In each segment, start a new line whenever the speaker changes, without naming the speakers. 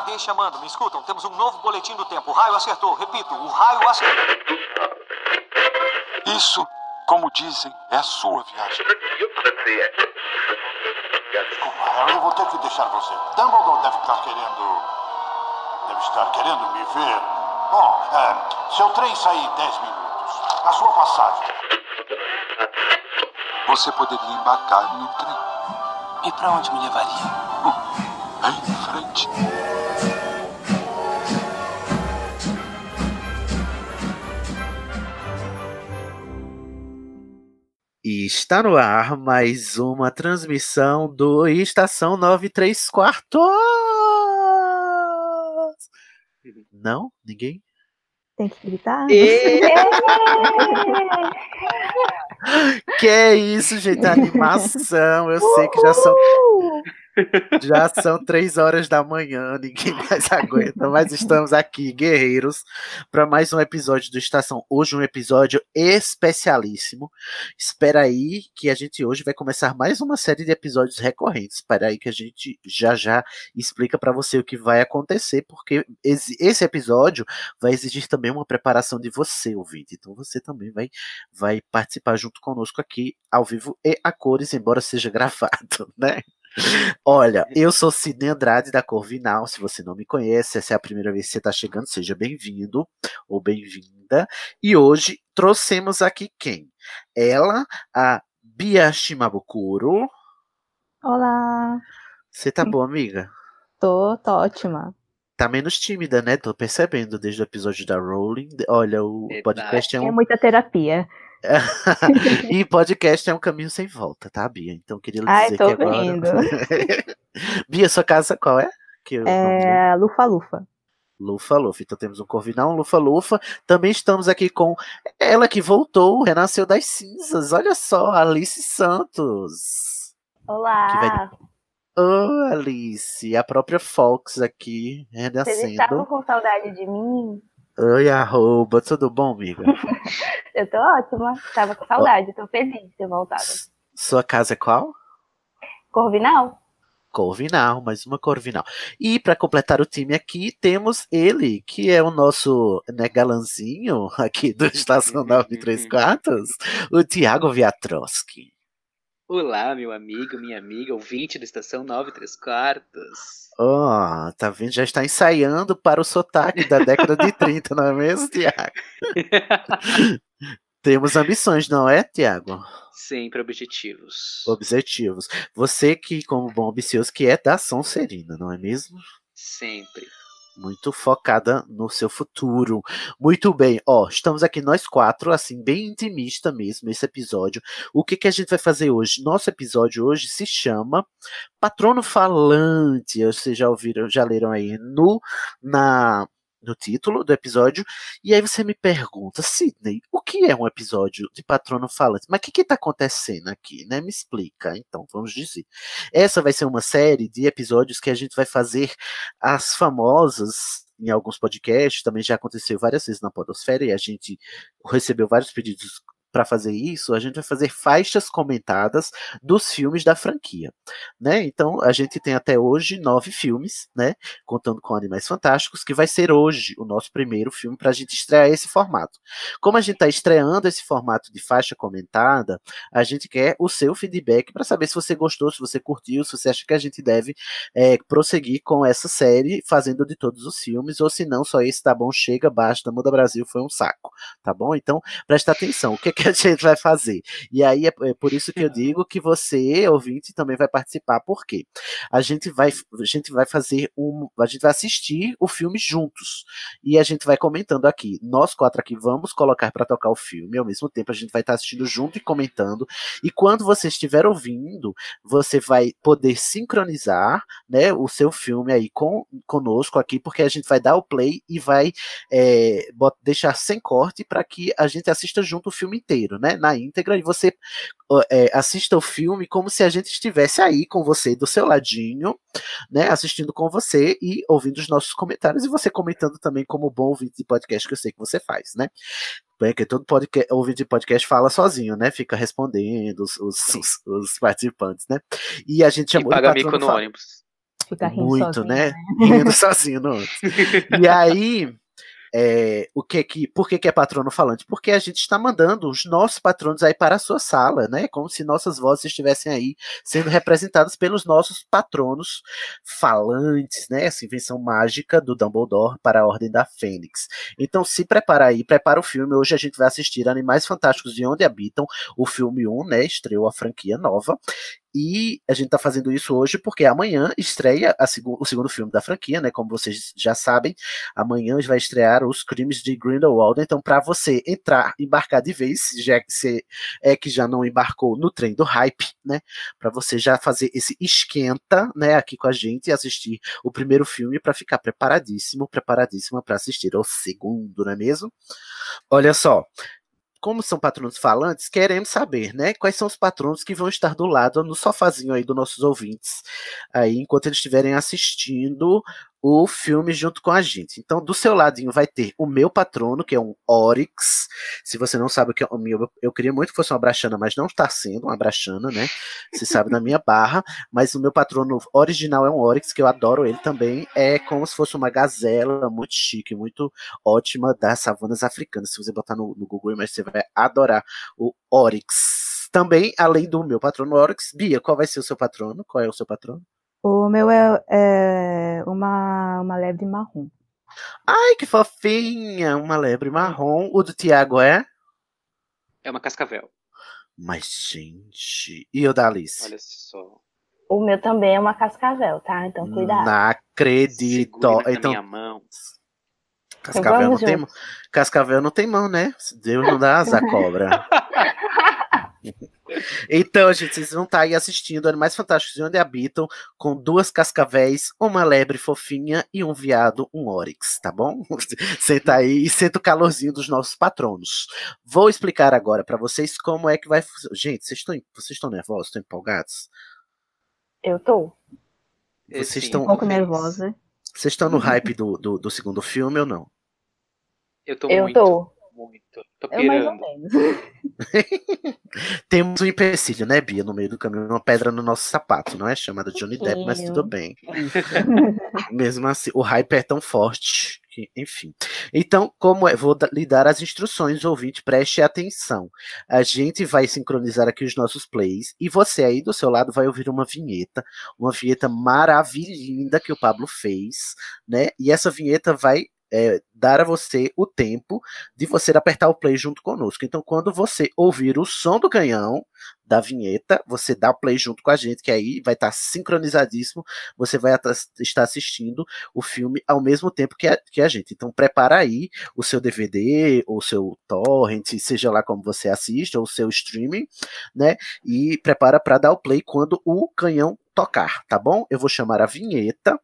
Deixa, chamando, me escutam? Temos um novo boletim do tempo. O raio acertou. Repito, o raio acertou.
Isso, como dizem, é a sua viagem.
Desculpa, eu vou ter que deixar você. Dumbledore deve estar querendo. Deve estar querendo me ver. Bom, é, seu trem sai em 10 minutos. A sua passagem.
Você poderia embarcar em um trem.
E pra onde me levaria?
Aí em frente.
E está no ar mais uma transmissão do Estação 93 Quartos. Não? Ninguém?
Tem que gritar?
Que é isso, gente? Animação. Eu sei que já são! Já são três horas da manhã, ninguém mais aguenta, mas estamos aqui, guerreiros, para mais um episódio do Estação. Hoje um episódio especialíssimo. Espera aí que a gente hoje vai começar mais uma série de episódios recorrentes. Espera aí que a gente já já explica para você o que vai acontecer, porque esse episódio vai exigir também uma preparação de você, ouvinte. Então você também vai, vai participar junto conosco aqui, ao vivo e a cores, embora seja gravado, né? Olha, eu sou Sidney Andrade da Corvinal. Se você não me conhece, essa é a primeira vez que você está chegando, seja bem-vindo ou bem-vinda. E hoje trouxemos aqui quem? Ela, a Bia Shimabukuro.
Olá!
Você tá boa, amiga?
Tô, tô ótima.
Tá menos tímida, né? Tô percebendo desde o episódio da Rowling. Olha, o
Verdade.
podcast é
É
um.
muita terapia.
e podcast é um caminho sem volta, tá, Bia? Então queria lhe
Ai,
dizer
tô
que agora. Bia, sua casa qual é? Que.
É Lufa Lufa.
Lufa Lufa. Então temos um Corvinal, um Lufa Lufa. Também estamos aqui com ela que voltou, renasceu das cinzas. Olha só, Alice Santos.
Olá!
Ô, Alice, a própria Fox aqui,
Vocês estavam
renascendo.
com saudade de mim?
Oi, arroba, tudo bom, amiga?
Eu tô ótima. Tava com saudade, tô feliz de ter voltado.
Sua casa é qual?
Corvinal?
Corvinal, mais uma Corvinal. E para completar o time aqui, temos ele, que é o nosso né, galanzinho aqui do Estação 93 Quartos, o Tiago Viatroski.
Olá, meu amigo, minha amiga, ouvinte da Estação 9 3 quartos.
Ó, tá vendo? Já está ensaiando para o sotaque da década de 30, não é mesmo, Tiago? Temos ambições, não é, Tiago?
Sempre objetivos.
Objetivos. Você que, como bom ambicioso, que é da Sonserina, não é mesmo?
Sempre.
Muito focada no seu futuro. Muito bem, ó, estamos aqui nós quatro, assim, bem intimista mesmo, esse episódio. O que que a gente vai fazer hoje? Nosso episódio hoje se chama Patrono Falante. Vocês já ouviram, já leram aí no, na, no título do episódio. E aí você me pergunta, Sidney, o que é um episódio de Patrono Falante? Mas o que que tá acontecendo aqui, né? Me explica. Então, vamos dizer. Essa vai ser uma série de episódios que a gente vai fazer as famosas em alguns podcasts, também já aconteceu várias vezes na Podosfera e a gente recebeu vários pedidos para fazer isso, a gente vai fazer faixas comentadas dos filmes da franquia, né? Então a gente tem até hoje nove filmes, né? Contando com Animais Fantásticos, que vai ser hoje o nosso primeiro filme para a gente estrear esse formato. Como a gente está estreando esse formato de faixa comentada, a gente quer o seu feedback para saber se você gostou, se você curtiu, se você acha que a gente deve é, prosseguir com essa série, fazendo de todos os filmes, ou se não, só esse tá bom, chega, basta, muda Brasil, foi um saco, tá bom? Então, presta atenção, o que, que a gente vai fazer? E aí é, é por isso que eu digo que você, ouvinte, também vai participar, por quê? A gente vai, a gente vai fazer um, a gente vai assistir o filme juntos, e a gente vai comentando aqui, nós quatro aqui vamos colocar para tocar o filme, ao mesmo tempo a gente vai estar assistindo junto e comentando, e quando você estiver ouvindo, você vai poder sincronizar né, o seu filme aí com, conosco aqui, porque a gente vai dar o play e vai é, deixar sem corte para que a gente assista junto o filme inteiro, né? Na íntegra, e você é, assista o filme como se a gente estivesse aí com você do seu ladinho, né? Assistindo com você e ouvindo os nossos comentários, e você comentando também como bom ouvinte de podcast que eu sei que você faz, né? Bem, que todo podcast, ouvinte de podcast fala sozinho, né? Fica respondendo os, os, os- os participantes, né? E a gente
E
chamou de
paga mico no
fa-
ônibus.
Fica rindo
Muito,
sozinho,
né? Rindo sozinho no outro. E aí, é, o que que, por que, que é patrono falante? Porque a gente está mandando os nossos patronos aí para a sua sala, né? Como se nossas vozes estivessem aí sendo representadas pelos nossos patronos falantes, né? Essa invenção mágica do Dumbledore para a Ordem da Fênix. Então se prepara aí, prepara o filme. Hoje a gente vai assistir Animais Fantásticos de Onde Habitam, o filme 1, né? Estreou a franquia nova. E a gente tá fazendo isso hoje porque amanhã estreia a segu o segundo filme da franquia, né? Como vocês já sabem, amanhã vai estrear Os Crimes de Grindelwald. Então, para você entrar, embarcar de vez, já que você é que já não embarcou no trem do hype, né? Para você já fazer esse esquenta, né? Aqui com a gente e assistir o primeiro filme para ficar preparadíssimo, preparadíssima para assistir o segundo, não é mesmo? Olha só, como são patronos falantes, queremos saber, né, quais são os patronos que vão estar do lado no sofazinho aí dos nossos ouvintes, aí enquanto eles estiverem assistindo o filme junto com a gente. Então, do seu ladinho vai ter o meu patrono, que é um Oryx. Se você não sabe o que é o meu, eu queria muito que fosse uma brachana, mas não está sendo uma brachana, né? Se sabe na minha barra, mas o meu patrono original é um Oryx, que eu adoro ele também. É como se fosse uma gazela muito chique, muito ótima das savanas africanas. Se você botar no, no Google, mas você vai adorar o Oryx. Também, além do meu patrono Oryx, Bia, qual vai ser o seu patrono? Qual é o seu patrono?
O meu é, é uma, uma lebre marrom.
Ai, que fofinha! Uma lebre marrom. O do Tiago é?
É uma cascavel.
Mas, gente. E o da Alice?
Olha só.
O meu também é uma cascavel, tá? Então cuidado.
Não acredito. Então,
minha mão.
Cascavel não, tem. Cascavel não tem mão, né? Deus não dá asa à cobra. Então, gente, vocês vão estar aí assistindo Animais Fantásticos de Onde Habitam com duas cascavéis, uma lebre fofinha e um viado, um oryx, tá bom? Senta aí e senta o calorzinho dos nossos patronos. Vou explicar agora para vocês como é que vai funcionar. Gente, vocês estão, vocês estão nervosos? Estão empolgados?
Eu tô.
Vocês estão-
Um pouco nervosa.
Vocês estão no hype do, do, do segundo filme ou não?
Eu tô
Eu
muito,
tô.
Tô
Eu mais ou
pirando.
menos.
Temos um empecilho, né, Bia, no meio do caminho, uma pedra no nosso sapato, não é? Chamada Johnny Depp, mas tudo bem. Mesmo assim, o hype é tão forte que, enfim. Então, como é, vou lhe dar as instruções, ouvinte, preste atenção. A gente vai sincronizar aqui os nossos plays e você aí do seu lado vai ouvir uma vinheta, uma vinheta maravilhosa que o Pablo fez, né? E essa vinheta vai é, dar a você o tempo de você apertar o play junto conosco. Então, quando você ouvir o som do canhão da vinheta, você dá o play junto com a gente, que aí vai estar sincronizadíssimo. Você vai estar assistindo o filme ao mesmo tempo que a, que a gente. Então, prepara aí o seu DVD, ou seu torrent, seja lá como você assiste, ou seu streaming, né? E prepara para dar o play quando o canhão tocar, tá bom? Eu vou chamar a vinheta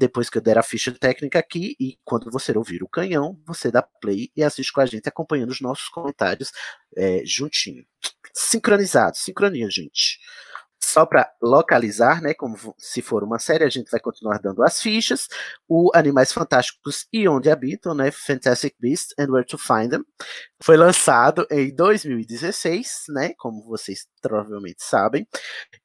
depois que eu der a ficha técnica aqui, e quando você ouvir o canhão, você dá play e assiste com a gente, acompanhando os nossos comentários é, juntinho. Sincronizado, sincronia, gente. Só para localizar, né, como se for uma série, a gente vai continuar dando as fichas. O Animais Fantásticos e Onde Habitam, né, Fantastic Beasts and Where to Find Them, foi lançado em 2016, né, como vocês provavelmente sabem.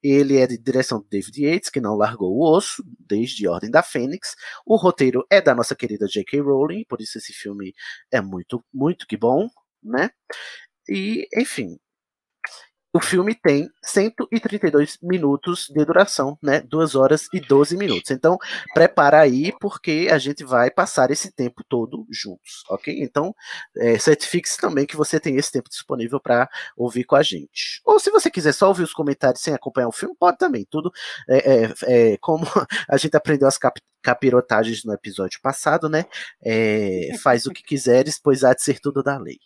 Ele é de direção do David Yates, que não largou o osso desde Ordem da Fênix. O roteiro é da nossa querida J.K. Rowling, por isso esse filme é muito, muito que bom, né? E, enfim, o filme tem 132 minutos de duração, né? 2 horas e 12 minutos. Então, prepara aí, porque a gente vai passar esse tempo todo juntos, ok? Então, é, certifique-se também que você tem esse tempo disponível para ouvir com a gente. Ou se você quiser só ouvir os comentários sem acompanhar o filme, pode também. Tudo é, é, é, como a gente aprendeu as cap capirotagens no episódio passado, né? É, faz o que quiseres, pois há de ser tudo da lei.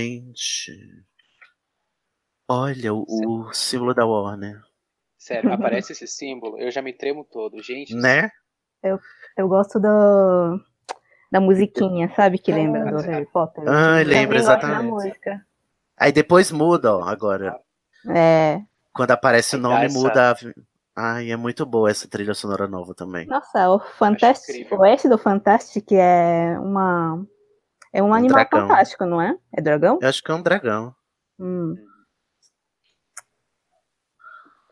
Gente. Olha o, o símbolo da Warner,
Sério, aparece esse símbolo, eu já me tremo todo. Gente,
né?
Eu gosto do, da musiquinha, sabe? Que lembra do Harry Potter.
Gosto da
exatamente.
música.
Aí depois muda, ó, agora.
É.
Quando aparece o nome,
Essa-
muda. a- Ai, é muito boa essa trilha sonora nova também.
Nossa, o Fantástico.
incrível.
O S do Fantástico é uma. É um,
Um
animal
dragão.
fantástico, não é? É dragão?
Eu acho que é um dragão.
Hum.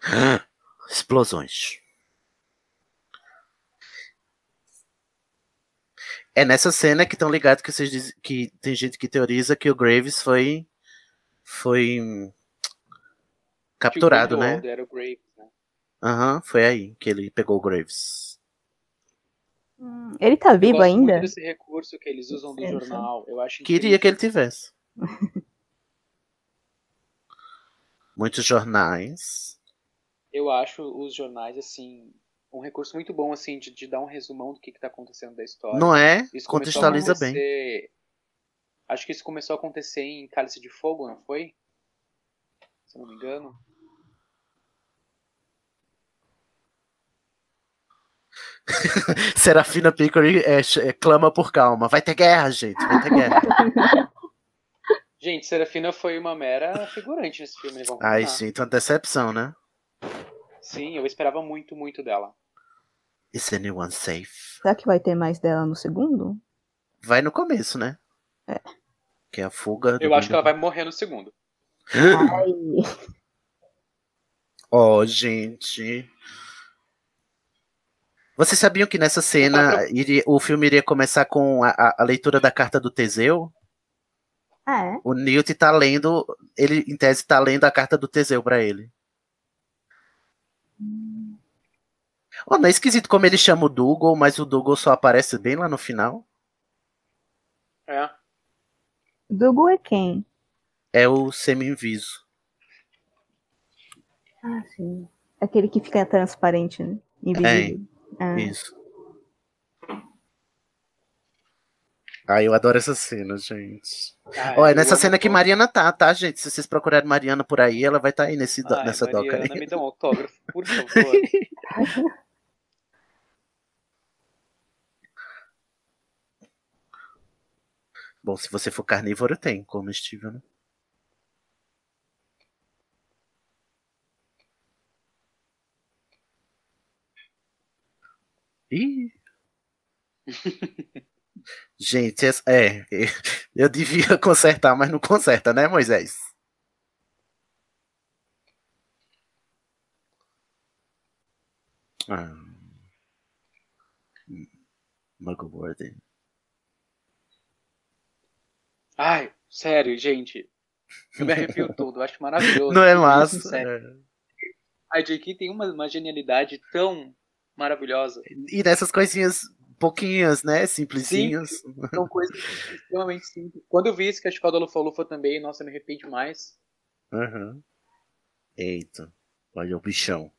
Explosões. É nessa cena que estão ligados que vocês dizem que tem gente que teoriza que o Graves foi foi hum, capturado, né?
O Graves, né?
Aham, foi aí que ele pegou o Graves.
Ele tá
Eu
vivo
gosto
ainda?
muito desse recurso que eles usam do jornal. Eu acho
Queria que ele tivesse. Muitos jornais.
Eu acho os jornais, assim, um recurso muito bom, assim, de, de dar um resumão do que, que tá acontecendo da história.
Não é?
Isso começou a
Contextualiza bem.
acontecer- Acho que isso começou a acontecer em Cálice de Fogo, não foi? Se eu não me engano.
Serafina Piccoli é, é, clama por calma. Vai ter guerra, gente. Vai ter guerra.
Gente, Serafina foi uma mera figurante nesse filme,
Ai, gente, uma decepção, né?
Sim, eu esperava muito, muito dela.
Is anyone safe?
Será que vai ter mais dela no segundo?
Vai no começo, né?
É.
Que é a fuga.
Eu acho que ela vai morrer no segundo.
Ai.
Ó, gente. Vocês sabiam que nessa cena iria- o filme iria começar com a, a- a leitura da carta do Teseu?
Ah, é?
O Newt tá lendo, ele em tese tá lendo a carta do Teseu pra ele. Oh, não é esquisito como ele chama o Dougal, mas o Dougal só aparece bem lá no final.
É.
Dougal é quem?
É o semi-inviso.
Ah, sim. Aquele que fica transparente, né? Invisível. Ah.
Isso. Ai, eu adoro essa cena, gente.
Ah,
Olha,
eu
nessa
amo
cena que Mariana tá, tá, gente? Se vocês procurarem Mariana por aí, ela vai estar aí nesse,
Ai,
nessa doca
Mariana,
aí.
me dá um autógrafo, por favor.
Bom, se você for carnívoro, tem comestível, né? Ih. Gente, essa- é, eu devia consertar, mas não conserta, né, Moisés? Ah.
Ai, sério, gente. Eu me arrepio todo, eu acho maravilhoso.
Não é massa?
sério. A J.K. tem uma, uma genialidade tão maravilhosa.
E nessas coisinhas pouquinhas, né? Simplesinhas.
São coisas extremamente simples. Quando eu vi esse Cachecol da Lufa Lufa também, nossa, me arrepende mais.
Uhum. Eita, olha o bichão.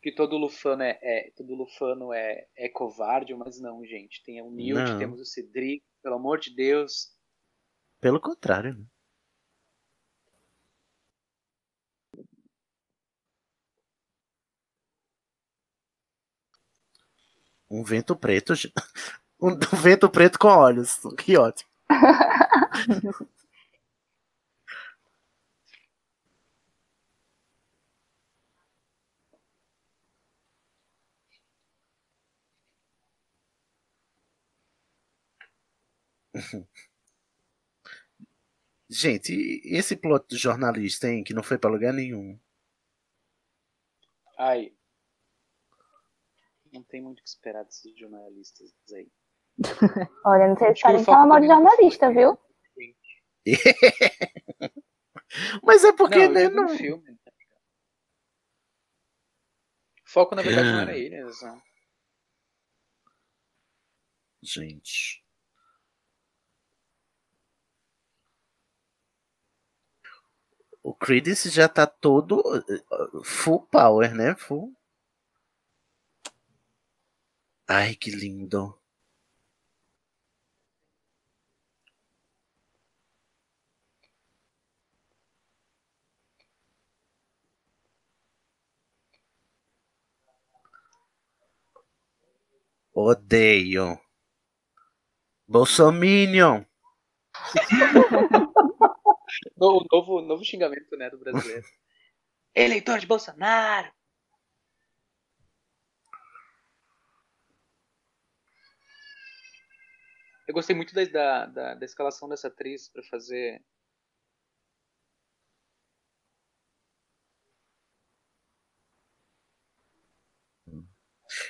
Que todo Lufano é, é- todo Lufano é, é covarde, mas não, gente. Tem o Newt,
Não.
temos o Cedric, pelo amor de Deus.
Pelo contrário. né? Um vento preto. Um, vento preto com olhos. Que ótimo. Gente, esse plot do jornalista, hein? Que não foi pra lugar nenhum.
Ai. Não tem muito o que esperar desses jornalistas aí.
Olha, não sei se podem falar mal de jornalista, viu?
Mas é porque,
não,
né?
eu digo no
Não...
filme. né? O foco, na verdade, não
Ah.
era eles, né?
Gente. O Creedence já tá todo uh, full power, né? Full. Ai, que lindo. Odeio. Bolsominion.
O novo, novo xingamento, né, do brasileiro. Eleitor de Bolsonaro! Eu gostei muito da, da, da, da escalação dessa atriz pra fazer.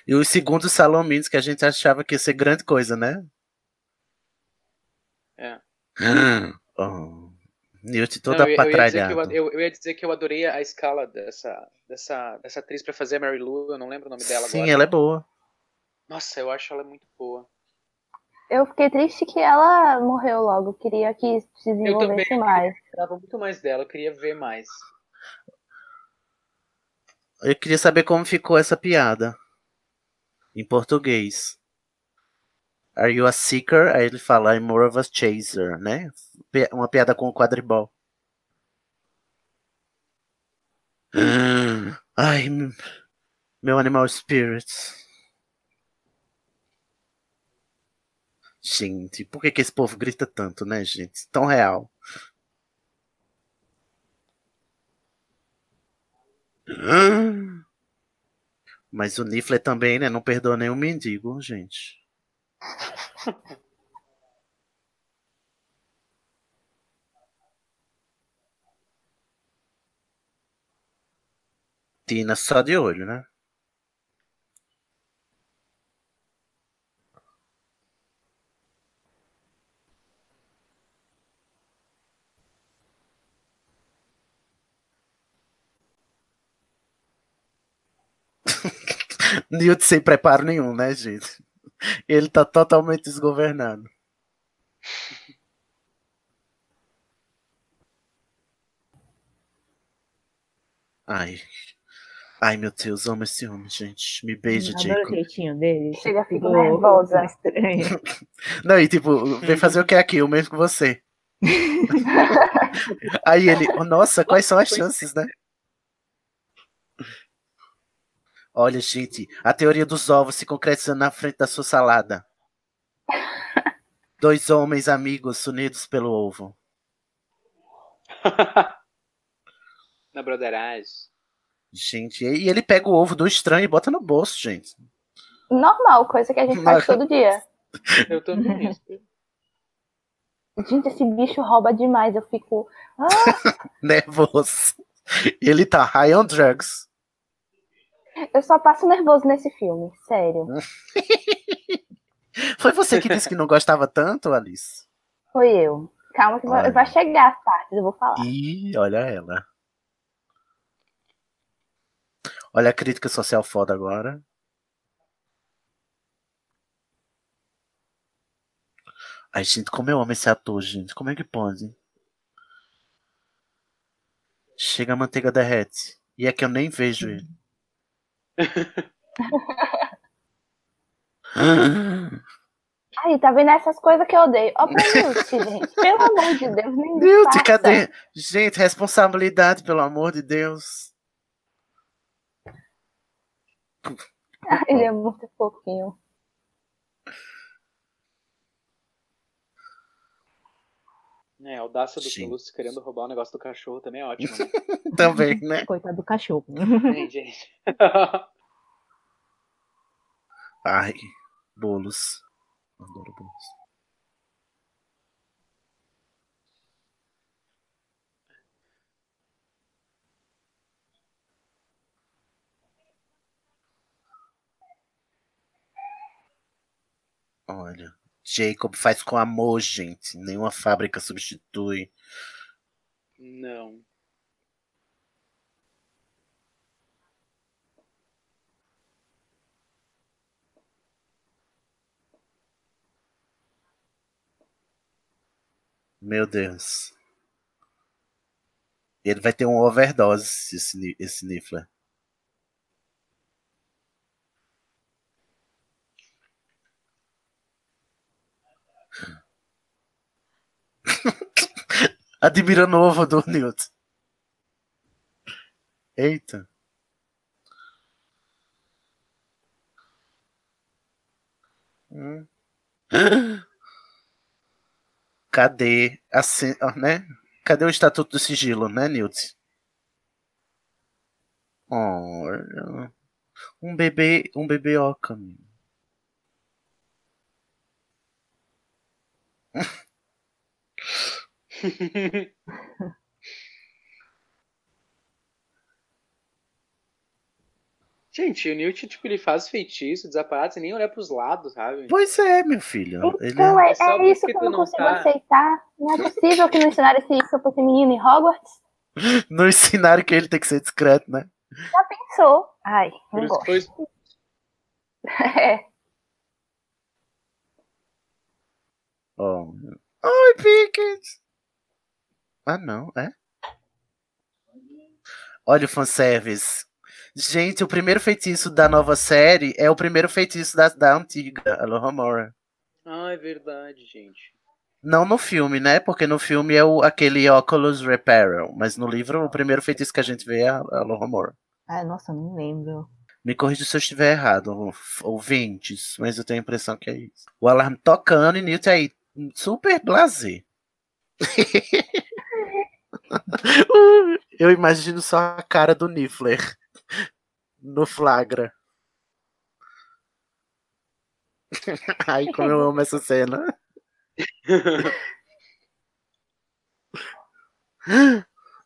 E os segundos Salomins que a gente achava que ia ser grande coisa, né?
É.
Oh, Newt
Não,
toda
eu, eu, ia dizer que
patralhada.
eu, eu, eu ia dizer que eu adorei a escala dessa, dessa, dessa atriz pra fazer a Mary Lou, eu não lembro o nome dela
Sim,
agora.
ela é boa.
Nossa, eu acho ela muito boa.
Eu fiquei triste que ela morreu logo. Queria que se
Eu
desenvolvesse mais.
esperava muito mais dela, eu queria ver mais.
Eu queria saber como ficou essa piada. Em português. Are you a seeker? Aí ele fala, I'm more of a chaser, né? Uma piada com o quadribol. Ai, meu animal spirit. Gente, por que, que esse povo grita tanto, né, gente? Tão real. Mas o Niffler também, né? Não perdoa nenhum mendigo, gente. Tina só de olho, né? Newt sem preparo nenhum, né, gente? Ele tá totalmente desgovernado. Ai. Ai, meu Deus, amo esse homem, gente. Me beija,
Adoro o
Jacob.
jeitinho dele.
Chega, fico
Ficou
nervosa.
Estranho.
Não, e tipo, vem fazer o que aqui? O mesmo que você. Aí ele, oh, nossa, quais são as chances, né? Olha, gente, a teoria dos ovos se concretizando na frente da sua salada. Dois homens amigos unidos pelo ovo.
Na broderagem.
Gente, e ele pega o ovo do estranho e bota no bolso, gente.
Normal, coisa que a gente faz todo dia.
Eu também.
Gente, esse bicho rouba demais. Eu fico. Ah,
Nervoso. Ele tá high on drugs.
Eu só passo nervoso nesse filme, sério.
Foi você que disse que não gostava tanto, Alice?
Foi eu. Calma que vai, vai chegar as partes, eu vou falar.
Ih, olha ela. Olha a crítica social foda agora. Ai, gente, como eu amo esse ator, gente. Como é que pode? Chega a manteiga derrete. E é que eu nem vejo ele.
Aí, tá vendo essas coisas que eu odeio? Ó, Newt, gente. Pelo amor de Deus, nem disfarça.
cadê? Gente, responsabilidade, pelo amor de Deus.
Ele é muito fofinho.
É, a audácia do. Toulouse querendo roubar o negócio do cachorro também é ótimo, né?
Também, né?
Coitado do cachorro.
Hein, gente?
Ai, bolos. Adoro bolos. Olha, Jacob faz com amor, gente. Nenhuma fábrica substitui.
Não.
Meu Deus. Ele vai ter um overdose, esse, esse. Admirando o ovo do Newt. Eita. Hum. Cadê a né? Cadê o estatuto do sigilo, né, Newt? Olha, um bebê, um bebê oca.
Gente, o Newt, tipo, ele faz feitiço, desaparece, nem olha pros lados, sabe?
Pois é, meu filho. Ele
Então é,
Só
é isso
porque
que eu não consigo
tá-
aceitar. Não é possível que não ensinaram esse isso pra esse menino em Hogwarts.
não ensinaram que ele tem que ser discreto, né?
Já pensou? Ai,
Por
não
isso
gosto.
foi
É.
Ó. Oi, Pickett! Ah, não, é? Olha o fanservice. Gente, o primeiro feitiço da nova série é o primeiro feitiço da, da antiga, Alohomora.
Ah, é verdade, gente.
Não no filme, né? Porque no filme é o, aquele Oculus Reparo. Mas no livro, o primeiro feitiço que a gente vê é a Alohomora.
Ah, nossa, nem lembro.
Me corrija se eu estiver errado, ouvintes, mas eu tenho a impressão que é isso. O alarme tocando e Newt aí, super blazer. eu imagino só a cara do Niffler no flagra. Ai, como eu amo essa cena.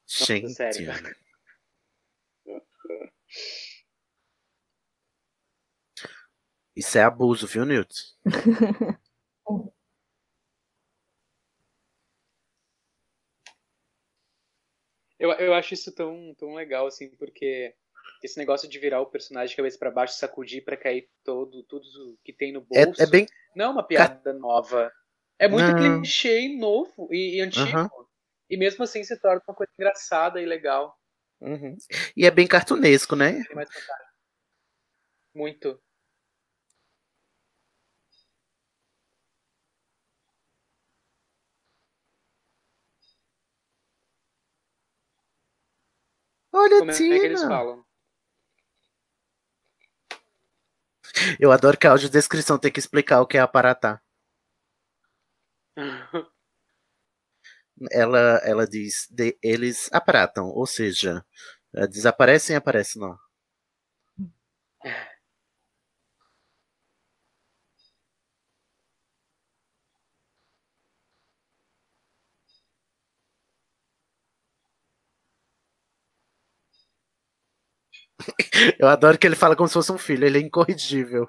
Gente.
sério.
Isso é abuso, viu, Newt?
Eu, eu acho isso tão, tão legal, assim, porque esse negócio de virar o personagem de cabeça pra baixo, sacudir pra cair todo, tudo que tem no
É,
bolso.
é bem.
Não é uma piada nova. É muito
Não.
clichê novo e, e antigo.
Aham.
E mesmo assim se torna uma coisa engraçada e legal.
Uhum. E é bem cartunesco, né?
É. Muito.
Olha,
Como é que eles
Tina!
falam?
Eu adoro que a audiodescrição tem que explicar o que é aparatar. Ela, ela diz, de- eles aparatam, ou seja, eh, desaparecem e aparecem não. Eu adoro que ele fala como se fosse um filho, ele é incorrigível.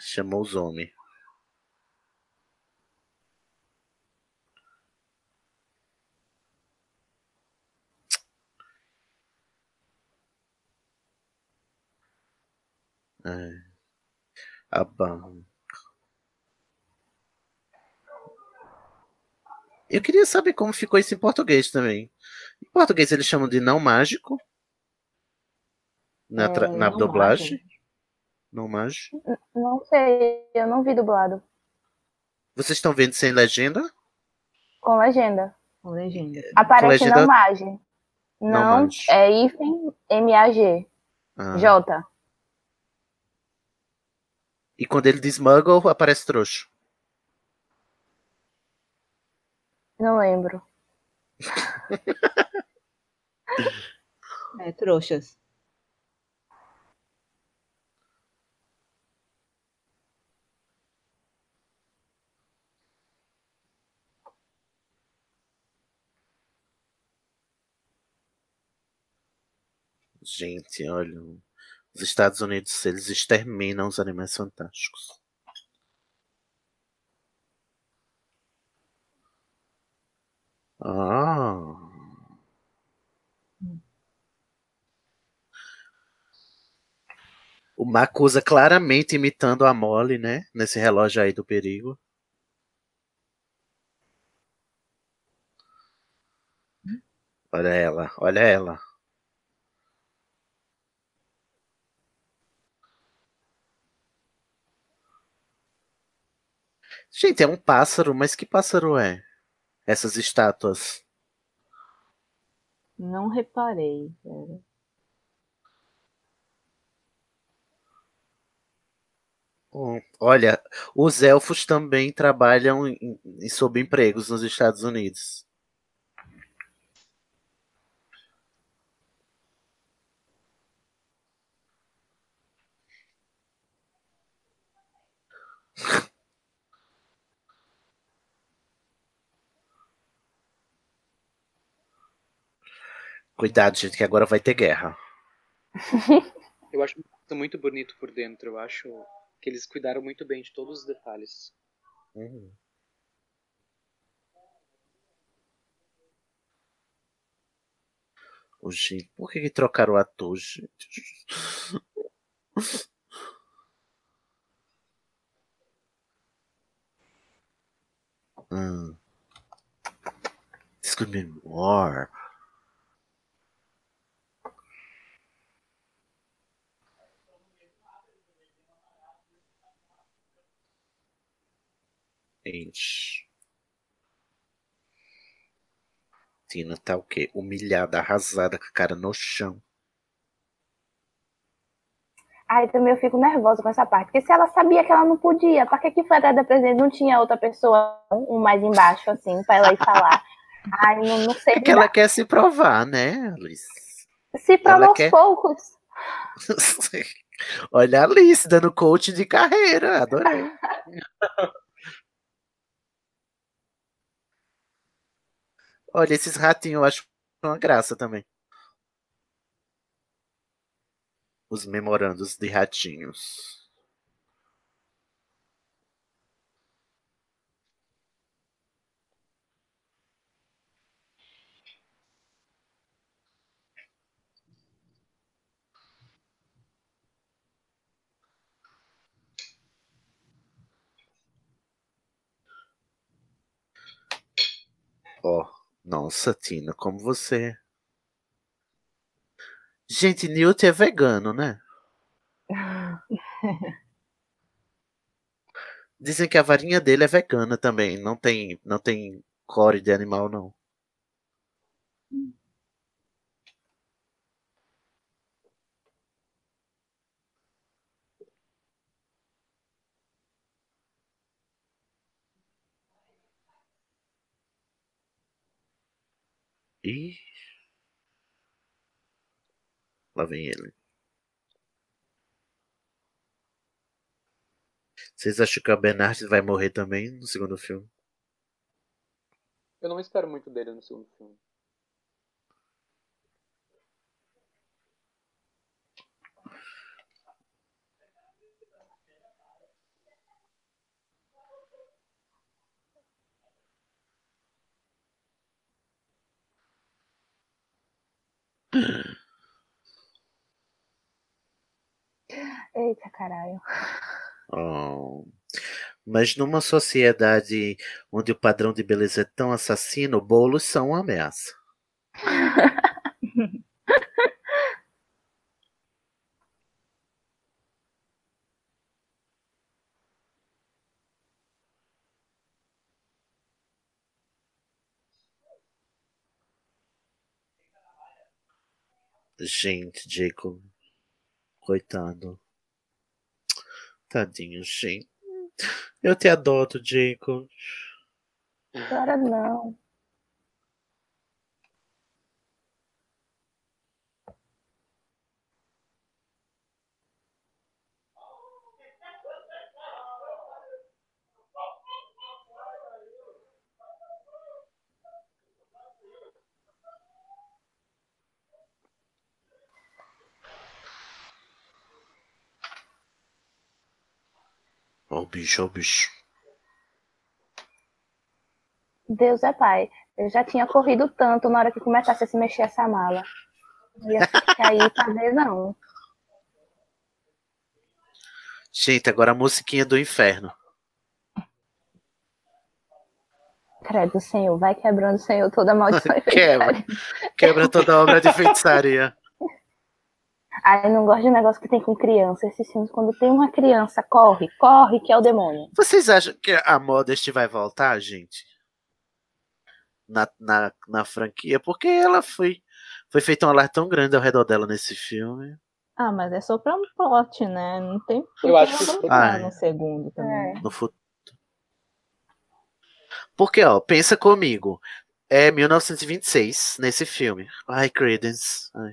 Chamou os homens. É. Eu queria saber como ficou isso em português também. Em português eles chamam de não mágico. Na, tra-
É,
na
não
dublagem. Não mágico.
Não sei, eu não vi dublado.
Vocês estão vendo sem legenda?
Com legenda.
Com legenda.
Aparece
legenda-
não mage. Não,
mage.
é hífen M-A-G.
Ah.
J.
E quando ele diz muggle, aparece trouxa.
Não lembro.
É, trouxas.
Gente, olha. Os Estados Unidos, eles exterminam os animais fantásticos. Ah. O Macusa claramente imitando a Molly, né? Nesse relógio aí do perigo. Olha ela, olha ela. Gente, é um pássaro, mas que pássaro é? Essas estátuas.
Não reparei. Pera.
Hum, Olha, os elfos também trabalham em, em subempregos nos Estados Unidos. Cuidado, gente, que agora vai ter guerra.
Eu acho muito bonito por dentro. Eu acho que eles cuidaram muito bem de todos os detalhes.
Uhum. Ô, gente, por que, que trocaram o ator, gente? Hum. This could be more. Gente. Tina tá o quê? Humilhada, arrasada, com a cara no chão.
Aí também eu fico nervosa com essa parte. Porque se ela sabia que ela não podia, pra que que foi atrás da presidente? Não tinha outra pessoa, um mais embaixo, assim, pra ela ir falar. Ai, não, não sei.
É que ela quer se provar, né, Alice?
Se prova
ela
aos
quer-
poucos.
Olha a Alice dando coach de carreira, adorei. Olha, esses ratinhos eu acho uma graça também. Os memorandos de ratinhos. Ó, nossa, Tina, como você. Gente, Newt é vegano, né? Dizem que a varinha dele é vegana também. Não tem, não tem core de animal, não. Ih. Lá vem ele. Vocês acham que a Bernard vai morrer também no segundo filme?
Eu não espero muito dele no segundo filme.
Eita, caralho.
Oh. Mas numa sociedade onde o padrão de beleza é tão assassino, bolos são uma ameaça. Gente, Jacob. Coitado. Tadinho, gente. Eu te adoto, Jacob.
Agora não.
Ó o bicho, ó o bicho.
Deus é pai. Eu já tinha corrido tanto na hora que começasse a se mexer essa mala. Não ia ficar aí ver, não.
Gente, agora a musiquinha do inferno.
Credo, Senhor, vai quebrando, Senhor, toda maldição.
Quebra. Quebra toda obra de feitiçaria.
Ai, não gosto de negócio que tem com criança. Esses filmes, quando tem uma criança, corre, corre, que é o demônio.
Vocês acham que a Modest vai voltar, gente? Na, na, na franquia? Porque ela foi Foi feito um alarde tão grande ao redor dela nesse filme.
Ah, mas é só pra um plot, né? Não tem
Eu acho que isso-
Ah, é.
no segundo também.
No futuro. Porque, ó, pensa comigo. É 1926 nesse filme. Ai, Credence. Ai.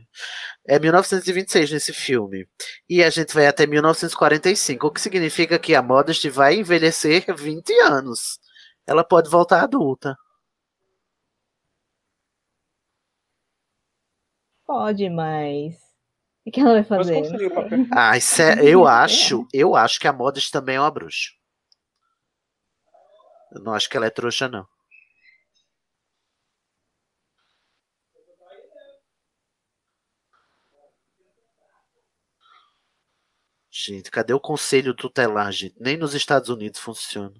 É 1926 nesse filme. E a gente vai até 1945. O que significa que a Modesty vai envelhecer 20 anos. Ela pode voltar adulta.
Pode, mas. O que ela vai fazer?
Ah, isso é- eu acho, eu acho que a Modesty também é uma bruxa. Eu não acho que ela é trouxa, não. Gente, cadê o conselho tutelar, gente? Nem nos Estados Unidos funciona.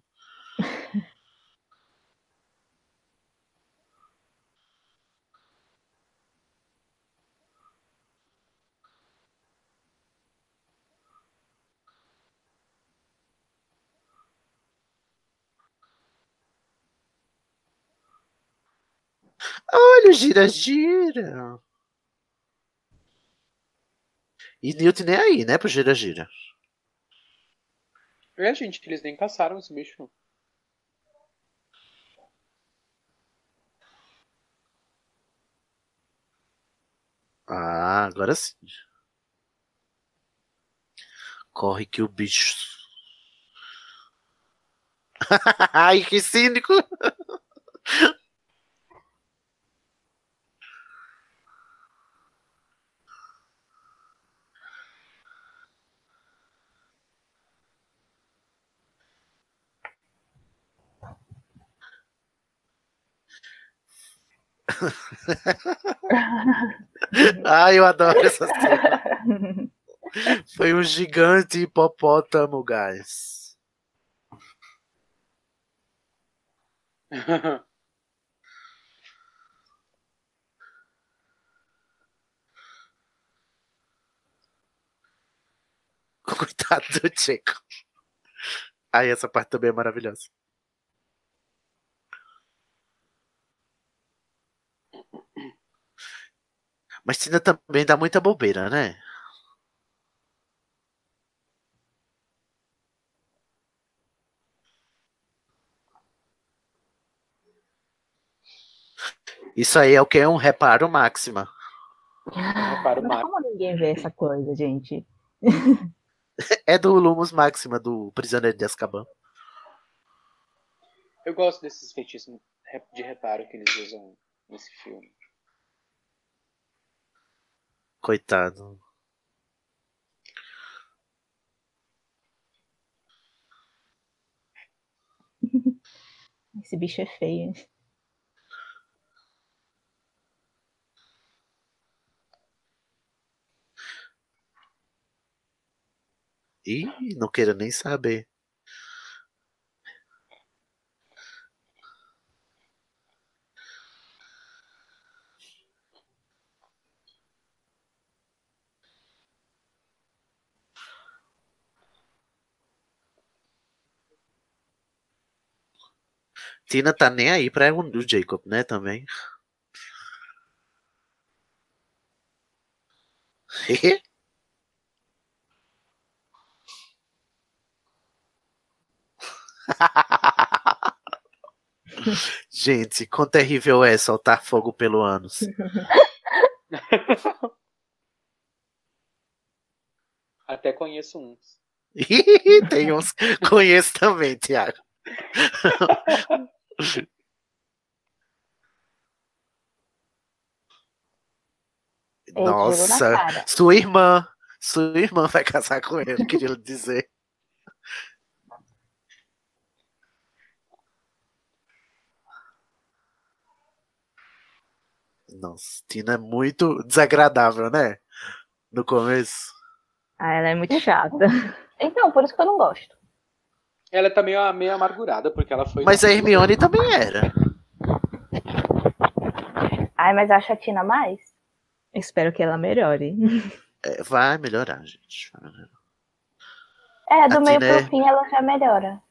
Olha o gira-gira. E Newt nem aí, né, pro gira-gira.
É, gente, eles nem caçaram esse bicho.
Ah, agora sim. Corre que o bicho. Ai, que cínico! Ai, eu adoro essa cena. Foi um gigante hipopótamo, guys. Coitado do Jacob. Ai, essa parte também é maravilhosa. Mas Tina também dá muita bobeira, né? Isso aí é o que? Um reparo máxima.
Reparo
Mas
máximo.
como ninguém vê essa coisa, gente?
É do Lumos Máxima, do Prisioneiro de Azkaban.
Eu gosto desses feitiços de reparo que eles usam nesse filme.
Coitado.
Esse bicho é feio.
Ih, não quero nem saber. Tina tá nem aí pra o o Jacob, né, também. Gente, quão terrível é soltar fogo pelo ânus.
Até conheço uns.
Tem uns. Conheço também, Thiago. Nossa, sua irmã. Sua irmã vai casar com ele, queria dizer. Nossa, Tina é muito desagradável, né? No começo.
Ah, ela é muito chata.
Então, por isso que eu não gosto.
Ela é também meio amargurada, porque ela foi.
Mas a Hermione também era.
Ai, mas a Tina mais.
Espero que ela melhore.
É, vai melhorar, gente.
É, do
a
meio
Tina
pro é- fim ela já melhora.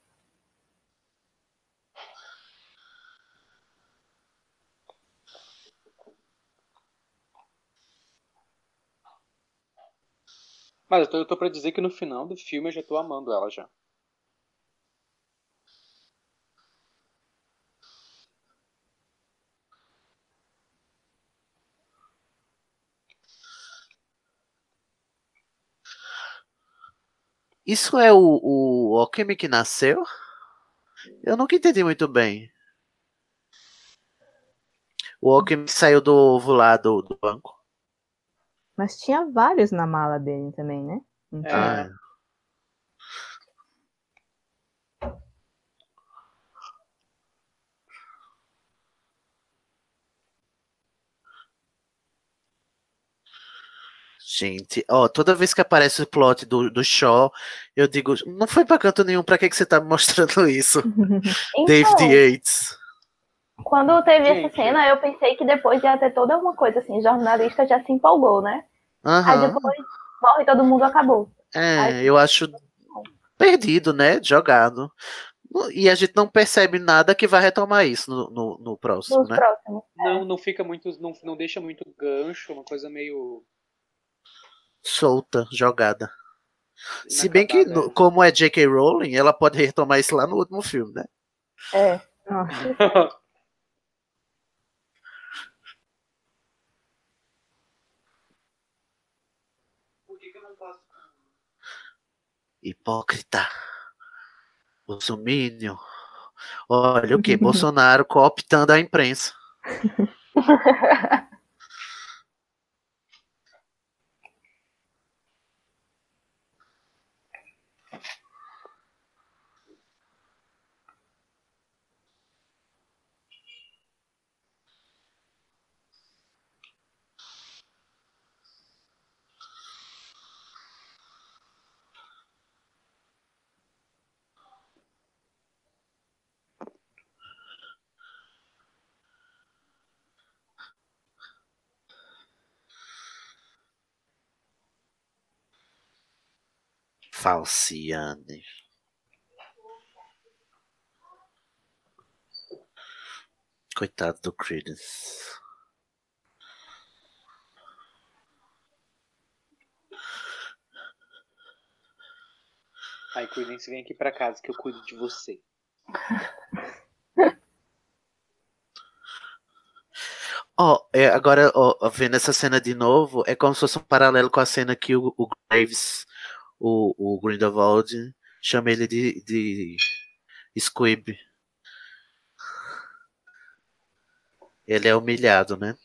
Mas eu tô, eu tô pra dizer que no final do filme eu já tô amando ela já.
Isso é o, o Okami que nasceu? Eu nunca entendi muito bem. O Okami que saiu do ovo lá do, do banco.
Mas tinha vários na mala dele também, né? Não
É.
Gente, ó, toda vez que aparece o plot do, do Shaw, eu digo, não foi pra canto nenhum, pra que, que você tá me mostrando isso? David
Então,
Yates.
quando teve essa
Gente.
cena, eu pensei que depois ia ter toda uma coisa assim, jornalista já se empolgou, né? Aí
Aham.
depois morre todo mundo, acabou.
É,
Ai,
eu acho perdido, né? Jogado. E a gente não percebe nada que vai retomar isso no, no, no próximo,
Nos
né?
próximos.
Não, não fica muito. Não, não deixa muito gancho, uma coisa meio.
Solta, jogada. Se bem que, no- como é J.K. Rowling, ela pode retomar isso lá no último filme, né?
É.
Hipócrita. Bolsominion. Olha o que? Bolsonaro cooptando a imprensa. Falciane. Coitado do Credence.
Aí, Credence, vem aqui pra casa que eu cuido de você.
Ó, é, agora, ó, vendo essa cena de novo, é como se fosse um paralelo com a cena que o, o Graves, o, o Grindelwald, chama ele de, de Squib. Ele é humilhado, né?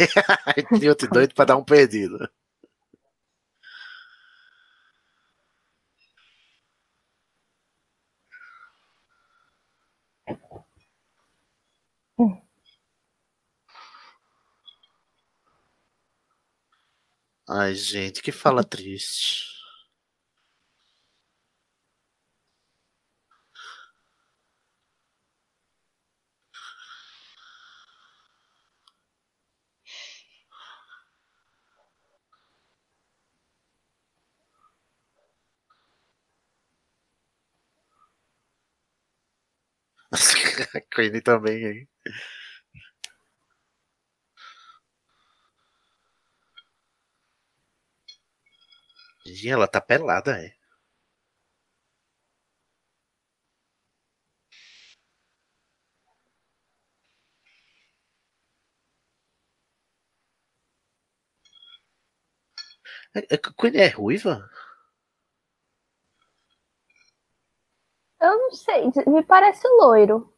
Idiota doido pra dar um perdido. Ai, gente, que fala triste. Queen também? Gente, ela tá pelada, é. A- a Queen é ruiva?
Eu não sei, me parece loiro.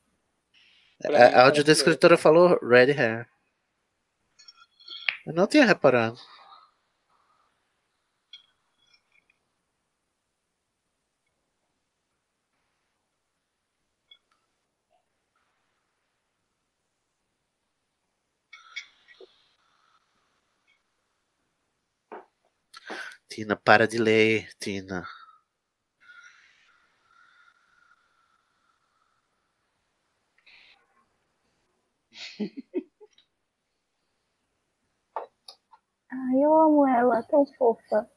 Mim,
A, audiodescritora falou red hair. Eu não tinha reparado. Tina, para de ler, Tina.
Ai, eu amo ela, tão fofa.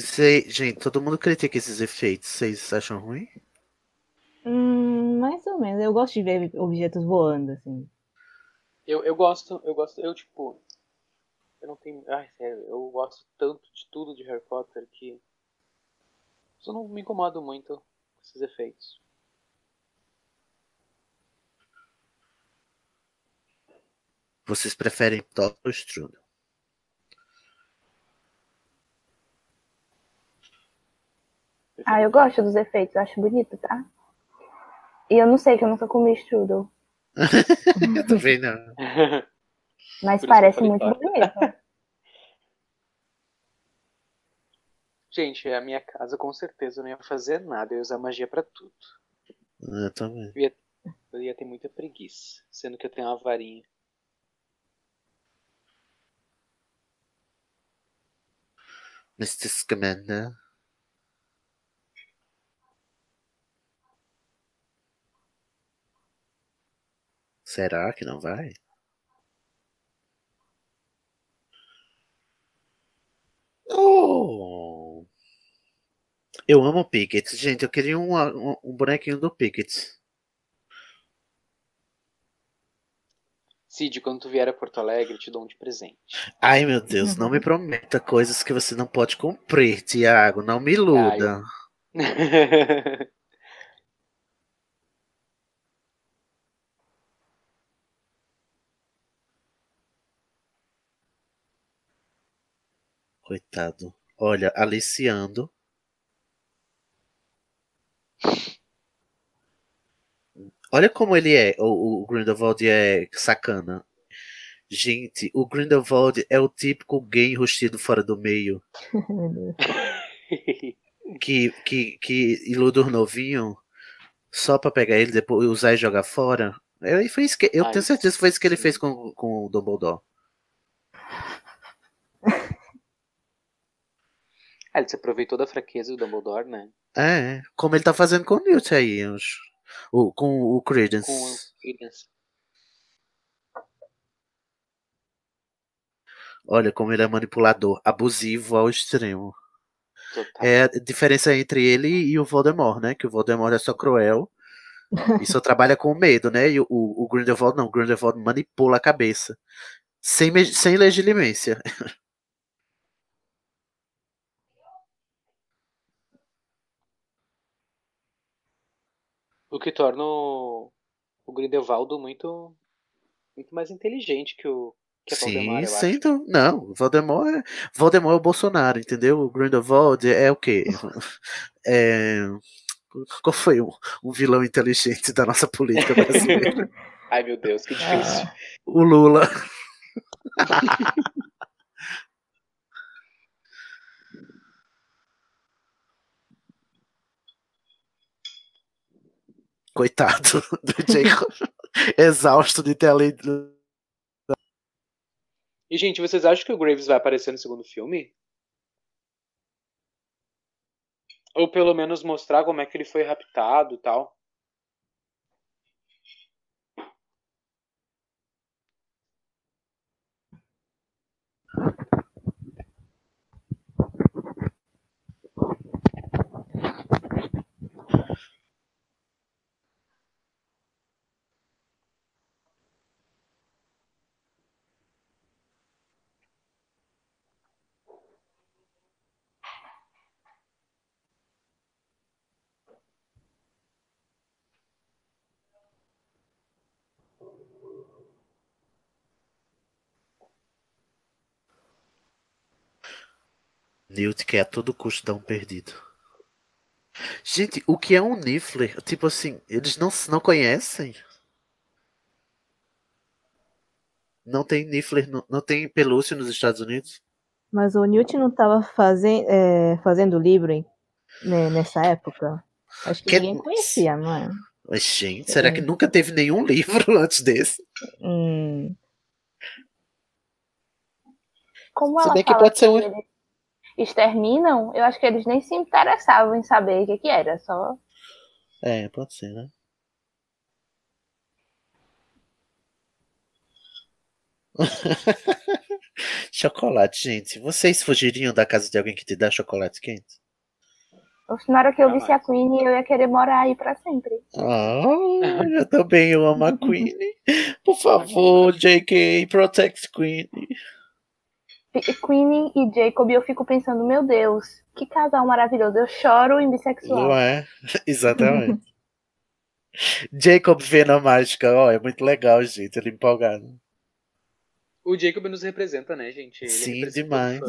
Sei, gente, todo mundo critica esses efeitos. Vocês acham ruim?
Hum, mais ou menos. Eu gosto de ver objetos voando, assim.
Eu, eu gosto, eu gosto, eu tipo. Eu não tenho. Ai, sério, eu gosto tanto de tudo de Harry Potter que. Eu não me incomodo muito com esses efeitos.
Vocês preferem Thor ou Strudel?
Ah, eu gosto dos efeitos, eu acho bonito, tá? E eu não sei que eu nunca comi strudel,
Eu também não.
mas
Por
parece muito bonito.
Gente, a minha casa com certeza eu não ia fazer nada, eu ia usar magia pra tudo.
Eu também.
Eu ia, eu ia ter muita preguiça, sendo que eu tenho uma varinha.
Mr. Scamander. Será que não vai? Oh! Eu amo o Pickett. Gente, eu queria um, um, um bonequinho do Pickett.
Cid, quando tu vier a Porto Alegre, te dou um de presente.
Ai, meu Deus, não me prometa coisas que você não pode cumprir, Tiago. Não me iluda. Coitado. Olha, aliciando. Olha como ele é, o, o Grindelwald é sacana. Gente, o Grindelwald é o típico gay enrustido fora do meio. Que, que, que iluda os novinhos só pra pegar ele, depois usar e jogar fora. Eu, foi isso que, eu
Ai,
tenho certeza que foi isso que ele fez com, com o Dumbledore.
Ah, ele se aproveitou da fraqueza do Dumbledore, né?
É, como ele tá fazendo com o Newt aí, os- o, com o Credence.
Com o Credence.
Olha como ele é manipulador, abusivo ao extremo.
Total.
É a diferença entre ele e o Voldemort, né? Que o Voldemort é só cruel e só trabalha com medo, né? E o, o Grindelwald não, o Grindelwald manipula a cabeça. Sem, sem legilimência.
O que torna o, o Grindelwaldo muito, muito mais inteligente que o que a
Sim,
Valdemar, eu
sem Não, o Voldemort é, Voldemort é o Bolsonaro, entendeu? O Grindelwald é o quê? É, qual foi um, um vilão inteligente da nossa política brasileira?
Ai, meu Deus, que difícil.
o Lula. Coitado do Jacob, exausto de ter lido.
E, gente, vocês acham que o Graves vai aparecer no segundo filme? Ou pelo menos mostrar como é que ele foi raptado e tal?
Newt quer a todo custo dar um perdido. Gente, o que é um Niffler? Tipo assim, eles não não conhecem? Não tem Niffler, no- não tem pelúcia nos Estados Unidos?
Mas o Newt não estava fazen é, fazendo livro, hein? né, nessa época? Acho que,
Que-
ninguém conhecia, não é?
Mas, gente, será que nunca teve nenhum livro antes desse?
Hum,
Como
Se
ela
bem que pode ser um-
eles exterminam, eu acho que eles nem se interessavam em saber o que, que era, só.
É, pode ser, né? chocolate, gente. Vocês fugiriam da casa de alguém que te dá chocolate quente?
Na hora que eu visse a Queen, eu ia querer morar aí pra sempre.
Ah, eu também eu amo a Queen. Por favor, JK, protect Queen.
E- Queen e Jacob, eu fico pensando, meu Deus, que casal maravilhoso. Eu choro em bissexual.
Não é? Exatamente. Jacob vendo a mágica, ó, é muito legal, gente. Ele empolgado.
O Jacob nos representa, né, gente? Ele
Sim, demais.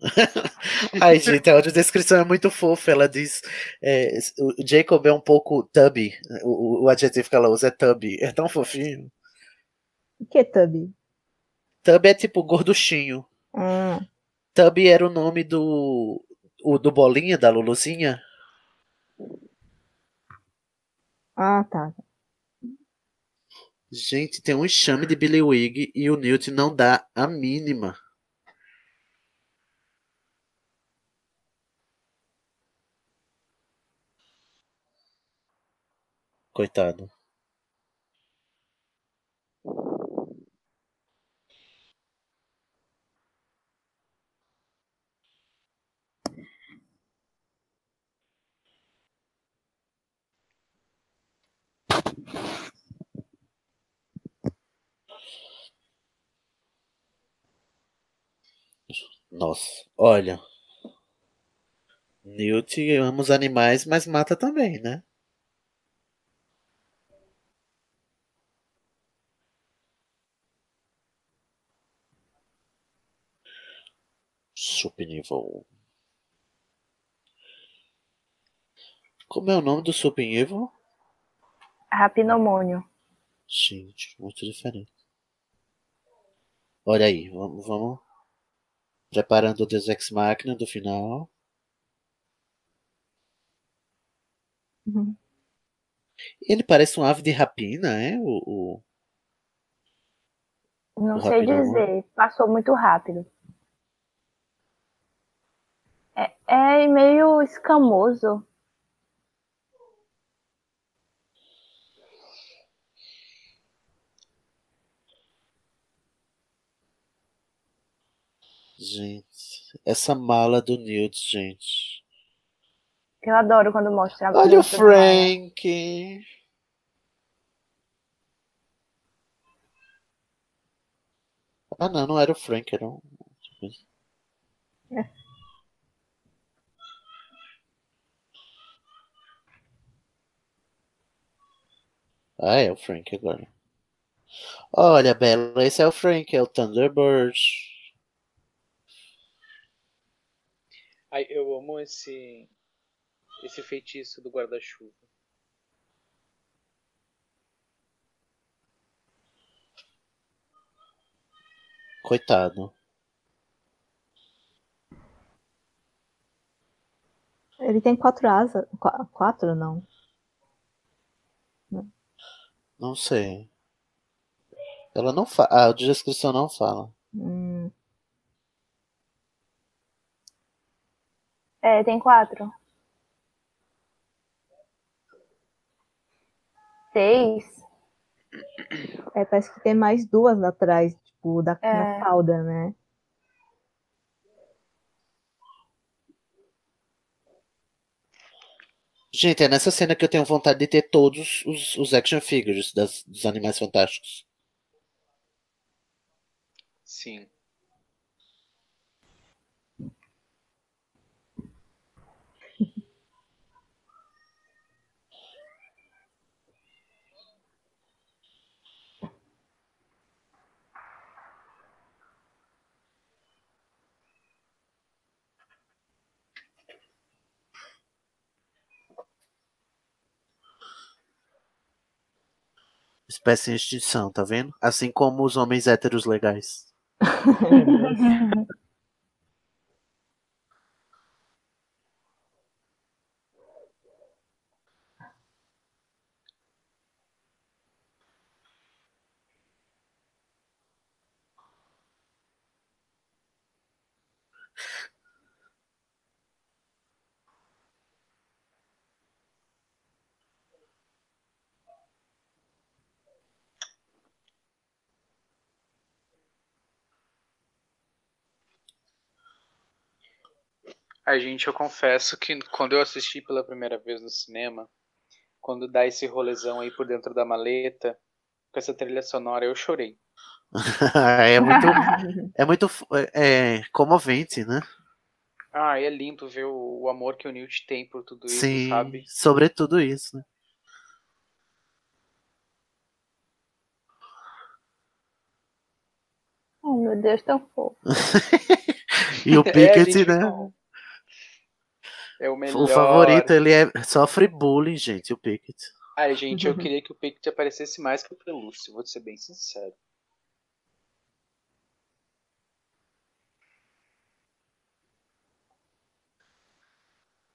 Ai, gente, a audiodescrição é muito fofa. Ela diz: é, o Jacob é um pouco tubby. O, o- adjetivo que ela usa é tubby. É tão fofinho.
o que, Tubby?
Tubby é tipo gorduchinho.
Ah,
Tubby era o nome do. O, do Bolinha, da Luluzinha.
ah, tá.
Gente, tem um enxame de Billy Wig e o Newt não dá a mínima. Coitado. Nossa, olha. Newt ama os animais, mas mata também, né? Super Evil. Como é o nome do Evil?
Rapinomônio.
Gente, muito diferente. Olha aí, vamos, vamos preparando o Deus Ex Machina do final.
Uhum.
Ele parece um ave de rapina, é? O, o-
Não
O
sei dizer, passou muito rápido. É, é meio escamoso.
Gente, essa mala do Newt, gente.
Eu adoro quando mostra a
Olha o. Frank. Ah, não, não era o Frank, era um.
É.
Ah, é o Frank agora. Olha, Bela, esse é o Frank, é o Thunderbird.
Ai, eu amo esse esse feitiço do guarda-chuva.
Coitado.
Ele tem quatro asas. Qu- Quatro, não.
Não sei. Ela não fala. Ah, a descrição não fala.
Hum,
É, tem quatro. Seis.
é, parece que tem mais duas atrás, tipo, da,
É.
da cauda, né?
Gente, é nessa cena que eu tenho vontade de ter todos os, os action figures das- dos Animais Fantásticos.
Sim.
Espécie em extinção, tá vendo? Assim como os homens héteros legais.
A gente, eu confesso que quando eu assisti pela primeira vez no cinema, quando dá esse rolezão aí por dentro da maleta, com essa trilha sonora, eu chorei.
é muito, é muito é, comovente, né?
Ah, é lindo ver o, o amor que o Newt tem por tudo isso,
Sim,
sabe?
sobre tudo isso, né?
Oh, meu Deus, tão fofo.
E o
É,
Pickett,
gente,
né?
não. É o melhor.
O favorito, ele é sofre bullying, gente, o Pickett.
Ai, gente, eu queria que o Pickett aparecesse mais que o Pelúcio, vou ser bem sincero.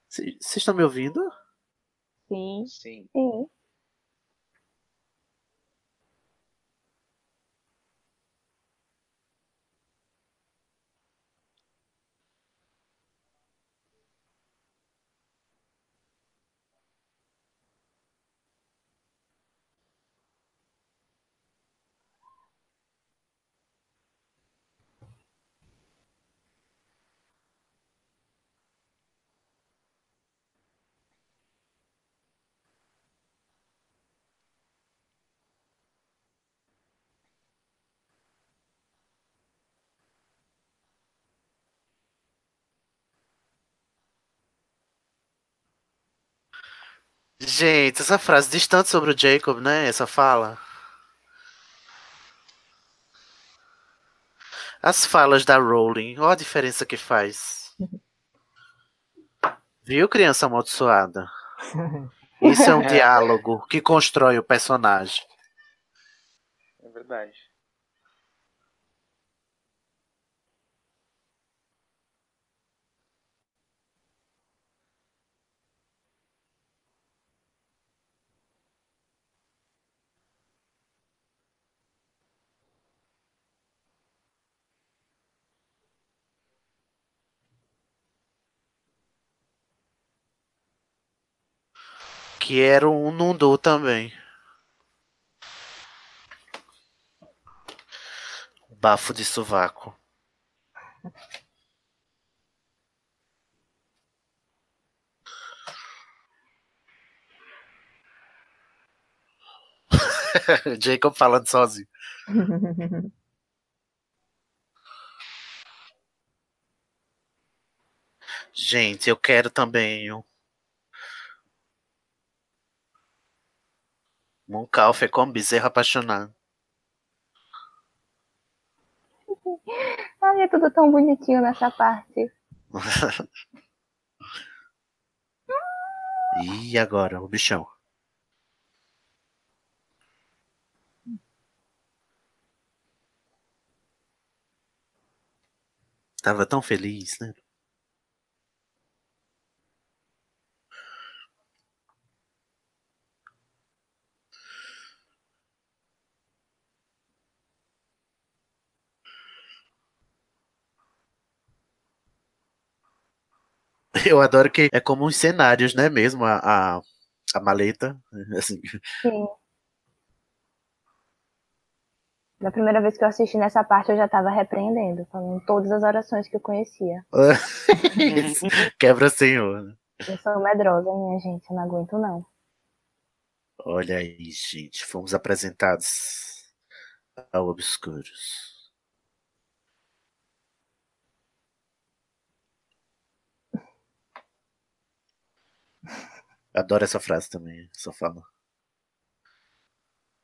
Vocês estão me ouvindo?
Sim.
Sim.
Sim.
Gente, essa frase diz tanto sobre o Jacob, né? Essa fala. As falas da Rowling, olha a diferença que faz. Viu, criança amaldiçoada? Isso é um
É.
diálogo que constrói o personagem.
É verdade.
Que era um Nundu também. Bafo de sovaco. Jacob falando sozinho. Gente, eu quero também um. Moncalf é como bezerro apaixonado.
Ai, é tudo tão bonitinho nessa parte.
E agora, o bichão. Tava tão feliz, né? Eu adoro que é como uns cenários, né? Mesmo a, a, a maleta. Assim.
Sim. Da primeira vez que eu assisti nessa parte, eu já tava repreendendo, falando todas as orações que eu conhecia.
Quebra senhor. né?
Eu sou medrosa, minha gente, eu não aguento não.
Olha aí, gente. Fomos apresentados ao Obscuros. Adoro essa frase também. Só fala.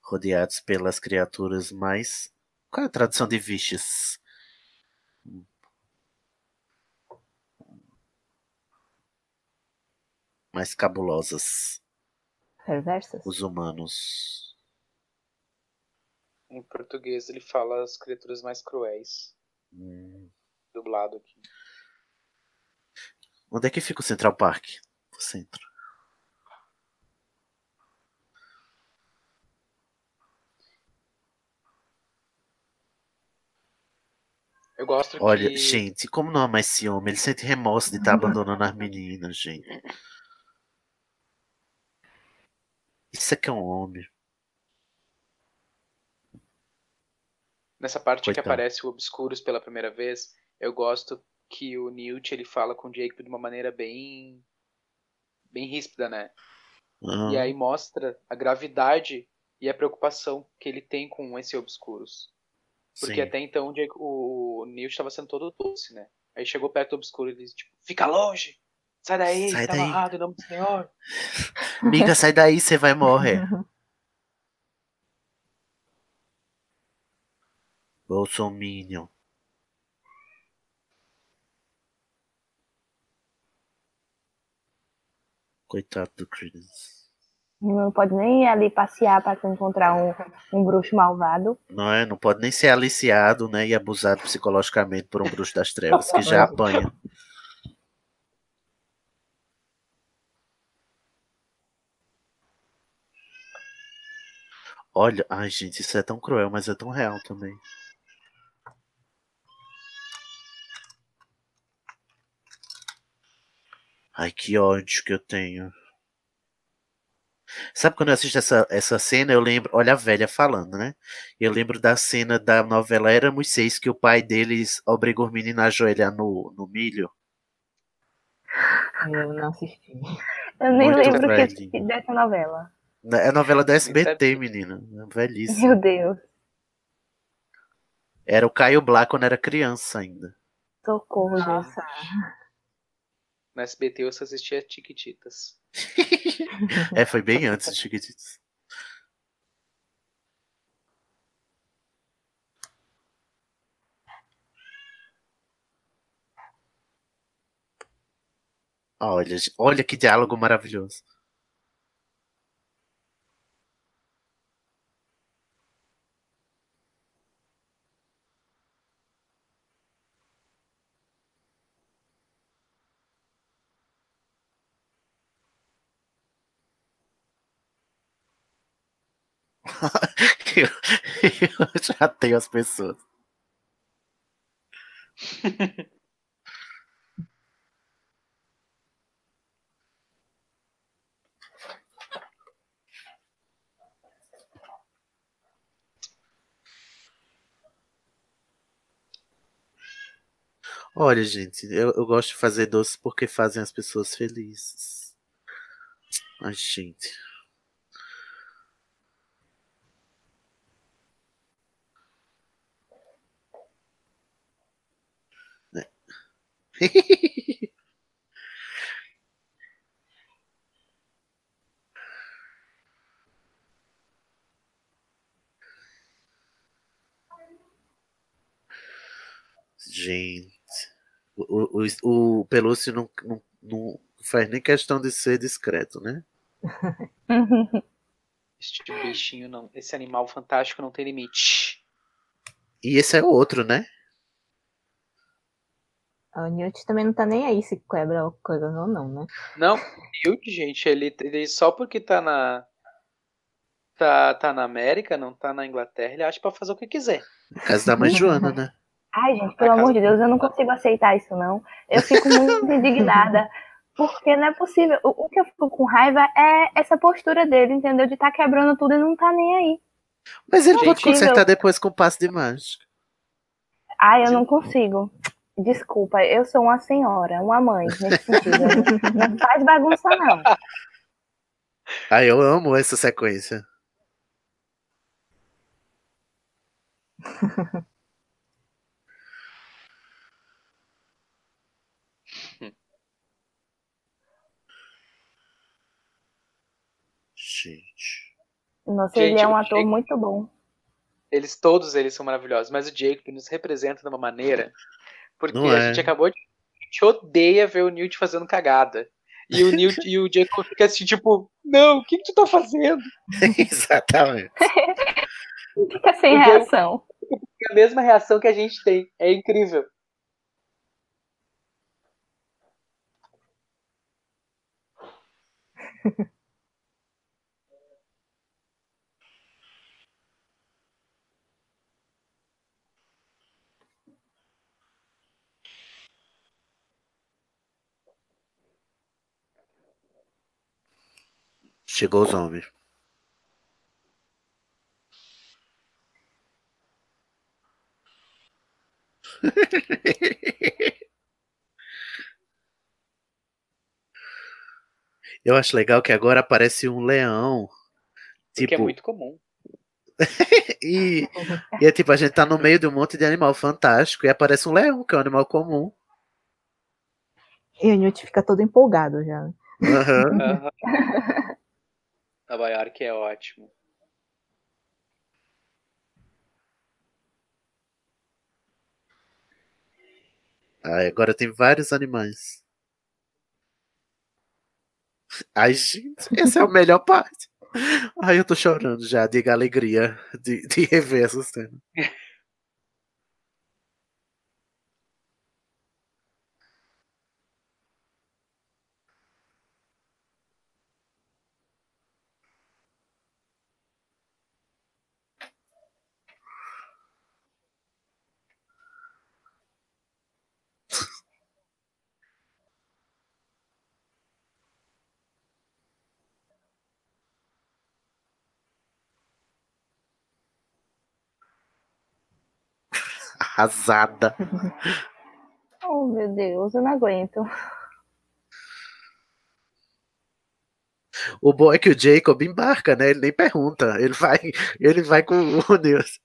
Rodeados pelas criaturas mais. Qual é a tradução de Vicious? Mais cabulosas.
Perversas?
Os humanos.
Em português ele fala as criaturas mais cruéis.
Hum.
Dublado aqui.
Onde é que fica o Central Park? O centro.
Eu gosto
Olha,
que.
gente, como não ama esse homem? Ele sente remorso de estar abandonando as meninas, gente. Isso é que é um homem.
Nessa parte que aparece o Obscuros pela primeira vez, eu gosto que o Newt ele fala com o Jacob de uma maneira bem bem ríspida, né?
Ah,
E aí mostra a gravidade e a preocupação que ele tem com esse Obscuros. Porque
sim.
até então o, o Newt estava sendo todo doce, né? Aí chegou perto do Obscuro e disse, tipo, fica longe! Sai daí,
Sai
tá
daí."
amarrado em nome do Senhor.
Miga, sai daí, você vai morrer. Bolsominion. Coitado do Credence.
Não pode nem ali passear pra encontrar um, um bruxo malvado.
Não é? Não pode nem ser aliciado, né? E abusado psicologicamente por um bruxo das trevas, que já apanha. Olha, ai gente, isso é tão cruel, mas é tão real também. Ai, que ódio que eu tenho. Sabe quando eu assisto essa, essa cena, eu lembro, olha a velha falando, né? Eu lembro da cena da novela Éramos Seis, que o pai deles obrigou os meninos a ajoelhar no, no milho.
Eu não assisti.
Eu nem
Muito
lembro que, dessa novela.
É a novela da
é
SBT, menina. Velhíssima.
Meu Deus.
Era o Caio Blá quando era criança ainda.
Socorro, Jesus.
No SBT eu só assistia Tiquititas.
É, foi bem antes de Chiquititas. Olha, olha que diálogo maravilhoso. Eu, eu já tenho as pessoas. Olha, gente, eu, eu gosto de fazer doces porque fazem as pessoas felizes. Ai, gente. Gente, o, o, o, Pelúcio não, não, não faz nem questão de ser discreto, né?
Este bichinho não. Esse animal fantástico não tem limite.
E esse é o outro, né?
O Newt também não tá nem aí se quebra coisas ou não, né?
Não, Newt, gente, ele, ele só porque tá na. Tá, tá na América, não tá na Inglaterra, ele acha pra fazer o que quiser.
Caso da mãe Joana, né?
Ai, gente, pelo amor de Deus, eu não consigo aceitar isso, não. Eu fico muito indignada. Porque não é possível. O, o que eu fico com raiva é essa postura dele, entendeu? De tá quebrando tudo e não tá nem aí.
Mas ele
Não é
pode
possível.
consertar depois com passe de mágica.
Ai, eu não consigo. Desculpa, eu sou uma senhora, uma mãe, nesse sentido. Não- faz bagunça, não.
Ah, eu amo essa sequência. Gente.
Nossa, ele
Gente,
é um ator
Jake-
muito bom.
Eles, todos eles são maravilhosos, mas o Jacob nos representa de uma maneira. Porque
Não
a
é.
gente acabou de. A gente odeia ver o Newt fazendo cagada. E o Newt e o Jacob fica assim, tipo, não, o que, que tu tá fazendo?
Exatamente.
Fica sem
Porque-
reação.
É a mesma reação que a gente tem. É incrível.
Chegou os homens. Eu acho legal que agora aparece um leão. Tipo,
é muito comum.
e, e é tipo, a gente tá no meio de um monte de animal fantástico e aparece um leão, que é um animal comum.
E o Newt fica todo empolgado já.
Aham.
Aham. Nova York é ótimo.
Ai, agora tem vários animais. Ai, gente, essa é a melhor parte. Ai, eu tô chorando já, de alegria de, de rever essa cena. Arrasada.
Oh, meu Deus, eu não aguento.
O bom é que o Jacob embarca, né? Ele nem pergunta. Ele vai, ele vai com o Nilson.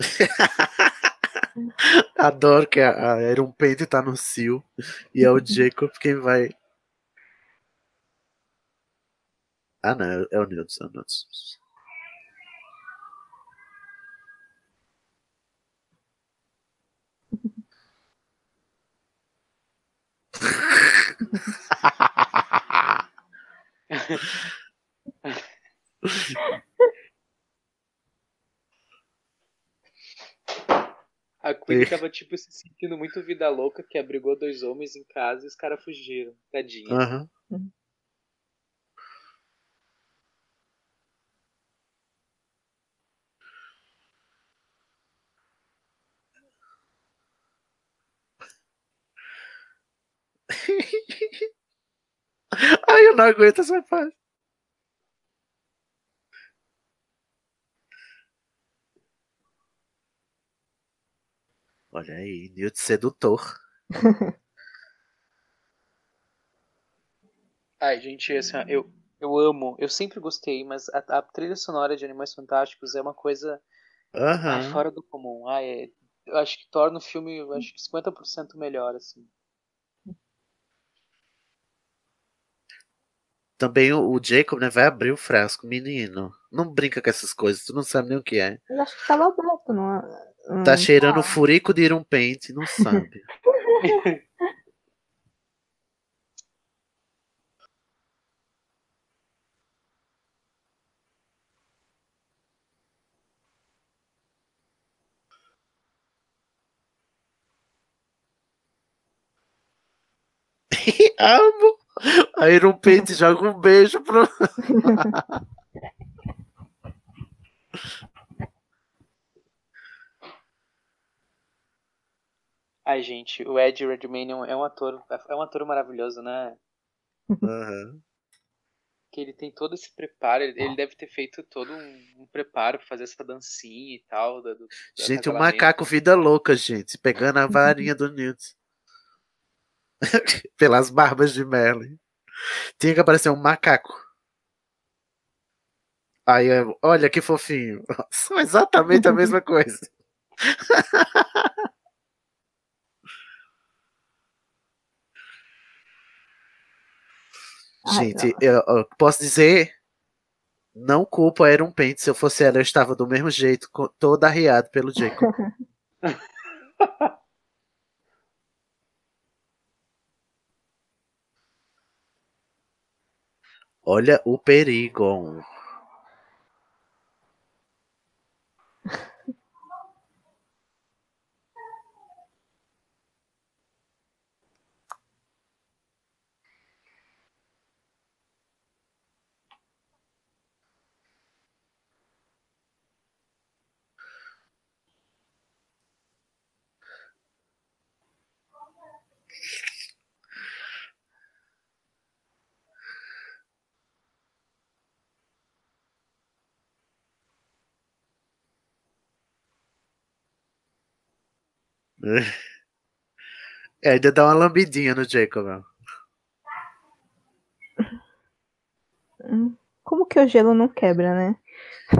Adoro que a, a Iron Paint tá no Sil e é o Jacob quem vai. Ah, não, é o Nilson. É o Nilson.
A Queen tava, tipo, se sentindo muito vida louca, que abrigou dois homens em casa e os caras fugiram. Tadinha.
Aham. Ai, eu não aguento essa parte. Olha aí, Newt sedutor.
Ai, gente, assim, eu, eu amo, eu sempre gostei, mas a, a trilha sonora de Animais Fantásticos é uma coisa ai,
Aham.
fora do comum. Ai, é- eu acho que torna o filme, eu acho que 50% melhor, assim.
Também o, o Jacob, né, vai abrir o frasco. Menino, não brinca com essas coisas, tu não sabe nem o que é.
Eu acho que tava aberto, não.
Tá
hum,
cheirando furico de Iron Paint, não sabe. Amo! A Iron Paint joga um beijo pro.
Ai, gente, o Ed Redmayne é um- um ator, é um ator maravilhoso, né?
Aham.
Que ele tem todo esse preparo, ele, ele deve ter feito todo um, um preparo pra fazer essa dancinha e tal. do- do-
Gente, o
acasalamento.
macaco vida louca, gente, pegando a varinha do Newt. Pelas barbas de Merlin. Tinha que aparecer um macaco. Aí, olha que fofinho. São exatamente a mesma coisa. Gente, eu, eu posso dizer, não culpo a Iron Paint. Se eu fosse ela, eu estava do mesmo jeito, todo arriado pelo Jacob. Olha o perigo. É, ainda dá uma lambidinha no Jacob. ó.
Hum, Como que o gelo não quebra, né?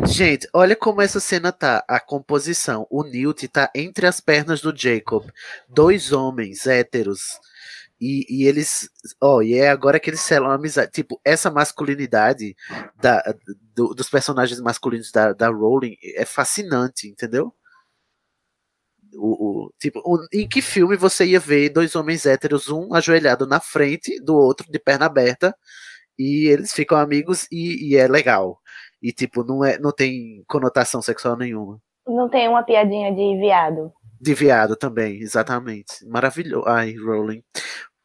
Gente, olha como essa cena tá. A composição. O Newt tá entre as pernas do Jacob. Dois homens héteros. E, e eles. Ó, e é agora que eles selam a amizade. Tipo, essa masculinidade da, do- dos personagens masculinos da, da Rowling é fascinante, entendeu? O, o- tipo, o- em que filme você ia ver dois homens héteros, um ajoelhado na frente do outro, de perna aberta, e eles ficam amigos e, e é legal. E tipo, não, é, não tem conotação sexual nenhuma.
Não tem uma piadinha de viado.
De viado também, exatamente. Maravilhoso. Ai, Rowling.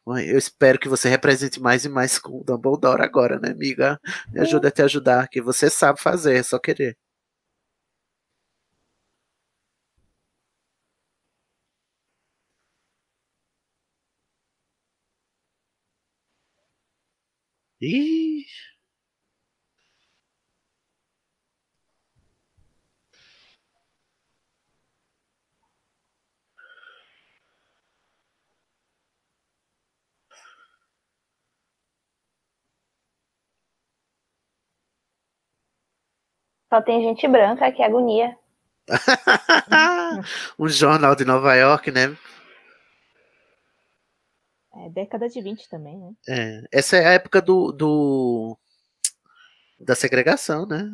Eu espero que você represente mais e mais com o Dumbledore agora, né, amiga? Me ajuda a te ajudar, que você sabe fazer, é só querer. Ih,
Só tem gente branca, que agonia.
um jornal de Nova York, né?
É década de 20 também, né?
É, essa é a época do, do da segregação, né?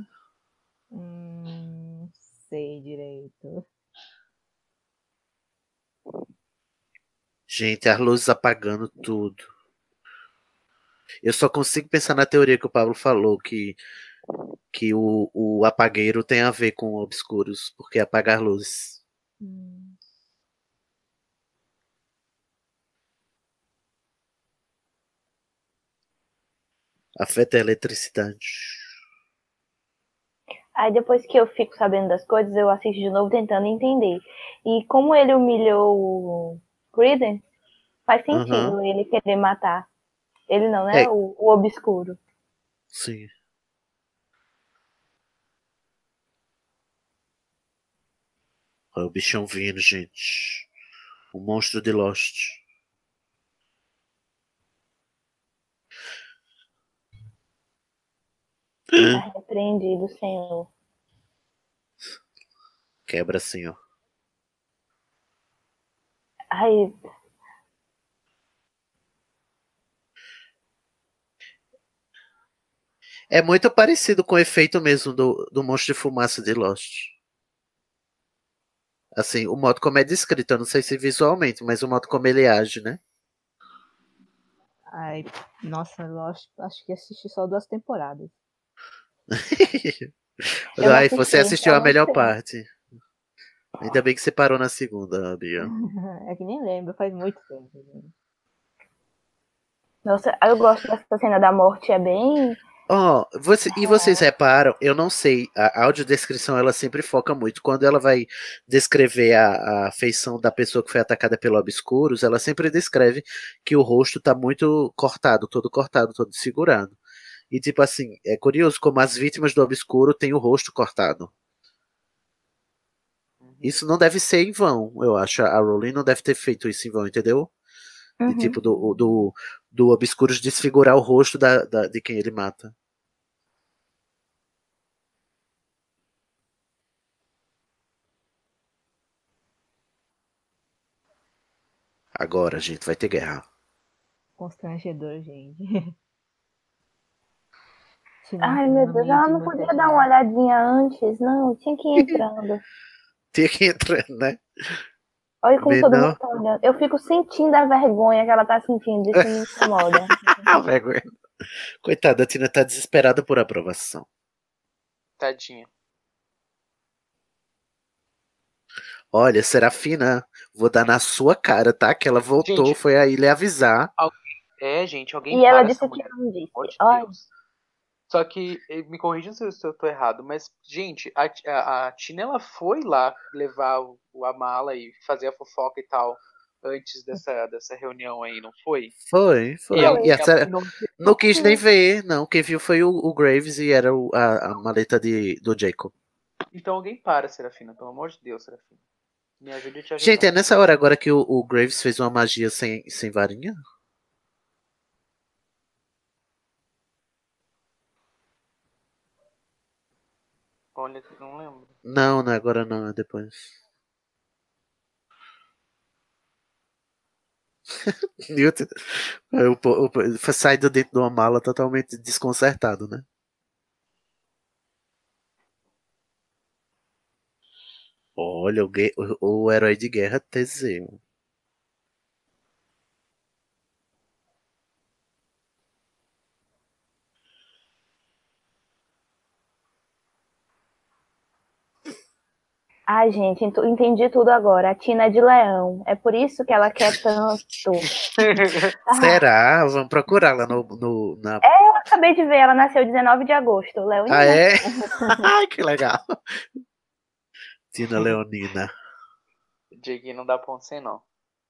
Hum, sei direito.
Gente, as luzes apagando tudo. Eu só consigo pensar na teoria que o Pablo falou, que, que o, o apagueiro tem a ver com obscuros, porque é apagar luzes.
Hum,
Afeta a eletricidade.
Aí depois que eu fico sabendo das coisas, eu assisto de novo tentando entender. E como ele humilhou o Credence, faz sentido
Aham.
ele querer matar. Ele não, né?
É.
O, o obscuro.
Sim. Olha o bichão vindo, gente. O monstro de Lost.
Tá repreendido, Senhor.
Quebra ó.
Ai,
É muito parecido com o efeito mesmo do, do monstro de fumaça de Lost. Assim, o modo como é descrito, eu não sei se visualmente, mas o modo como ele age, né?
Ai, nossa, Lost, acho que assisti só duas temporadas.
Ai,
assisti,
você assistiu a melhor parte. Ainda bem que você parou na segunda, Bia.
é que nem lembro, faz muito tempo.
nossa, eu gosto dessa cena da morte, é bem.
Ó, você, e vocês reparam, eu não sei, a audiodescrição ela sempre foca muito. Quando ela vai descrever a, a feição da pessoa que foi atacada pelo obscuros, ela sempre descreve que o rosto tá muito cortado, todo cortado, todo desfigurado. E tipo assim, é curioso como as vítimas do obscuro têm o rosto cortado. Isso não deve ser em vão, eu acho. A Rowling não deve ter feito isso em vão, entendeu? De
Uhum.
tipo do, do, do obscuros desfigurar o rosto da, da- de quem ele mata. Agora, gente, vai ter guerra.
Constrangedor, gente.
Ai, meu Deus, ela não podia dar uma olhadinha antes, não, tinha que ir entrando.
Tinha que entrar, né?
Olha como
Vê
todo
não?
mundo tá olhando. Eu fico sentindo a vergonha que ela tá sentindo. Isso me incomoda.
Ah, vergonha. Coitada, a Tina tá desesperada por aprovação.
Tadinha.
Olha, Serafina, vou dar na sua cara, tá? Que ela voltou,
Gente.
foi aí lhe avisar.
É, gente, alguém
E ela disse que
mulher.
não disse.
Pelo amor de
Olha.
Deus. Só que, me corrijam se eu, tô errado, mas, gente, a, a, a Tina, ela foi lá levar o, o- a mala e fazer a fofoca e tal, antes dessa, dessa reunião aí, não foi?
Foi, foi.
E ela-
E
ela não-
não quis nem ver, não. Quem viu foi o, o Graves e era o- a, a maleta de, do Jacob.
Então alguém para, Serafina, pelo amor de Deus, Serafina. Me ajude a te ajudar.
Gente, é nessa hora agora que o, o Graves fez uma magia sem, sem varinha?
Olha, não lembro.
Não, não é agora não, é depois. Newton o, po- o, po- foi saído dentro de uma mala totalmente desconcertado, né? Olha, o, o, o herói de guerra Teseu.
Ai, gente, ent- entendi tudo agora. A Tina é de leão. É por isso que ela quer tanto.
Será? Vamos procurá-la no, no, na.
É, eu acabei de ver. Ela nasceu 19 de agosto. Leonina.
Ah, é? Ai, que legal. Tina Leonina.
Jake não dá ponto sem não.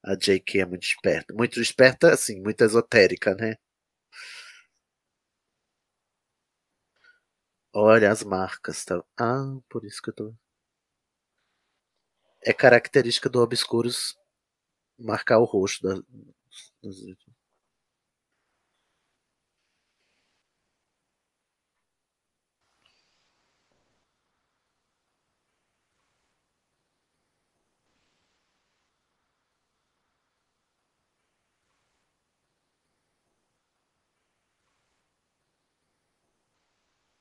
A J.K. é muito esperta. Muito esperta, assim, muito esotérica, né? Olha as marcas, tá? Ah, por isso que eu tô. É característica do Obscuros marcar o rosto da. dos-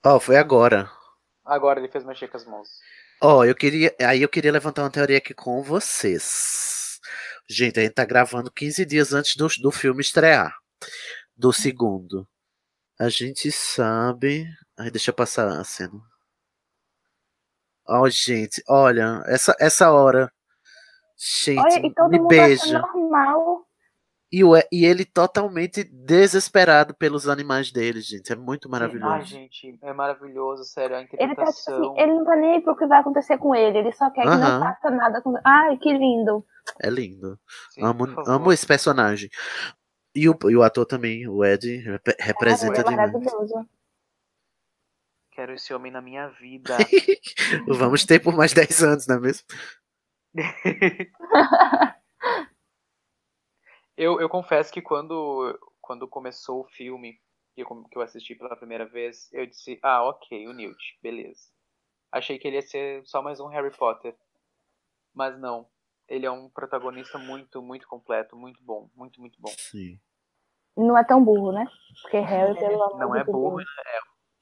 Ó, foi agora.
Agora ele fez mexer com as mãos.
Ó, eu queria. Aí eu queria levantar uma teoria aqui com vocês. Gente, a gente tá gravando 15 dias antes do, do filme estrear. Do segundo. A gente sabe. Ai, deixa eu passar a cena. Ó, gente, olha, essa, essa hora. Gente,
Olha, e todo
me
mundo
beija.
acha normal.
E, o- e ele totalmente desesperado pelos animais dele, gente. É muito maravilhoso.
Ai, gente, é maravilhoso, sério, a
Ele tá tipo assim, ele não tá nem aí pro que vai acontecer com ele. Ele só quer que não faça nada com. Ai, que lindo.
É lindo.
Sim,
amo, amo esse personagem. E o, e o ator também, o Ed, rep- representa
é
demais.
maravilhoso.
Quero esse homem na minha vida.
Vamos ter por mais 10 anos, não é mesmo?
eu, eu confesso que quando, quando começou o filme, que eu, que eu assisti pela primeira vez, eu disse, ah, ok, o Newt, beleza. Achei que ele ia ser só mais um Harry Potter. Mas não. Ele é um protagonista muito, muito completo, muito bom, muito, muito bom.
Sim.
Não é tão burro, né? Porque Harry, pelo amor
Não é burro,
Deus.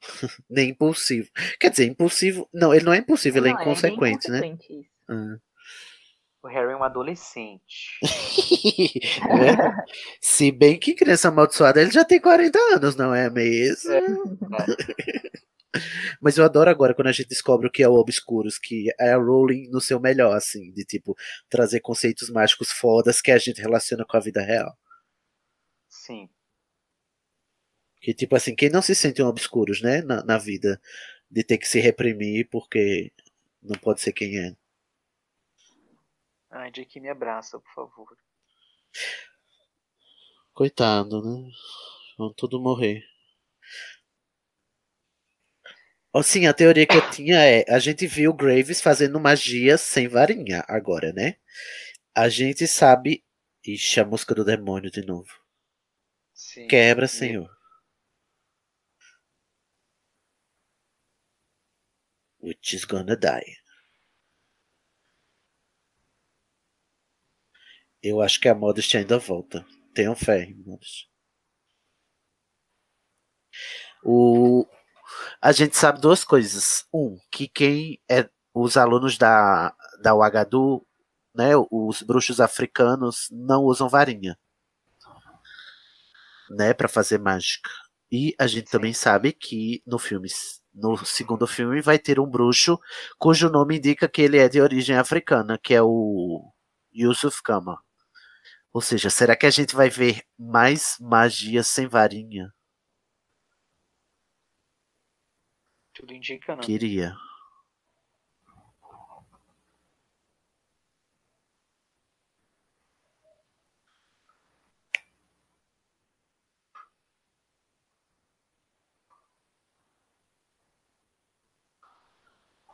Nem impulsivo. Quer dizer, impulsivo. Não, ele não é impulsivo, ele é
Não, é
inconsequente, né?
inconsequente isso.
Ah.
O Harry é um adolescente.
É. Se bem que criança amaldiçoada, ele já tem 40 anos, não é mesmo? Mas eu adoro agora quando a gente descobre o que é o Obscuros, que é a Rowling no seu melhor, assim, de tipo, trazer conceitos mágicos fodas que a gente relaciona com a vida real.
Sim.
Que tipo assim, quem não se sente um Obscuros, né, na, na vida, de ter que se reprimir porque não pode ser quem é.
Ai, Jake, me abraça, por favor.
Coitado, né? Vão tudo morrer. Ó, sim, a teoria que eu tinha é: a gente viu Graves fazendo magia sem varinha agora, né? A gente sabe. Ixi, a música do demônio de novo.
Sim.
Quebra,
E-
senhor. Which is gonna die. Eu acho que a Modest ainda volta. Tenham fé Modest. O... A gente sabe duas coisas. Um, que quem é os alunos da, da UHDU né, os bruxos africanos não usam varinha, né, para fazer mágica. E a gente também sabe que no filme, no segundo filme, vai ter um bruxo cujo nome indica que ele é de origem africana, que é o Yusuf Kama. Ou seja, será que a gente vai ver mais magia sem varinha?
Tudo indica, né?
Queria.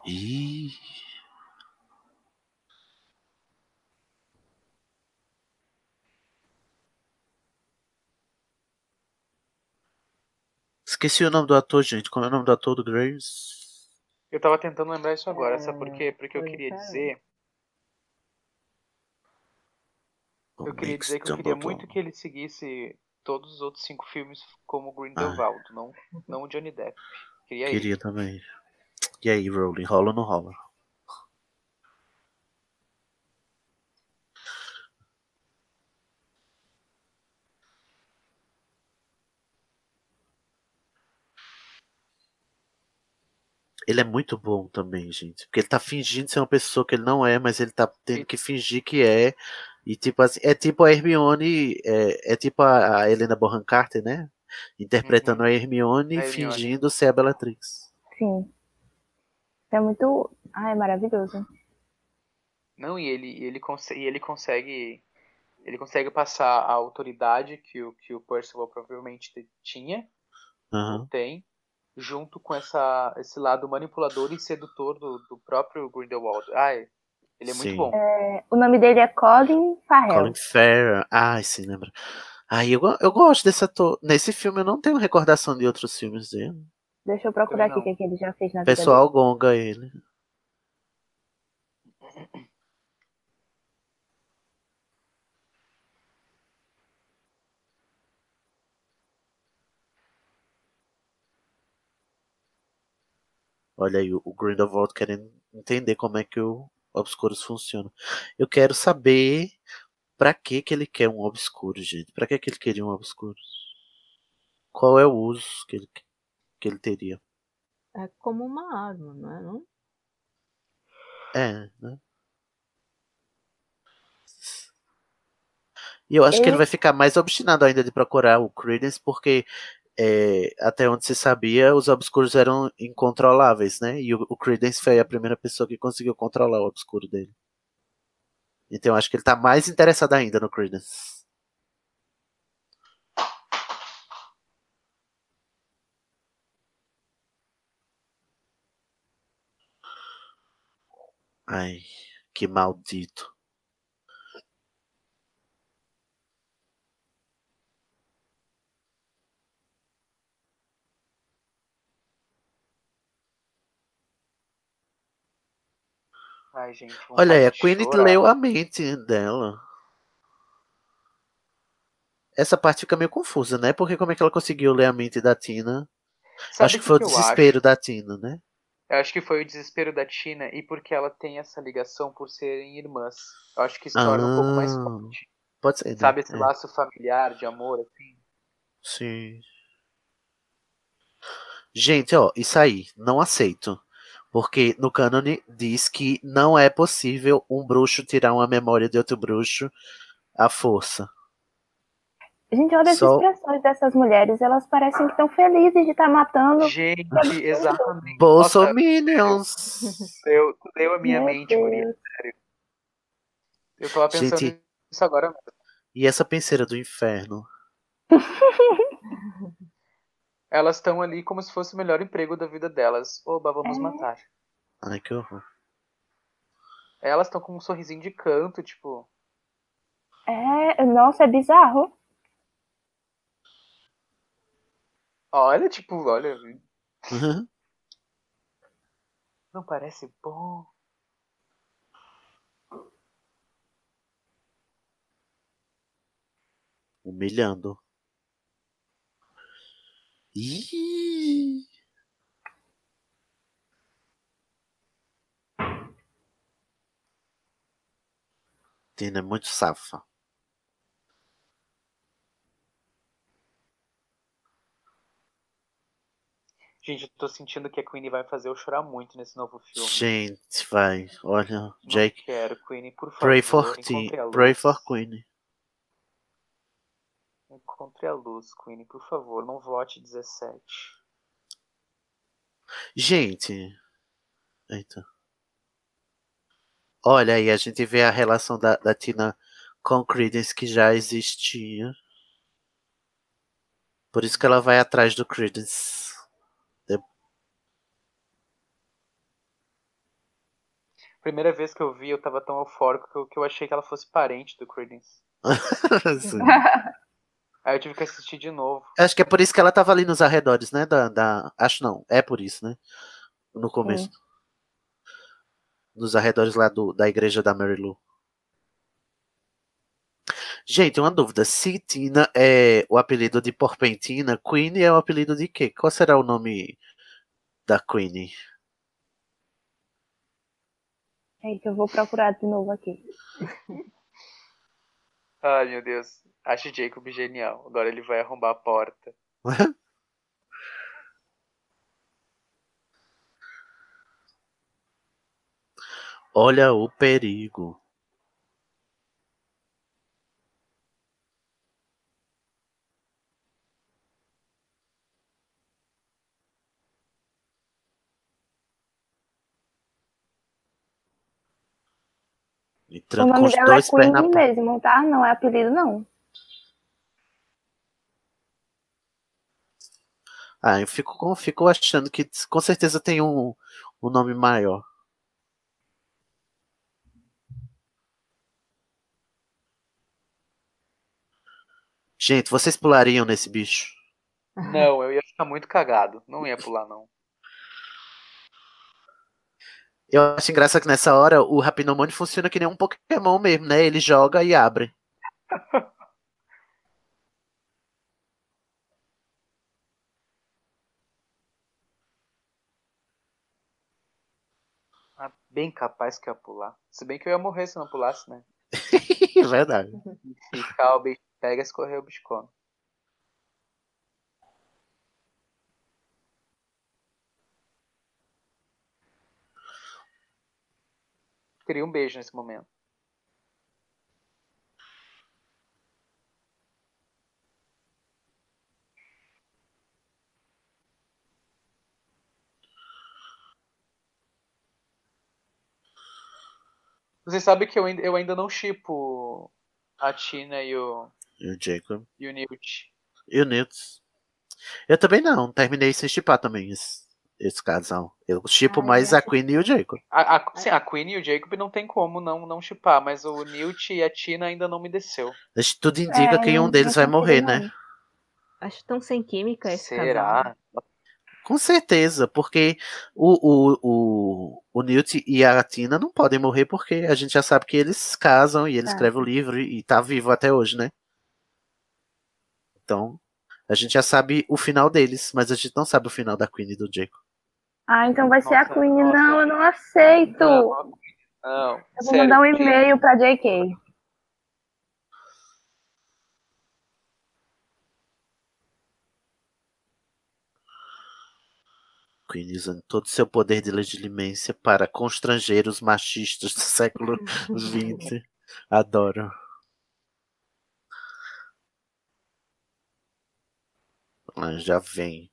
Ih. Esqueci o nome do ator, gente. Como é o nome do ator do Graves?
Eu tava tentando lembrar isso agora, sabe por
É,
quê? Porque eu queria
é.
dizer.
O
Eu queria dizer que eu queria
Dumbledore.
muito que ele seguisse todos os outros cinco filmes como Grindelwald, não, não o Johnny Depp. Queria.
Queria também. E aí, Rowling, rola ou não rola? Ele é muito bom também, gente. Porque ele tá fingindo ser uma pessoa que ele não é, mas ele tá tendo que fingir que é. E tipo assim, é tipo a Hermione, é, é tipo a, a Helena Bonham Carter, né? Interpretando a Hermione,
A Hermione.
fingindo ser a Bellatrix.
Sim. É muito. Ai, é maravilhoso.
Não, e ele, ele, consegue, e ele consegue. Ele consegue passar a autoridade que o, que o Percival provavelmente te- tinha,
Aham.
tem, junto com essa, esse lado manipulador e sedutor do, do próprio Grindelwald. Ai, ele é muito
Sim.
bom.
É, o nome dele é Colin Farrell.
Colin Farrell. Ai, sim, lembra. Ai, eu, eu gosto desse ator. Nesse filme eu não tenho recordação de outros filmes dele.
Deixa eu procurar aqui o que, que ele já fez na
O
vida
pessoal gonga ele. Olha aí, o Grindelwald querendo entender como é que o Obscuros funciona. Eu quero saber pra que que ele quer um Obscuro, gente. Pra que que ele queria um Obscuros? Qual é o uso que ele, que ele teria?
É como uma arma, não é? Não?
É, né? E eu acho que ele
Ele-
vai ficar mais obstinado ainda de procurar o Credence, porque é, até onde se sabia, os obscuros eram incontroláveis, né? E o, o Credence foi a primeira pessoa que conseguiu controlar o obscuro dele. Então acho que ele tá mais interessado ainda no Credence. Ai, que maldito.
Ai, gente.
Olha aí, a Queen leu a mente dela. Essa parte fica meio confusa, né? Porque como é que ela conseguiu ler a mente da Tina?
Sabe
acho que
o
foi o
eu
desespero
acho?
da Tina, né?
Eu acho que foi o desespero da Tina e porque ela tem essa ligação por serem irmãs. Eu acho que isso torna um pouco mais
Ah,
forte.
Pode ser, né?
Sabe esse
É.
laço familiar de amor, assim?
Sim. Gente, ó, isso aí, não aceito. Porque no cânone diz que não é possível um bruxo tirar uma memória de outro bruxo à força.
Gente, olha as
Só-
expressões dessas mulheres. Elas parecem que estão felizes de estar matando.
Gente, exatamente.
Bolsominions!
eu deu a minha
Meu
mente, Maria.
Deus.
Sério. Eu tava pensando
Gente,
nisso agora mesmo.
e essa penseira do inferno?
Elas estão ali como se fosse o melhor emprego da vida delas. Oba, vamos
É.
matar.
Ai, que horror.
Elas estão com um sorrisinho de canto, tipo.
É, nossa, é bizarro.
Olha, tipo, olha. Não parece bom.
Humilhando. Ih! Tina é muito safa.
Gente, eu tô sentindo que a Queenie vai fazer eu chorar muito nesse novo filme.
Gente, vai. Olha,
Não
Jake.
quero, Queenie, por favor.
Pray for. Pray for Queen.
Encontre a luz, Queenie, por favor. Não vote 17.
Gente. Eita. Olha aí, a gente vê a relação da, da Tina com Credence que já existia. Por isso que ela vai atrás do Credence. De-
Primeira vez que eu vi, eu tava tão eufórico que eu, que eu achei que ela fosse parente do Credence. Aí eu tive que assistir de novo.
Acho que é por isso que ela tava ali nos arredores, né? Da, da... Acho não, é por isso, né? No começo. Nos arredores lá do, da igreja da Mary Lou. Gente, uma dúvida. Se Tina é o apelido de Porpentina, Queen é o apelido de quê? Qual será o nome da Queen?
Eita, eu vou procurar de novo aqui.
Ai, meu Deus. Acho Jacob genial. Agora ele vai arrombar a porta.
Olha o perigo. Com
nome
os
dela é
dois na
Queen mesmo, tá? Não é apelido, não.
Ah, eu fico, fico achando que com certeza tem um, um nome maior. Gente, vocês pulariam nesse bicho?
Não, eu ia ficar muito cagado. Não ia pular, não.
Eu acho engraçado que nessa hora o Rapinomone funciona que nem um Pokémon mesmo, né? Ele joga e abre.
Ah, Bem capaz que eu ia pular. Se bem que eu ia morrer se não pulasse, né?
Verdade.
Ficar o bicho pega, escorrer o bicho come. Queria um beijo nesse momento. Você sabe que eu ainda, eu ainda não chipo a Tina e o,
E o Jacob.
e o Newt.
E o Newt. Eu também não, terminei sem chipar também esse, esse casal. Eu chipo
Ai,
mais
eu
a Queen e o Jacob.
A, a, sim, a Queen e o Jacob não tem como não, não chipar, mas o Newt e a Tina ainda não me desceu.
Mas tudo indica
É,
que um deles vai morrer, né?
Acho tão sem química esse casal.
Com certeza, porque o, o, o, o Newt e a Tina não podem morrer porque a gente já sabe que eles casam e ele
Tá.
escreve o livro e, tá vivo até hoje, né? Então, a gente já sabe o final deles, mas a gente não sabe o final da Queen e do Jacob.
Ah, então vai ser a Queen.
nossa.
Não, eu não aceito.
Não, não.
eu vou
sério,
mandar um e-mail pra JK.
Usando todo o seu poder de legilimência para constranger os machistas do século XX. Adoro. Ah, já vem.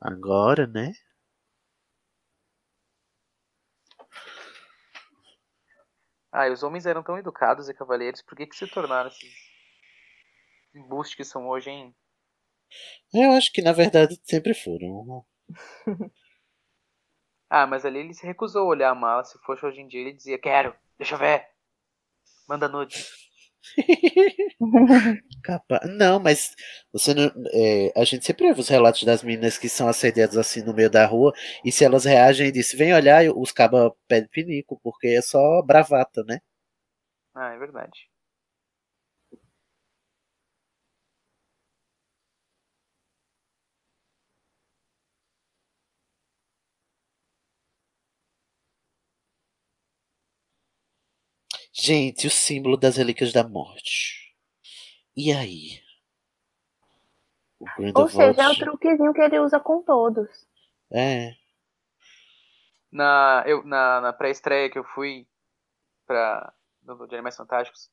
Agora, né?
Ah, e os homens eram tão educados e cavalheiros, por que, que se tornaram esses embustes que são hoje, hein?
Eu acho que na verdade sempre foram.
Ah, mas ali ele se recusou a olhar a mala. Se fosse hoje em dia, ele dizia: Quero, deixa eu ver. Manda nude.
Capa... Não, mas você não, é, a gente sempre ouve os relatos das meninas que são assediadas assim no meio da rua e se elas reagem e dizem, vem olhar, os cabas pedem pinico, porque é só bravata, né?
Ah, é verdade.
Gente, o símbolo das relíquias da morte. E aí? O
Ou seja, é o truquezinho que ele usa com todos.
É.
Na, eu, na, na pré-estreia que eu fui pra, no, de Animais Fantásticos,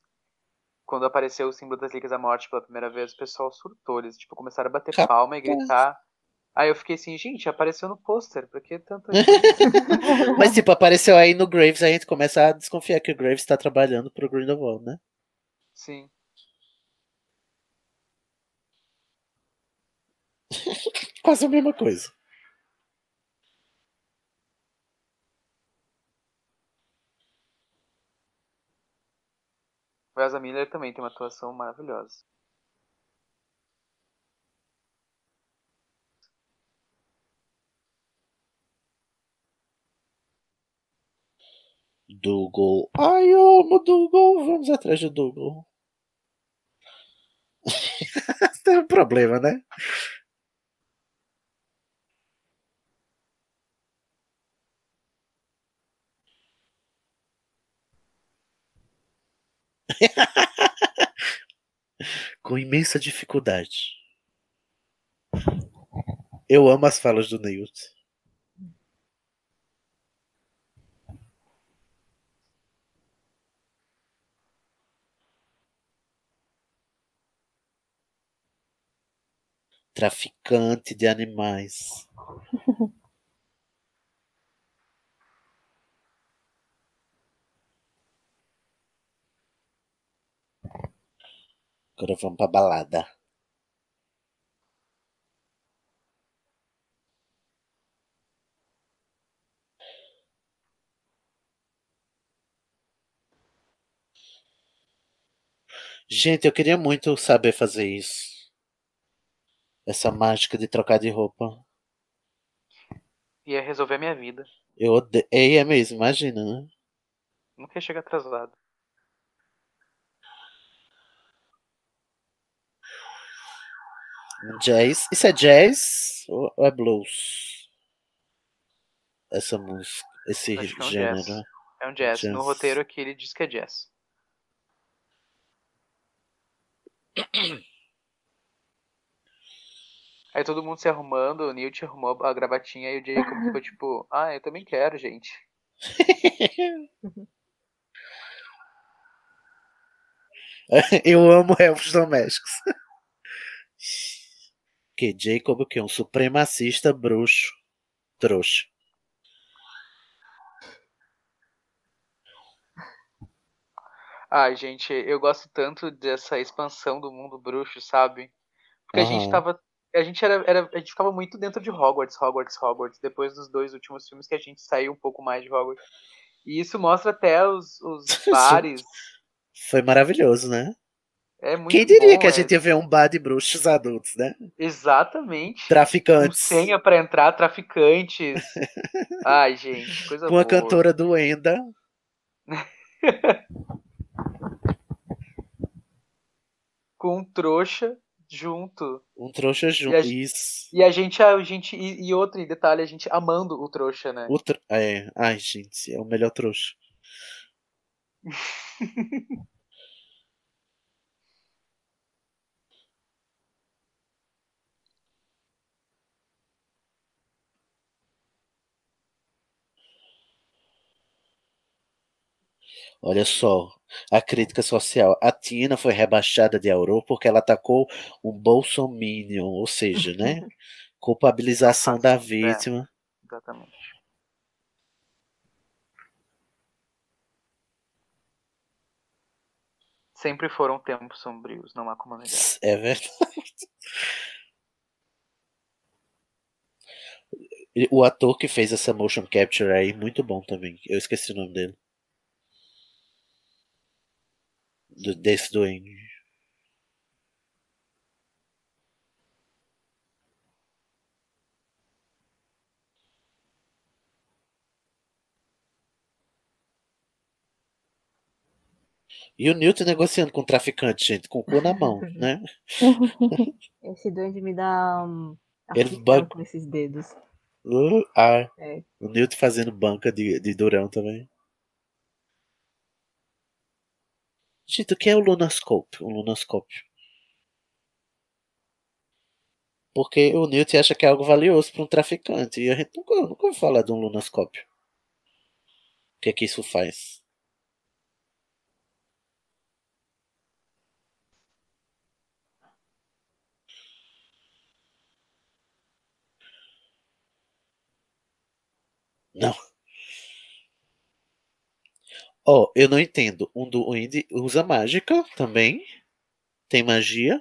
quando apareceu o símbolo das Ligas da Morte pela primeira vez, o pessoal surtou. Eles tipo, começaram a bater
Capaz.
palma e gritar. Aí eu fiquei assim, gente, apareceu no pôster, por que tanto.
Mas, tipo, apareceu aí no Graves, aí a gente começa a desconfiar que o Graves tá trabalhando pro Grindelwald, né?
Sim.
Quase a mesma coisa.
O Ezra Miller também tem uma atuação maravilhosa.
Dougal. Ai, eu amo Dougal. Vamos atrás do Dougal. Tem um problema, né? Com imensa dificuldade. Eu amo as falas do Newt. Traficante de animais. Agora vamos pra balada. Gente, eu queria muito saber fazer isso. Essa mágica de trocar de roupa.
Ia resolver a minha vida.
Eu odeio. É mesmo, imagina, né?
Nunca ia chegar atrasado.
Jazz. Isso é jazz ou é blues? Essa música, esse
é um
gênero.
jazz. É um jazz. No
Jazz.
roteiro aqui ele diz que é jazz. Aí todo mundo se arrumando, o Newt arrumou a gravatinha e o Jacob ficou tipo, ah, eu também quero, gente.
Eu amo elfos domésticos. Que Jacob que? Um supremacista bruxo. Trouxa.
Ai, gente, eu gosto tanto dessa expansão do mundo bruxo, sabe? Porque a gente tava. A gente era, era. A gente ficava muito dentro de Hogwarts, Hogwarts, Hogwarts. Depois dos dois últimos filmes que a gente saiu um pouco mais de Hogwarts. E isso mostra até os, os bares.
Foi maravilhoso, né?
É muito
Quem diria
bom,
que a
é.
gente ia ver um bar de bruxos adultos, né?
Exatamente. Com
Traficantes.
senha pra entrar, traficantes. Ai, gente, coisa
Com a
boa.
cantora do Enda.
Com um trouxa junto.
Um trouxa
E
junto. Isso.
e a gente, a gente e, e outro detalhe, a gente amando o trouxa, né?
O tr- É, ai, gente, é o melhor trouxa. Olha só, a crítica social. A Tina foi rebaixada de Auror porque ela atacou um bolsominion, ou seja, né? Culpabilização da vítima.
Exatamente. Sempre foram tempos sombrios, não há como negar.
É verdade. O ator que fez essa motion capture aí, muito bom também. Eu esqueci o nome dele. Do, desse duende. E o Newton negociando com o traficante, gente, com o cu na mão, né?
Esse duende me dá um
Ele banca-
com esses dedos.
Uh, ah,
É.
o Newton fazendo banca de, de Durão também. Gente, o que é o Lunascope? O Lunascópio? Porque o Newt acha que é algo valioso para um traficante. E a gente nunca, nunca ouviu falar de um lunascópio. O que é que isso faz? Não. Ó, oh, eu não entendo. Um do Indy usa mágica também. Tem magia.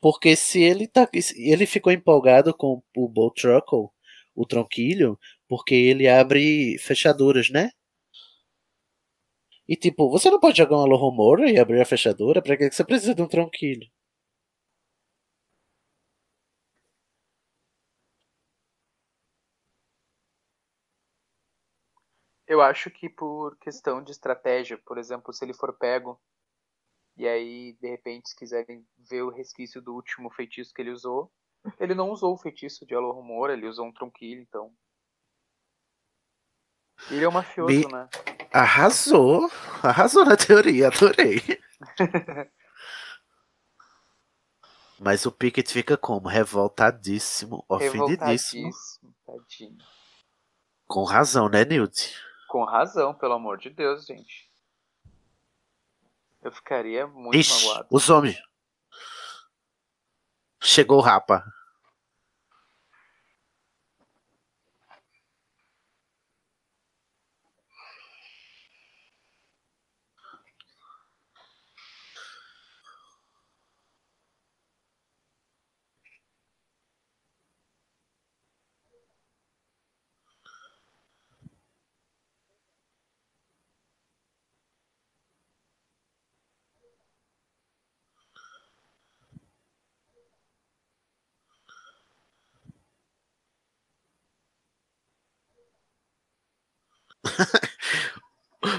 Porque se ele tá. Ele ficou empolgado com o Bow Truckle, o tronquilho, porque ele abre fechaduras, né? E tipo, você não pode jogar uma Lohomora e abrir a fechadura? Pra que você precisa de um tronquilho?
Eu acho que por questão de estratégia, por exemplo, se ele for pego e aí, de repente, se quiserem ver o resquício do último feitiço que ele usou, ele não usou o feitiço de Alohomora, ele usou um tronquilho, então. Ele é um mafioso, Me... né?
Arrasou! Arrasou na teoria, adorei. Mas o Pickett fica como? Revoltadíssimo, ofendidíssimo. Tadinho. Com razão, né, Newt?
Com razão, pelo amor de Deus, gente. Eu ficaria muito Ixi, magoado.
Os homens. Chegou o Rapa.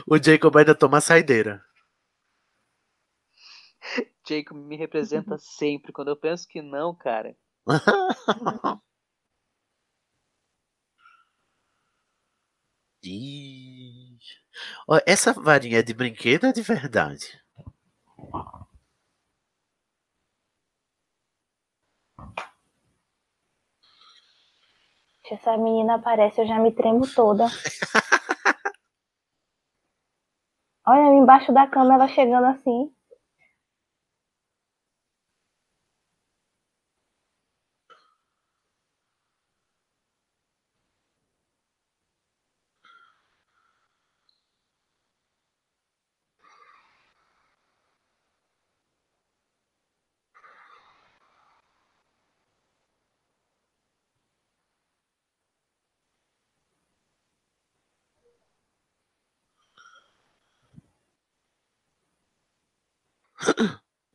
O Jacob ainda toma saideira.
Jacob me representa sempre. Quando eu penso que não, cara.
Essa varinha é de brinquedo é de verdade?
Se essa menina aparece, eu já me tremo toda. Olha, embaixo da cama ela chegando assim.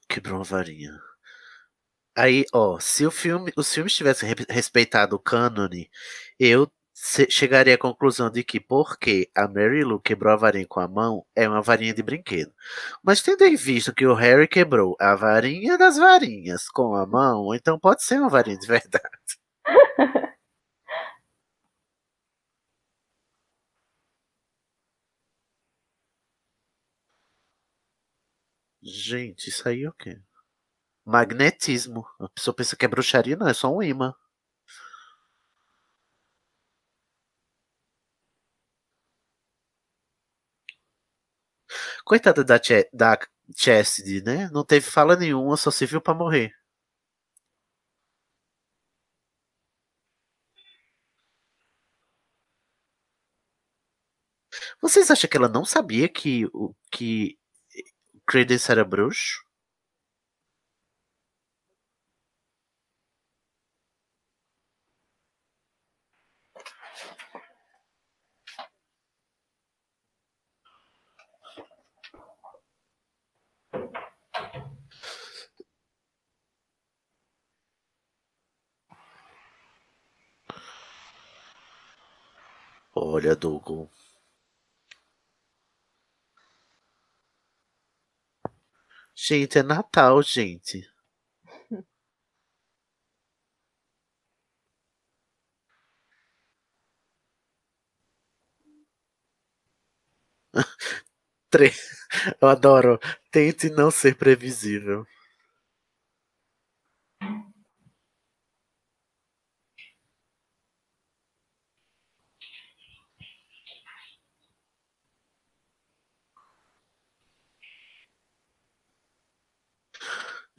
Quebrou uma varinha. Aí, ó, se o filme, os filmes tivessem respeitado o cânone, eu chegaria à conclusão de que porque a Mary Lou quebrou a varinha com a mão, é uma varinha de brinquedo. Mas tendo em vista que o Harry quebrou a varinha das varinhas com a mão, então pode ser uma varinha de verdade. Gente, isso aí é o quê? Magnetismo. A pessoa pensa que é bruxaria, não, é só um imã. Coitada da, Ch da Chastity, né? Não teve fala nenhuma, só se viu pra morrer. Vocês acham que ela não sabia que, que Credence era bruxo? Olha, Dougal. Gente, é Natal, gente. Eu adoro. Tente não ser previsível.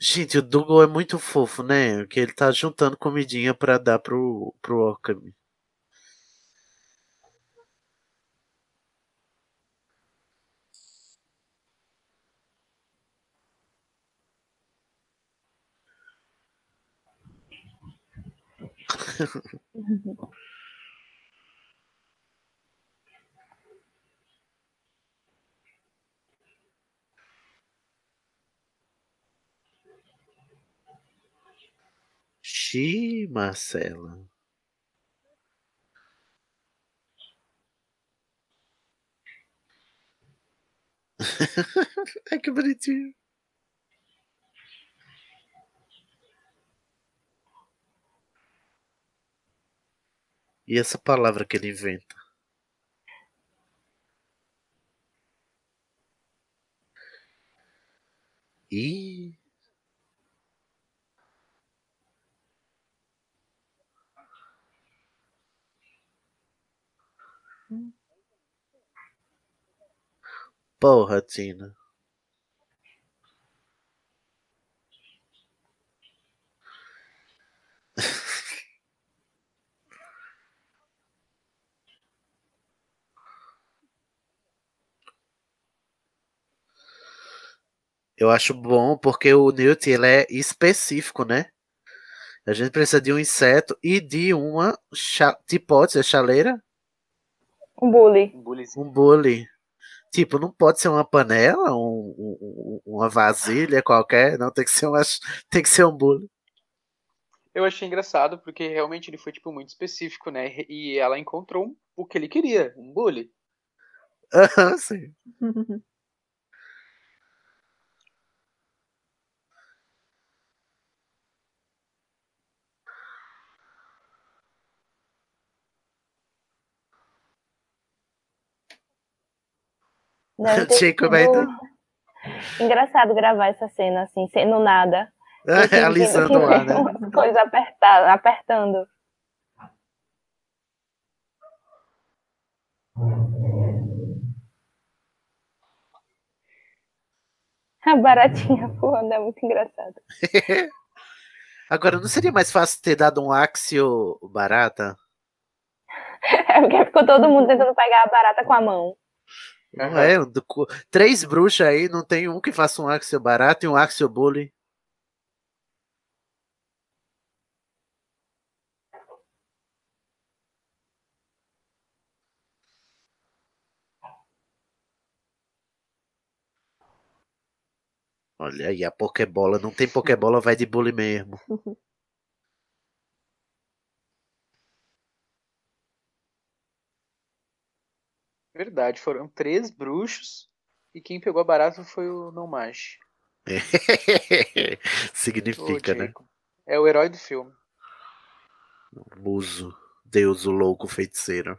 Gente, o Dougal é muito fofo, né? Que ele tá juntando comidinha pra dar pro, pro Okami. Xiii, Marcela. Ai, que bonitinho. E essa palavra que ele inventa? Ih. Porra, Tina. Eu acho bom porque o Newt ele é específico, né? A gente precisa de um inseto e de uma cha... pode ser chaleira?
Um bully.
Um bully. Tipo, não pode ser uma panela, um, um, uma vasilha qualquer, não tem que ser uma, tem que ser um bully.
Eu achei engraçado porque realmente ele foi tipo muito específico, né? E ela encontrou o que ele queria, um bully.
Aham, sim. Jacob
sido
ainda.
Engraçado gravar essa cena assim, sendo nada.
É, alisando ar, né?
Umas coisas apertar, apertando. A baratinha voando é muito engraçado.
Agora, não seria mais fácil ter dado um axio barata?
É porque ficou todo mundo tentando pegar a barata com a mão.
Não é? do Três bruxas aí, não tem um que faça um axio barato e um axio bully. Olha aí, a Pokébola. Não tem Pokébola, vai de bully mesmo.
Verdade, foram três bruxos e quem pegou a barata foi o Nomage.
Significa, né?
É o herói do filme.
Muso. Deus, o louco feiticeiro.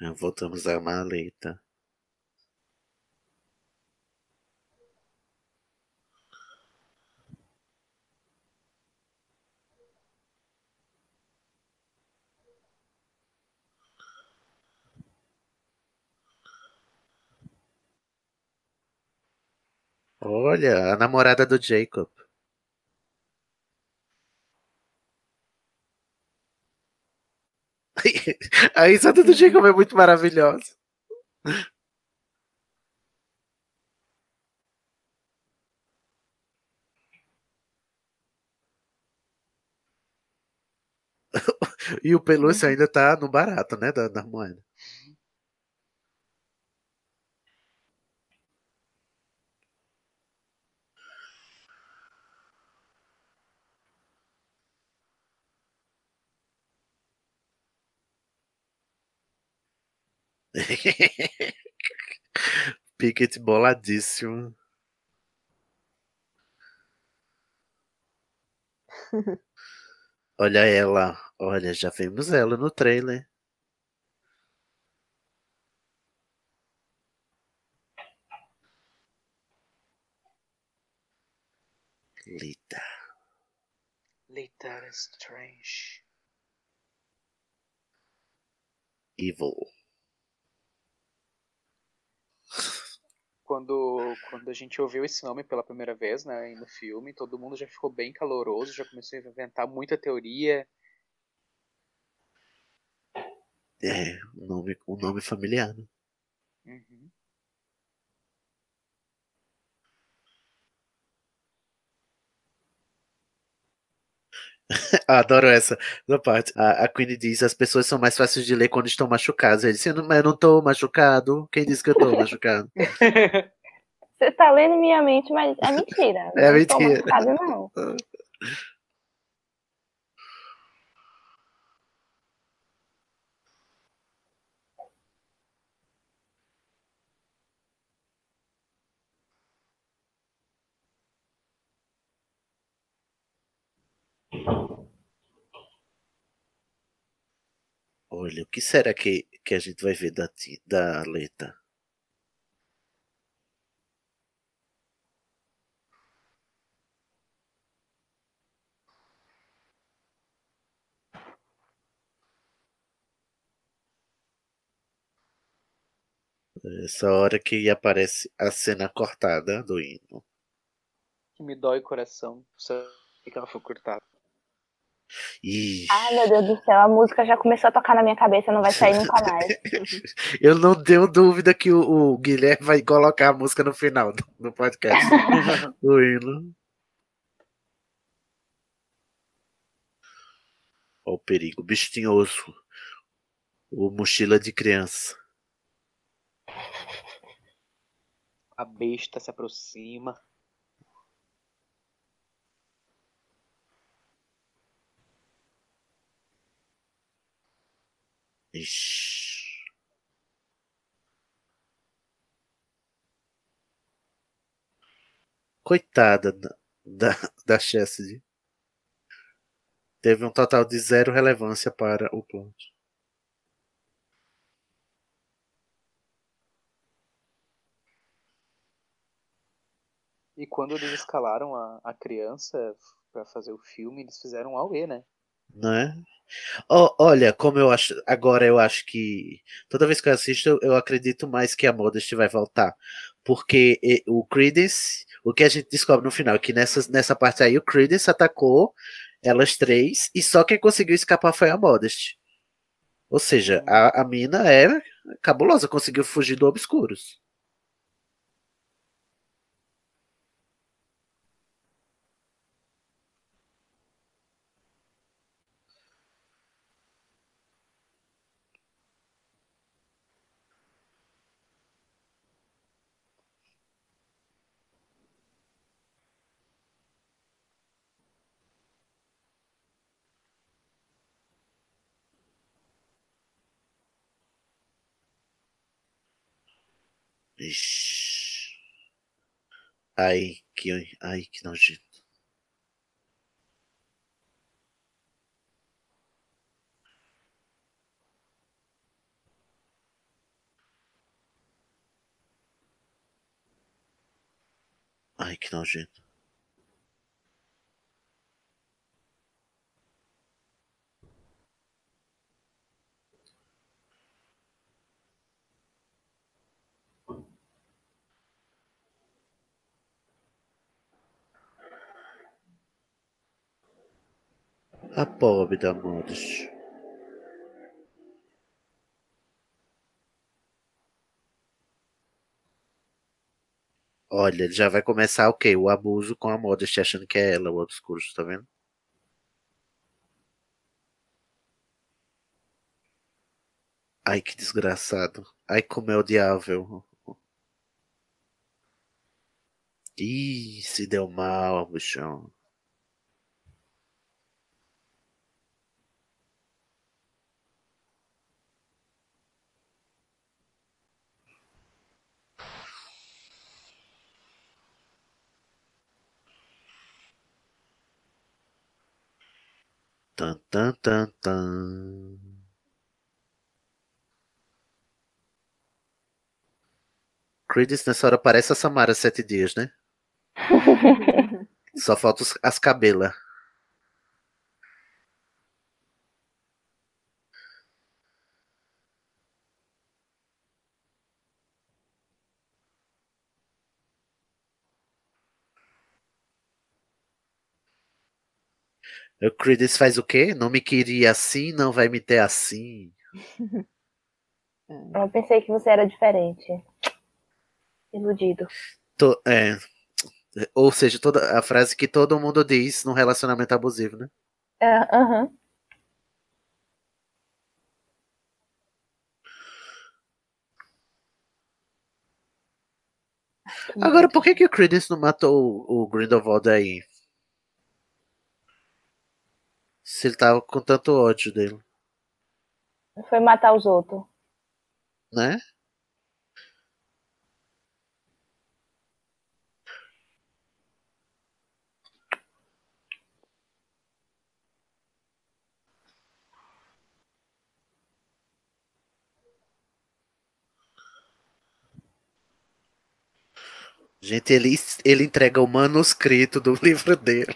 Voltamos à maleta. Olha, a namorada do Jacob. A risada do Jacob é muito maravilhosa. E o pelúcio ainda tá no barato, né? Da, da moeda. Pickett boladíssimo. Olha ela. Olha, já vimos ela no trailer. Lita.
Lita Strange.
Evil.
Quando, quando a gente ouviu esse nome pela primeira vez, né, no filme, todo mundo já ficou bem caloroso, já começou a inventar muita teoria.
É, um nome, um nome familiar. né?
Uhum.
Adoro essa da parte. A, a Queen diz: as pessoas são mais fáceis de ler quando estão machucadas. Ele disse: "Eu não- mas eu não tô machucado. Quem disse que eu tô machucado?
Você tá lendo minha mente, mas é mentira.
É
Não tô
mentira.
machucada, não.
Olha, o que será que, que a gente vai ver da, da Leta? Essa hora que aparece a cena cortada do hino.
Que me dói o coração. Sabe que ela foi cortada.
Ih,
Ai, meu Deus do céu, a música já começou a tocar na minha cabeça, não vai sair nunca mais.
eu não tenho dúvida que o, o Guilherme vai colocar a música no final do, do podcast. do hino. Ó o perigo, bicho tinhoso. O mochila de criança.
A besta se aproxima.
Ixi. Coitada da, da, Chastity. Teve um total de zero relevância para o plot.
E quando eles escalaram a, a criança pra fazer o filme, eles fizeram um AUE, né?
Né? Ó, olha, como eu acho. Agora eu acho que. Toda vez que eu assisto, eu, acredito mais que a Modest vai voltar. Porque o Credence. O que a gente descobre no final é que nessa, nessa parte aí o Credence atacou elas três e só quem conseguiu escapar foi a Modest. Ou seja, a, a mina é cabulosa, conseguiu fugir do Obscuros. Ixi. Ai, que, ai, que nojento. Ai, que nojento. A pobre. Olha, ele já vai começar o quê? O abuso com a Modest, achando que é ela o obscuro, tá vendo? Ai, que desgraçado. Ai, como é odiável. Ih, se deu mal, bichão. Tan, tan, tan, tan. Creedence nessa hora parece a Samara Sete Dias, né? Só falta as cabelas. O Creedence faz o quê? Não me queria assim, não vai me ter assim.
Eu pensei que você era diferente. Iludido.
To- é, ou seja, toda a frase que todo mundo diz num relacionamento abusivo, né?
É, Aham.
Agora, por que, que o Creedence não matou o, o Grindelwald aí? Se ele tava com tanto ódio dele,
Foi matar os outros.
né? Gente, ele, ele entrega o manuscrito do livro dele.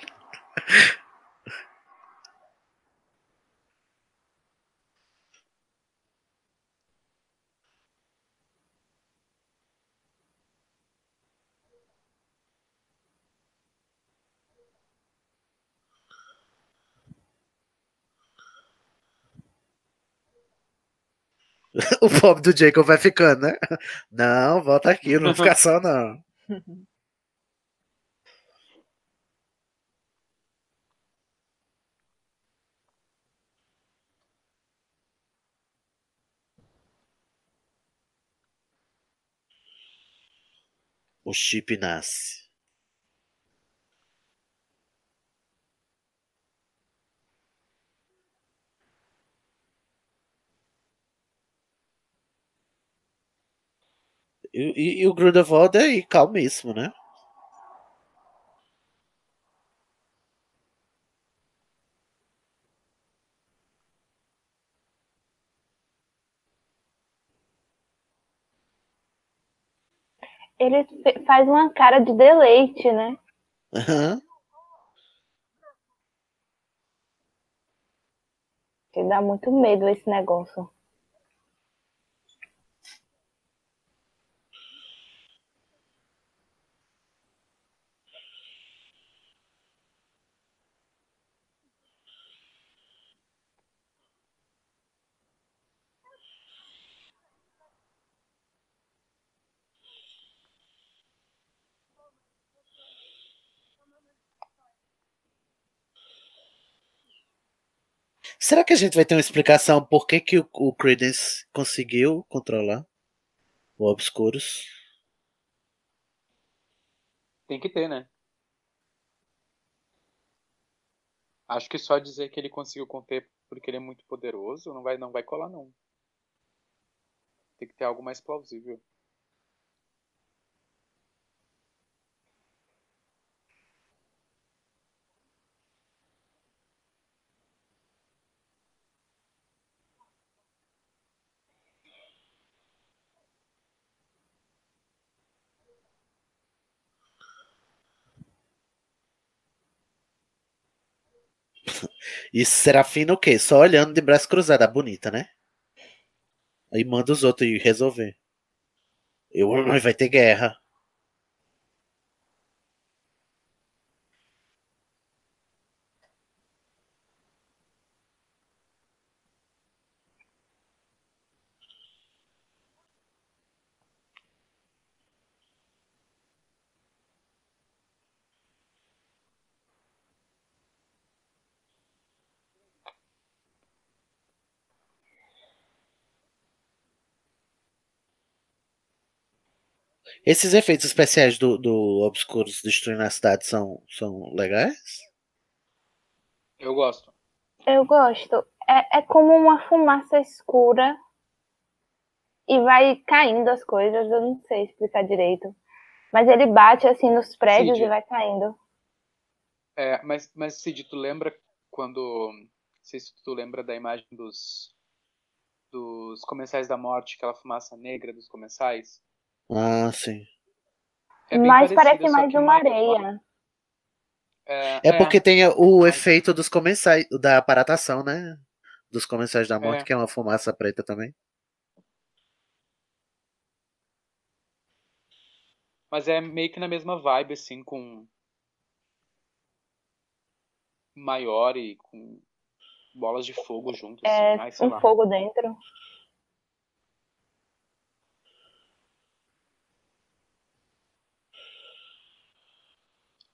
O pobre do Jacob vai ficando, né? Não, volta aqui, não vai ficar só não. O chip nasce. E, e- e o Grindelwald é aí, calmíssimo, né?
Ele faz uma cara de deleite, né?
Aham.
Que dá muito medo esse negócio.
Será que a gente vai ter uma explicação por que, que o, o Credence conseguiu controlar o Obscurus?
Tem que ter, né? Acho que só dizer que ele conseguiu conter porque ele é muito poderoso não vai, não vai colar, não. Tem que ter algo mais plausível.
E Serafina o quê? Só olhando de braço cruzado, bonita, né? Aí manda os outros ir resolver. Eu, vai ter guerra. Esses efeitos especiais do, do Obscuros destruindo a cidade são, são legais?
Eu gosto.
Eu gosto. É, é como uma fumaça escura e vai caindo as coisas. Eu não sei explicar direito. Mas ele bate assim nos prédios
Cid.
e vai caindo.
É, mas, mas Cid, tu lembra quando sei se tu lembra da imagem dos dos comensais da morte, aquela fumaça negra dos comensais.
Ah, sim.
É
Mas parece mais uma
mais-
areia.
É,
É porque tem o efeito dos comensais, da aparatação, né? Dos comensais da morte,
É.
que é uma fumaça preta também.
Mas é meio que na mesma vibe, assim, com. Maior e com bolas de fogo junto, assim.
É,
Ai, sei
um
lá.
fogo dentro.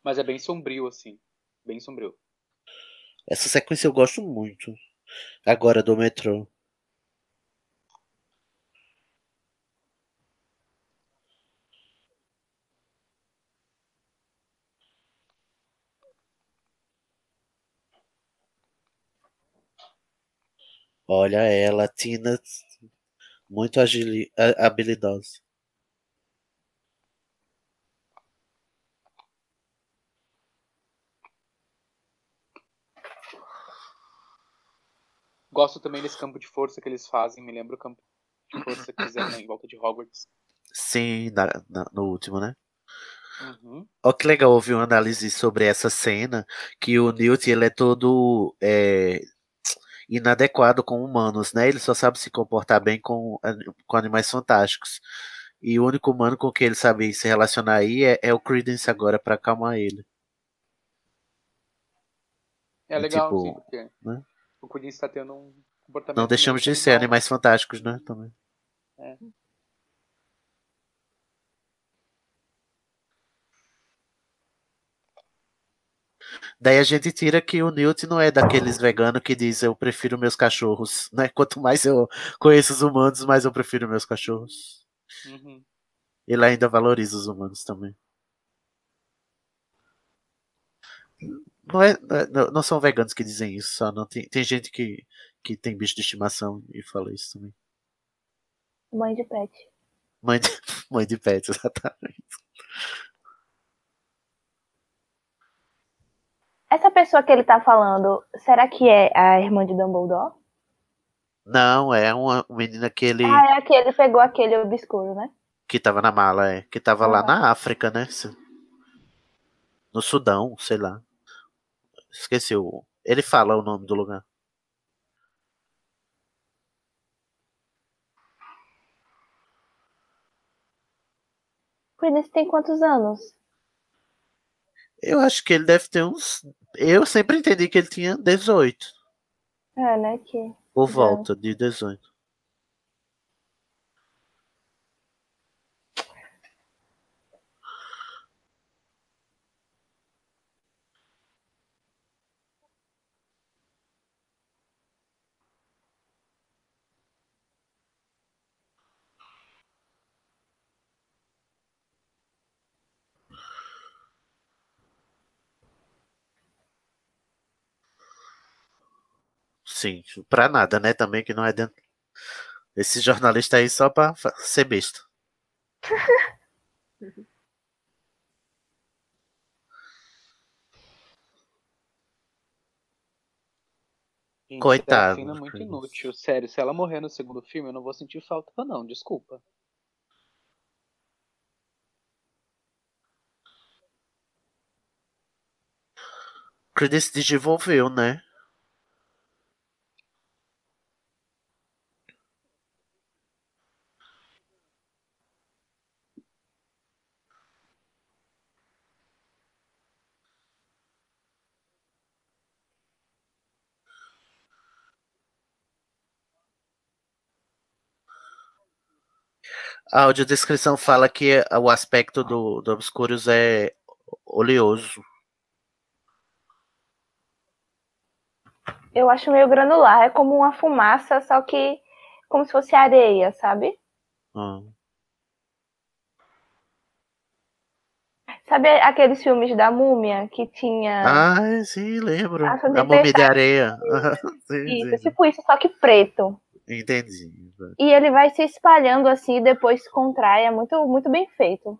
Mas é bem sombrio, assim. Bem sombrio.
Essa sequência eu gosto muito. Agora do metrô. Olha ela, Tina, muito agili- habilidosa.
Gosto também desse campo de força que eles fazem. Me lembra o campo de força que fizeram em volta de Hogwarts.
Sim, na- na- no último, né?
Uhum.
Ó, que legal ouvir uma análise sobre essa cena, que o Newt ele é todo é, inadequado com humanos, né? Ele só sabe se comportar bem com, ani- com animais fantásticos. E o único humano com que ele sabe se relacionar aí é, é o Credence agora pra acalmar ele.
É
É
legal,
tipo,
sim, porque
né?
O Cudin está tendo um comportamento.
Não deixamos de ser animais fantásticos, né? Também.
É.
Daí a gente tira que o Newt não é daqueles veganos que diz eu prefiro meus cachorros, né? Quanto mais eu conheço os humanos, mais eu prefiro meus cachorros.
Uhum.
Ele ainda valoriza os humanos também. Não, é, não é- não- são veganos que dizem isso, só não tem, tem gente que, que tem bicho de estimação e fala isso também.
Mãe de pet.
Mãe de, mãe de pet, exatamente.
Essa pessoa que ele tá falando, será que é a irmã de Dumbledore?
Não, é uma menina que ele
Ah, é que ele pegou aquele obscuro, né?
que tava na mala, é, que tava lá
Ah.
na África, né? No Sudão, sei lá. Esqueci o. Ele fala o nome do lugar.
Credence tem quantos anos?
Eu acho que ele deve ter uns. Eu sempre entendi que ele tinha 18.
É, né? Que...
Por volta de 18. Sim, pra nada, né? Também que não é dentro. Esse jornalista aí só pra ser besta.
Gente,
Coitado
Serafina é muito inútil. Sério, se ela morrer no segundo filme, eu não vou sentir falta, não. Desculpa.
Credence desenvolveu, né? A audiodescrição fala que o aspecto do, do Obscurus é oleoso.
Eu acho meio granular. É como uma fumaça, só que como se fosse areia, sabe?
Ah.
Sabe aqueles filmes da múmia que tinha.
Ah, sim, lembro.
Ah,
A múmia de areia. sim,
Isso,
sim.
tipo isso, só que preto.
Entendi.
E ele vai se espalhando assim e depois se contrai. É muito, muito bem feito.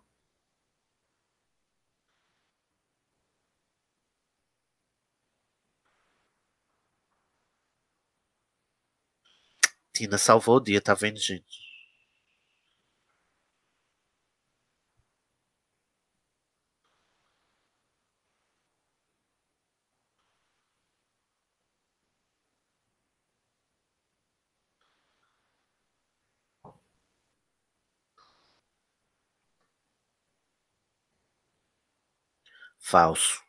Tina salvou o dia, tá vendo, gente? Falso.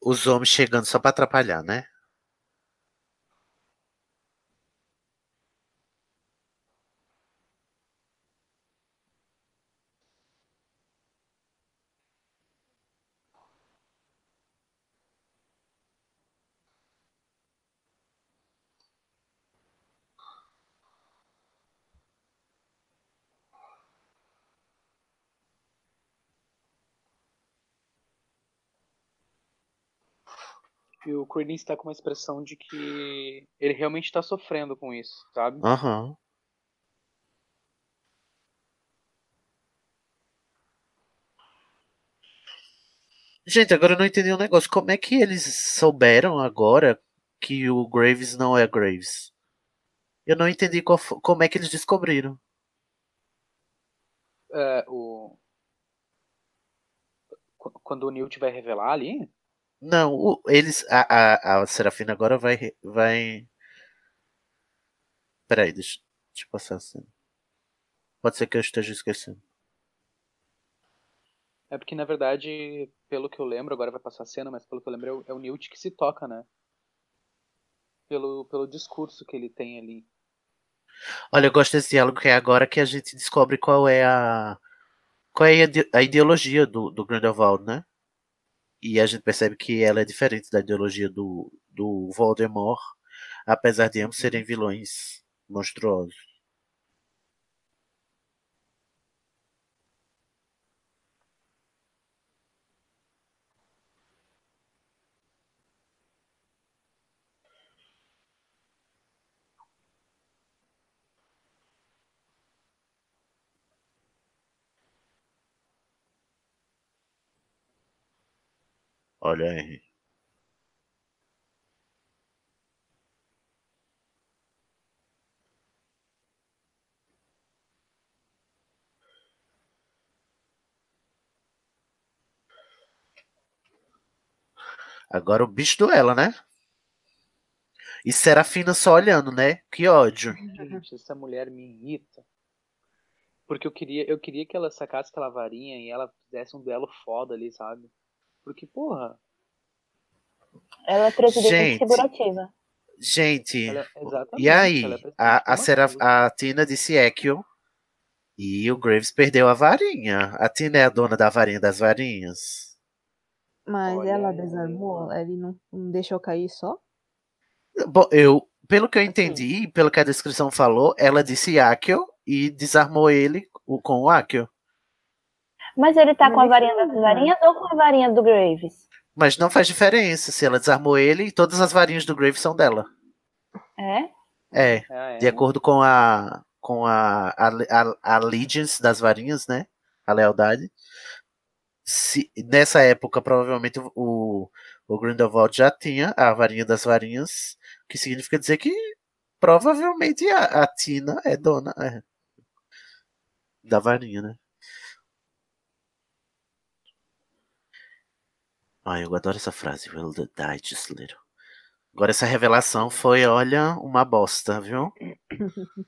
Os homens chegando só pra atrapalhar, né?
E o Credence tá com uma expressão de que ele realmente tá sofrendo com isso, sabe?
Aham. Gente, agora eu não entendi um negócio. Como é que eles souberam agora que o Graves não é Graves? Eu não entendi qual como é que eles descobriram.
É, o... Qu- Quando o Newt vai revelar ali,
Não, o- eles. A, a, a Serafina agora vai. vai... Peraí, deixa, deixa eu passar a cena. Pode ser que eu esteja esquecendo.
é porque na verdade, pelo que eu lembro, agora vai passar a cena, mas pelo que eu lembro é o, é o Newt que se toca, né? Pelo, pelo discurso que ele tem ali.
Olha, eu gosto desse diálogo que é agora que a gente descobre qual é a. Qual é a ideologia do, do Grindelwald, né? E a gente percebe que ela é diferente da ideologia do, do Voldemort, apesar de ambos serem vilões monstruosos. Olha aí. Agora o bicho duela, né? E Serafina só olhando, né? Que ódio.
Gente, essa mulher me irrita. Porque eu queria, eu queria que ela sacasse aquela varinha e ela fizesse um duelo foda ali, sabe? Porque, porra,
Ela trouxe defesa
Gente.
figurativa.
Gente,
ela, exatamente.
e aí?
é presidente
A, a, Seraf- a Tina disse Ekio. E o Graves perdeu a varinha. A Tina é a dona da varinha das varinhas.
Mas
Olha
ela desarmou? Ele não, não deixou cair só?
Bom, eu, pelo que eu
Assim.
entendi, pelo que a descrição falou, ela disse Akio e desarmou ele o- com o Akio.
Mas ele tá
Mas
com a varinha
não
das
é.
varinhas ou com a varinha do Graves?
Mas não faz diferença se ela desarmou ele e todas as varinhas do Graves são dela.
É?
É,
Ah, é?
de acordo com a com a, a, a, a allegiance das varinhas, né? A lealdade. Se, nessa época, provavelmente, o, o Grindelwald já tinha a varinha das varinhas, o que significa dizer que provavelmente a, a Tina é dona é, da varinha, né? Ai, eu adoro essa frase. Will the die just little. Agora essa revelação foi, olha, uma bosta, viu?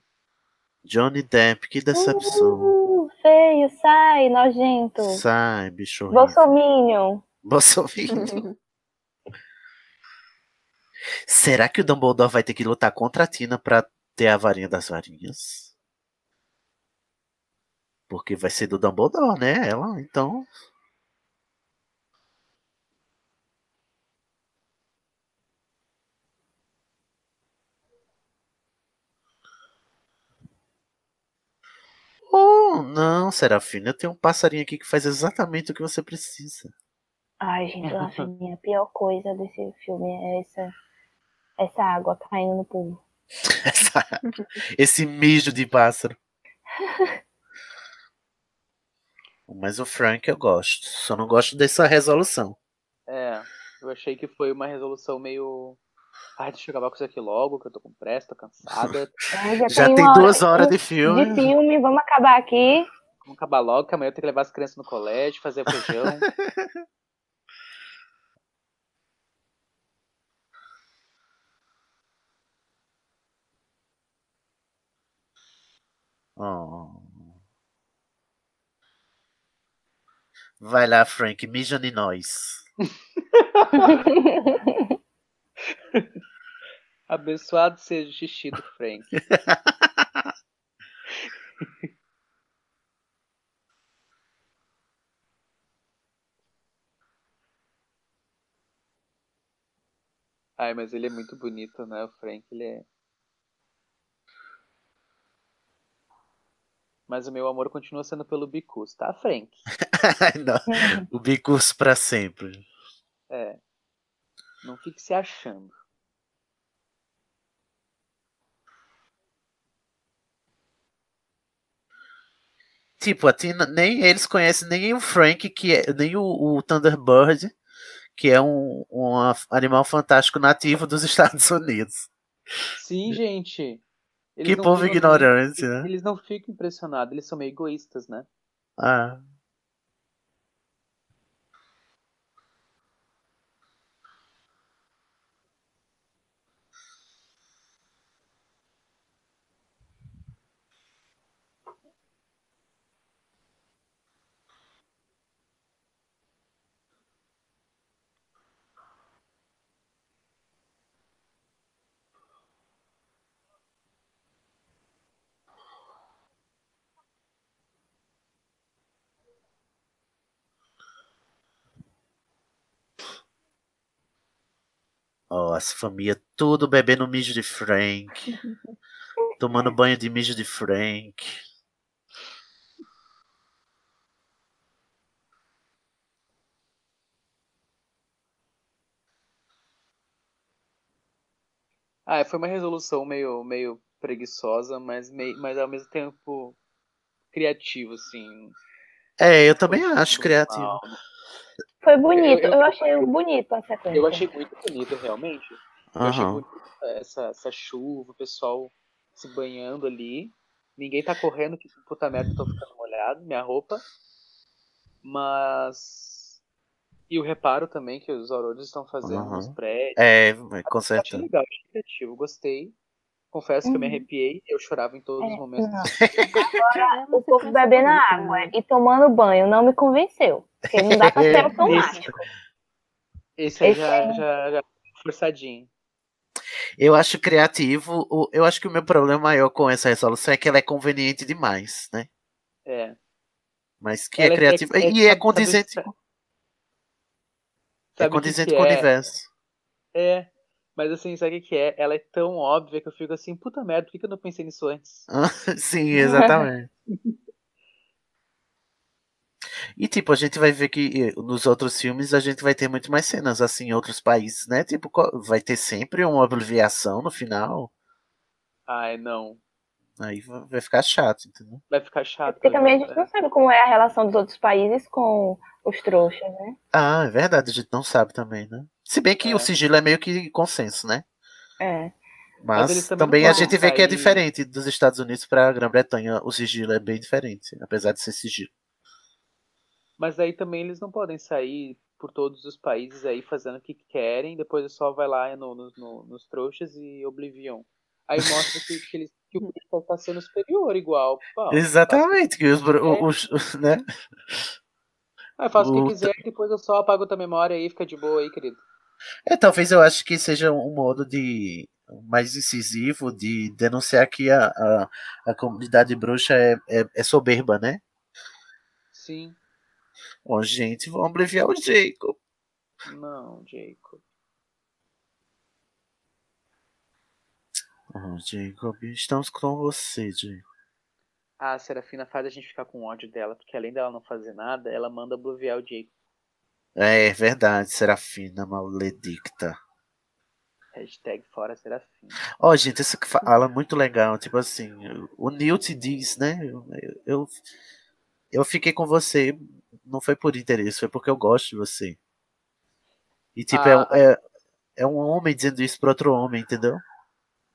Johnny Depp, que decepção.
Uh, feio, sai, nojento.
Sai, bicho.
Bolsominion.
Bolsonaro. Será que o Dumbledore vai ter que lutar contra a Tina pra ter a varinha das varinhas? Porque vai ser do Dumbledore, né? Ela, então. Não, Serafina, eu tenho um passarinho aqui que faz exatamente o que você precisa.
Ai, gente, eu acho que a pior coisa desse filme é essa, essa água caindo no povo.
Essa- esse mijo de pássaro. Mas o Frank eu gosto. Só não gosto dessa resolução.
É, eu achei que foi uma resolução meio. Ai, deixa eu acabar com isso aqui logo, que eu tô com pressa, tô cansada.
Ai,
Já tem
uma
duas
hora
horas de filme.
De filme, vamos acabar aqui.
Vamos acabar logo, que amanhã eu tenho que levar as crianças no colégio, fazer feijão.
Oh. Vai lá, Frank, mija em nós.
Abençoado seja o xixi do Frank. Ai, mas ele é muito bonito, né? O Frank, ele é. Mas o meu amor continua sendo pelo Bicus, tá, Frank?
Não, o bicurso pra sempre.
É. Não fique se achando.
Tipo, a Tina, nem eles conhecem nem o Frank, que é, nem o, o Thunderbird, que é um, um animal fantástico nativo dos Estados Unidos.
Sim, gente.
Que
não
povo
ficam-
ignorante,
eles-
né?
Eles não ficam impressionados, eles são meio egoístas, né?
Ah. Ó, essa família tudo bebendo mijo de Frank. tomando banho de mijo de Frank.
Ah, foi uma resolução meio, meio preguiçosa, mas, meio, mas ao mesmo tempo criativo, assim.
É, eu também acho criativo.
Foi bonito,
Eu-
eu,
eu-
achei bonito a sequência.
Eu achei muito bonito, realmente. Eu achei bonito essa, essa chuva, o pessoal se banhando ali. Ninguém tá correndo, que puta merda, eu tô ficando molhado, minha roupa. Mas. E o reparo também que os Aurores estão fazendo nos
Aham.
prédios.
É, com
Achei
certeza.
legal, achei criativo, gostei. Confesso que eu me
Uhum.
arrepiei, eu chorava em todos os momentos.
Agora, o povo bebendo água e tomando banho não me convenceu. Porque não dá pra ser automático.
Esse aí
Esse
já,
aí-
já, já forçadinho.
Eu acho criativo. o- Eu acho que o meu problema maior com essa resolução é que ela é conveniente demais, né?
É.
Mas que
Ela
é
é-
criativa.
é- é-
e é
sabe-
condizente.
sabe-
É
Sabe
condizente
que
com o
é?
universo.
É. Mas assim, sabe o que é? Ela é tão óbvia que eu fico assim, puta merda, por que eu não pensei nisso antes?
Sim, exatamente. E tipo, a gente vai ver que eh, nos outros filmes a gente vai ter muito mais cenas assim em outros países, né? Tipo, vai ter sempre uma abreviação no final.
Ai, não.
Aí va- vai ficar chato, entendeu?
Vai ficar chato.
Porque também a gente não sabe como é a relação dos outros países com os trouxas, né?
Ah, é verdade, a gente não sabe também, né? Se bem que o sigilo é meio que consenso, né?
É.
Mas
Mas,
também
a gente vê que é diferente dos Estados Unidos para a Grã-Bretanha. O sigilo é bem diferente, apesar de ser sigilo.
Mas daí também eles não podem sair por todos os países aí fazendo o que querem, depois só vai lá no, no- no- nos trouxas e Oblivion. Aí mostra que, que, eles, que o Crystal tá sendo superior igual. Pô,
Exatamente, que os,
É.
os- os- né?
Faço o
O-
que quiser, depois eu só apago tua memória aí, fica de boa aí, querido.
É, talvez eu acho que seja um modo de mais incisivo de denunciar que a, a, a comunidade bruxa é, é, é soberba, né?
Sim.
Ó, gente, vamos abreviar o Jacob.
Não, Jacob.
Ó, Jacob, estamos com você, Jacob.
Ah, a Serafina faz a gente ficar com ódio dela, porque além dela não fazer nada, ela manda bluviar o Jacob.
É verdade, Serafina maledicta.
Hashtag fora Serafim.
Ó, gente, essa fala é muito legal. Tipo assim, o Newt diz, né? Eu, eu, eu fiquei com você, não foi por interesse, foi porque eu gosto de você. E tipo,
Ah.
é, é, é um homem dizendo isso pra outro homem, entendeu?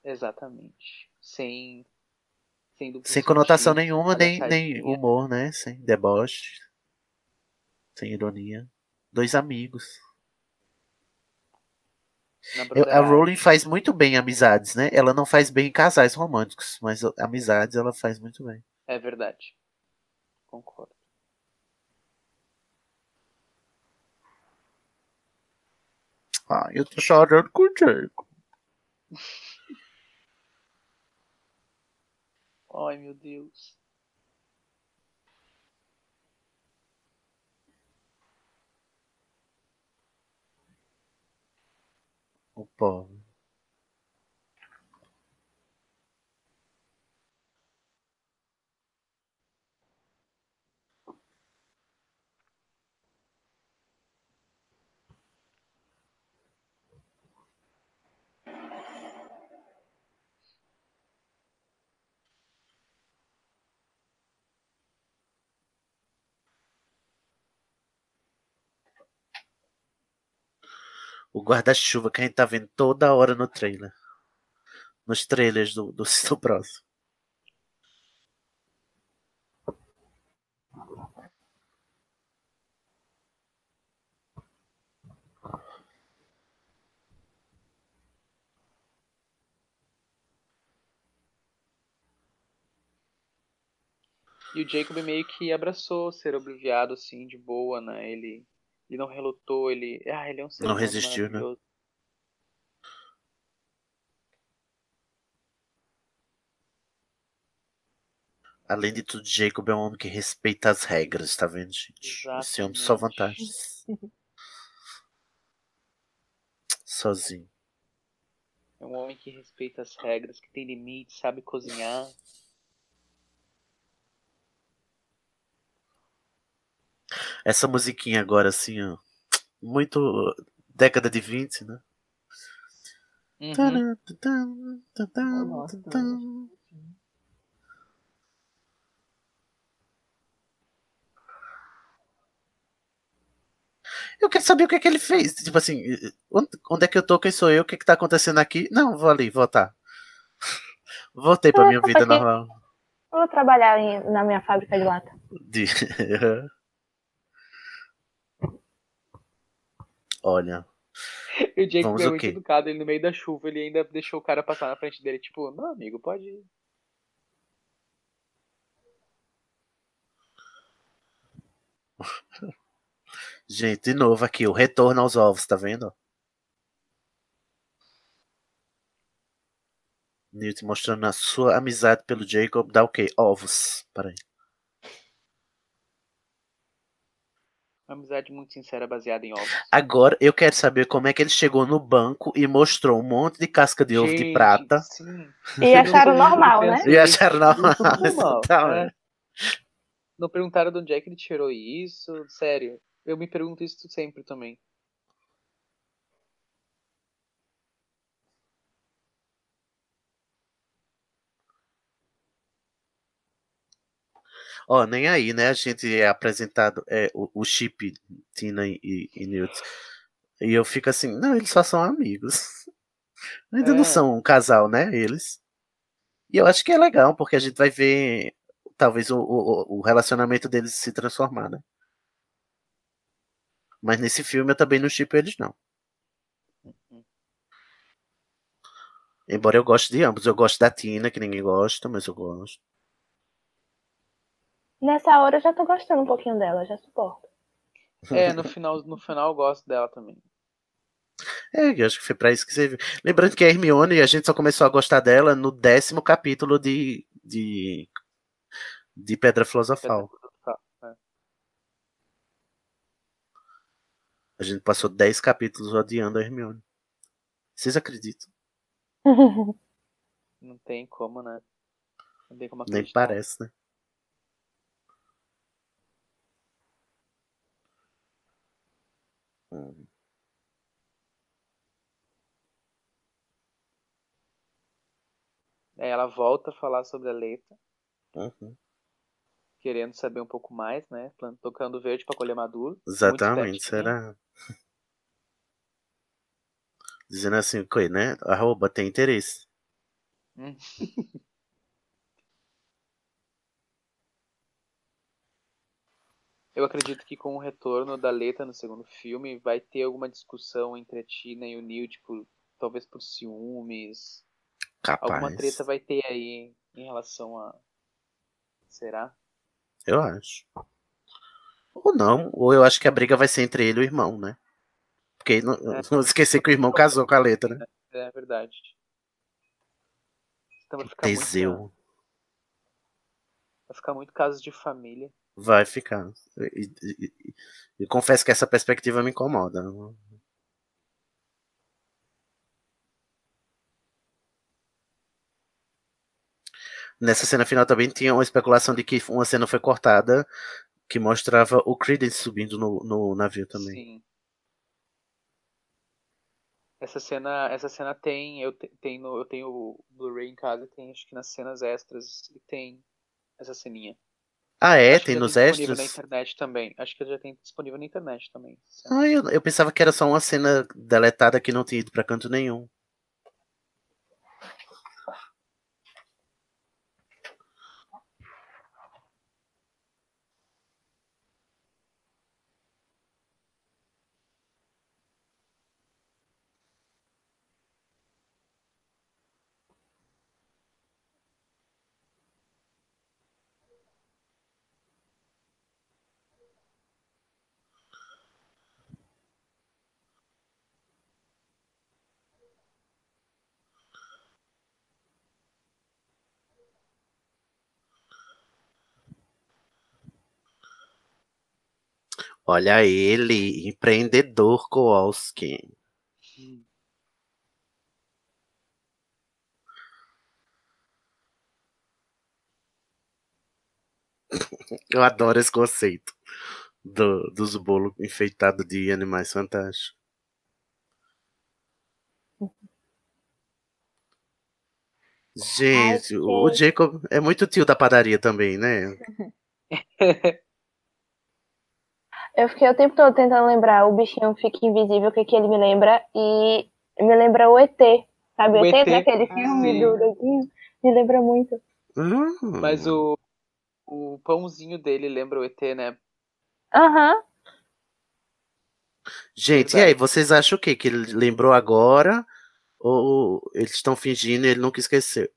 Exatamente. Sem. Sem,
Sem conotação nenhuma, nem, nem humor, né? Sem deboche. Sem ironia. Dois amigos. Eu- a. Rowling faz muito bem amizades, né? Ela não faz bem casais românticos, mas amizades ela faz muito bem.
É verdade. Concordo.
Ah, eu tô chorando com o Jacob.
Ai, meu Deus.
O pobre. O guarda-chuva que a gente tá vendo toda hora no trailer. Nos trailers do, do, do próximo.
E o Jacob meio que abraçou ser obliviado assim, de boa, né? Ele, ele não relutou, ele. Ah, ele é um ser
Não resistiu, né? Além de tudo, Jacob é um homem que respeita as regras, tá vendo, gente? Esse homem só vantagens. Sozinho.
É um homem que respeita as regras, que tem limites, sabe cozinhar.
Essa musiquinha agora, assim, ó. Muito década de 20, né?
Uhum.
Eu quero saber o que é que ele fez. Tipo assim, onde, é que eu tô? Quem sou eu? O que é que tá acontecendo aqui? Não, vou ali, voltar. Voltei pra minha vida normal.
Eu vou trabalhar em- na minha fábrica de lata.
De... Olha,
E o Jacob
Vamos o
muito educado, ele no meio da chuva, ele ainda deixou o cara passar na frente dele, tipo, não, amigo, pode ir.
gente, de novo aqui, o retorno aos ovos, tá vendo? Newt mostrando a sua amizade pelo Jacob, dá o quê? Ovos. Peraí.
Uma amizade muito sincera, baseada em ovos.
Agora eu quero saber como é que ele chegou no banco e mostrou um monte de casca de ovo de prata.
Sim.
E acharam normal, né?
E acharam normal.
Normal,
Exatamente.
é. Não perguntaram de onde é que ele tirou isso. Sério, eu me pergunto isso sempre também.
Ó, nem aí, né? A gente é apresentado é, o, o chip Tina e, e, e Newt. E eu fico assim, não, eles só são amigos. Ainda não
É.
são um casal, né? Eles. E eu acho que é legal, porque a gente vai ver talvez o, o, o relacionamento deles se transformar, né? Mas nesse filme eu também não chipo eles, não. Embora eu goste de ambos. Eu gosto da Tina, que ninguém gosta, mas eu gosto.
Nessa hora eu já tô gostando um pouquinho dela, já suporto.
É, no final, no final eu gosto dela também.
É, eu acho que foi pra isso que você viu. Lembrando que a Hermione, a gente só começou a gostar dela no décimo capítulo de, de, de Pedra Filosofal.
É.
A gente passou 10 capítulos odiando a Hermione. Vocês acreditam?
Não tem como, né? Não tem como
Nem parece, né? Hum.
Aí ela volta a falar sobre a letra,
Uhum.
querendo saber um pouco mais, né? Tocando verde pra colher maduro.
Exatamente, será? Dizendo assim, coi, né? Arroba tem interesse.
Hum. Eu acredito que com o retorno da Leta no segundo filme vai ter alguma discussão entre a Tina e o Neil, tipo, talvez por ciúmes. Alguma
Capaz.
treta vai ter aí em relação a. Será?
Eu acho. Ou não, ou eu acho que a briga vai ser entre ele e o irmão, né? Porque não, não esquecer que o irmão casou com a letra, né?
É verdade. Então vai ficar muito.
Teseu.
Vai ficar muito casos de família.
Vai ficar. E, e- e- e confesso que essa perspectiva me incomoda. Nessa cena final também tinha uma especulação de que uma cena foi cortada que mostrava o Credence subindo no, no navio também.
Sim. Essa cena, essa cena tem, eu te- tem no, eu tenho o Blu-ray em casa, tem acho que nas cenas extras tem essa ceninha.
Ah, é?
Acho
Tem nos
disponível na
extras?
internet também. Acho que já tem disponível na internet também.
Ah, eu, eu pensava que era só uma cena deletada que não tinha ido pra canto nenhum. Olha ele, empreendedor Kowalski. Eu adoro esse conceito do- dos bolos enfeitados de animais fantásticos. Gente, o Jacob é muito tio da padaria também, né?
Eu fiquei o tempo todo tentando lembrar o bichinho fica invisível, o que, que ele me lembra, e me lembra o ET. Sabe o,
O
ET,
ET?
daquele
Ah,
filme
sim.
do Doguinho? Me lembra muito.
Mas o, o pãozinho dele lembra o ET, né?
Aham.
Gente, e aí, vocês acham o quê? Que ele lembrou agora? Ou eles estão fingindo e ele nunca esqueceu?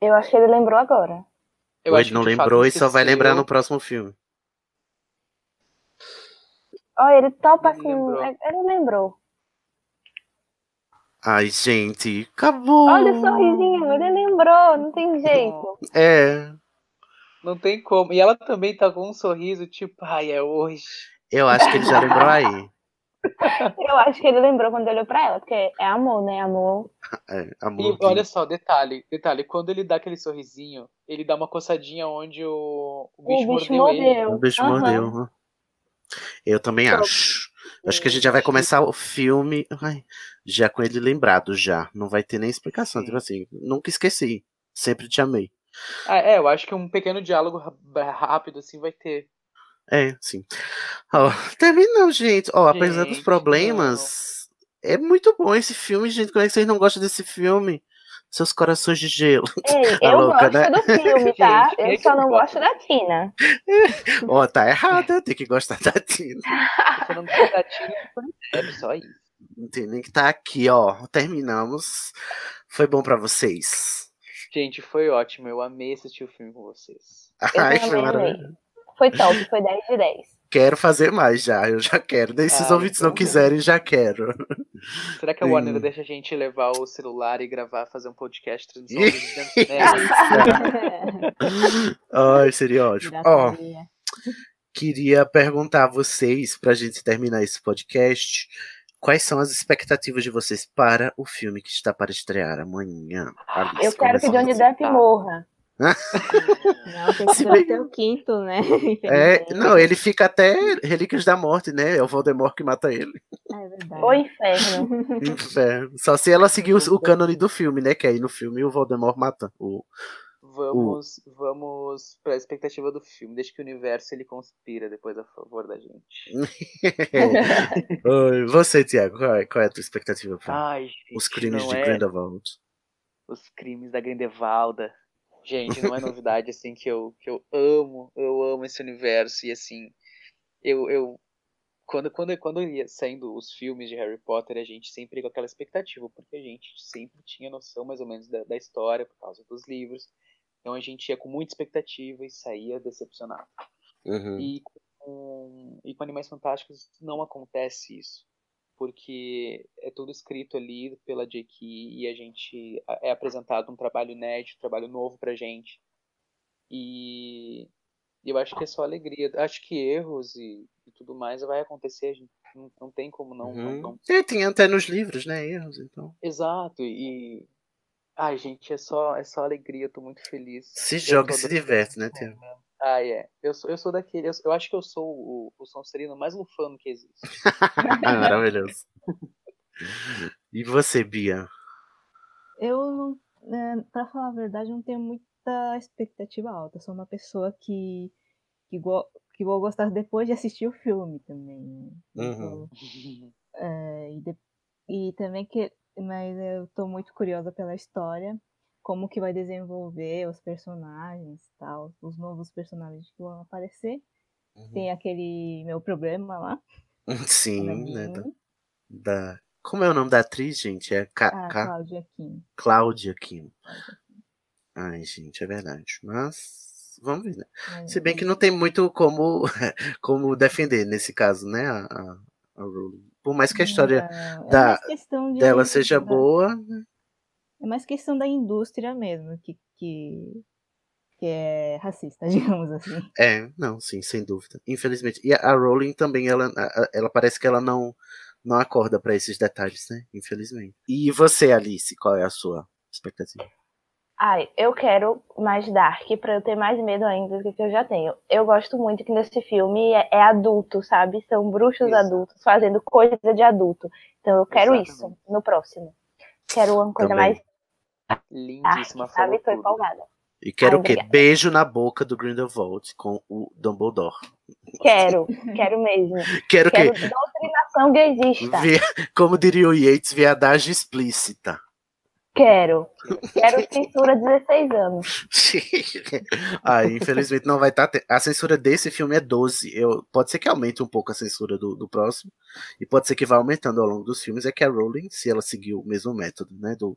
Eu acho que ele lembrou agora.
Eu
ou
acho
ele não lembrou e só vai lembrar no próximo filme?
Ó, ele topa assim.
lembrou.
Ele lembrou.
Ai, gente, acabou.
Olha o sorrisinho, ele lembrou, não tem jeito.
É,
Não tem como. E ela também tá com um sorriso, tipo, ai, é hoje.
eu acho que ele já lembrou aí.
Eu acho que ele lembrou quando olhou pra ela, porque é amor, né? Amor.
É,
E
amor.
olha só, detalhe, detalhe, quando ele dá aquele sorrisinho, ele dá uma coçadinha onde o, o bicho,
o bicho
mordeu, ele.
mordeu.
O bicho
Aham.
mordeu. Eu também
Então,
acho. Acho que a gente já vai começar o filme ai, já com ele lembrado já. Não vai ter nem explicação. Tipo assim, nunca esqueci. Sempre te amei.
Ah, é, eu acho que um pequeno diálogo rápido assim vai ter.
É, sim. Ó, terminou, gente. Ó, apesar dos problemas, é muito bom esse filme, gente. Como é que vocês não gostam desse filme? Seus corações de gelo.
Ei,
Tá
eu
louca,
gosto
né?
do filme, tá?
Gente, é
eu só
não
gosto da Tina.
Ó, tá errada, tem que gostar da Tina.
Você não tem gatilho, é só isso.
Não tem nem que tá aqui, ó. Terminamos. Foi bom pra vocês.
Gente, foi ótimo. Eu amei assistir o filme com vocês.
Eu
Ai, foi
também amei.
maravilhoso.
Foi top, foi 10 de 10.
Quero fazer mais já, eu já quero. Nem se os
Ah,
ouvintes não
então.
quiserem, já quero.
Será que a Warner
Sim.
deixa a gente levar o celular e gravar, fazer um podcast transmissão cinema?
Ai, seria ótimo. Ó, queria perguntar a vocês, pra gente terminar esse podcast, quais são as expectativas de vocês para o filme que está para estrear amanhã? Alice,
Eu quero que Johnny. Depp morra.
Não, tem que
Se
ser até o quinto, né?
É, não, ele fica até Relíquias da Morte, né? É o Voldemort que mata ele.
É verdade.
O inferno.
Inferno. Só se ela seguir o, o cânone do filme, né? Que aí no filme o Voldemort mata o.
Vamos, vamos pra expectativa do filme. Deixa que o universo ele conspira depois a favor da gente.
Oi, Você, Tiago, qual é, qual é a tua expectativa para
Ai, gente,
os crimes de
é
Grindelwald?
os crimes da Grindelwalda. Gente, não é novidade assim que eu que eu amo, eu amo esse universo e assim, eu eu quando quando quando ia saindo os filmes de Harry Potter, a gente sempre com aquela expectativa, porque a gente sempre tinha noção mais ou menos da, da história por causa dos livros. Então a gente ia com muita expectativa e saía decepcionado.
Uhum.
E com, e com Animais Fantásticos não acontece isso. Porque é tudo escrito ali pela J.K. e a gente é apresentado um trabalho inédito, um trabalho novo pra gente. E eu acho que é só alegria. Acho que erros e, e tudo mais vai acontecer. a gente Não, não tem como não, não,
Uhum.
não
É, tem até nos livros, né? Erros, então.
Exato, e. Ai, gente, é só, é só alegria, eu tô muito feliz.
Se
Eu
joga e se diverte, né,
momento. Ah, é. Eu sou, eu sou daquele. Eu, eu acho que eu sou o, o Sonserino mais lufano que existe.
Maravilhoso. E você, Bia?
Eu não, né, pra falar a verdade, não tenho muita expectativa alta. Eu sou uma pessoa que, que, go, que vou gostar depois de assistir o filme também. né?
Uhum.
Então, é, e, de- e também que. Mas eu tô muito curiosa pela história, como que vai desenvolver os personagens e tal, os novos personagens que vão aparecer.
Uhum.
Tem aquele meu problema lá.
Sim, né? Da, da- Como é o nome da atriz, gente? É Ca...
A
Ca-
Cláudia Kim.
Cláudia Kim. Ai, gente, é verdade. Mas vamos ver, né?
É,
Se bem que não tem muito como, como defender nesse caso, né? A, a, a Rowling. Por mais que a história
Não, é
da,
questão de-
dela seja
da-
boa,
É mais questão da indústria mesmo, que, que, que é racista, digamos assim.
É, não, sim, sem dúvida. Infelizmente. E a a Rowling também, ela, ela parece que ela não, não acorda pra esses detalhes, né? Infelizmente. E você, Alice, qual é a sua expectativa?
Ai, eu quero mais Dark pra eu ter mais medo ainda do que eu já tenho. Eu gosto muito que nesse filme é, é adulto, sabe? São bruxos adultos fazendo coisa de adulto. Então eu quero isso no próximo. Quero uma coisa
Também.
mais
Lindíssima, falou
sabe? Tô empolgada.
E quero
Ai,
o quê?
obrigada.
Beijo na boca do Grindelwald com o Dumbledore.
Quero, quero mesmo.
Quero o
quero
quê?
doutrinação gaysista.
Vi- Como diria o Yates, viadagem explícita.
Quero. Quero censura 16 anos.
Ah, infelizmente não vai estar. A censura desse filme é 12. Eu, pode ser que aumente um pouco a censura do, do próximo. E pode ser que vá aumentando ao longo dos filmes. É que a Rowling, se ela seguir o mesmo método, né? Do,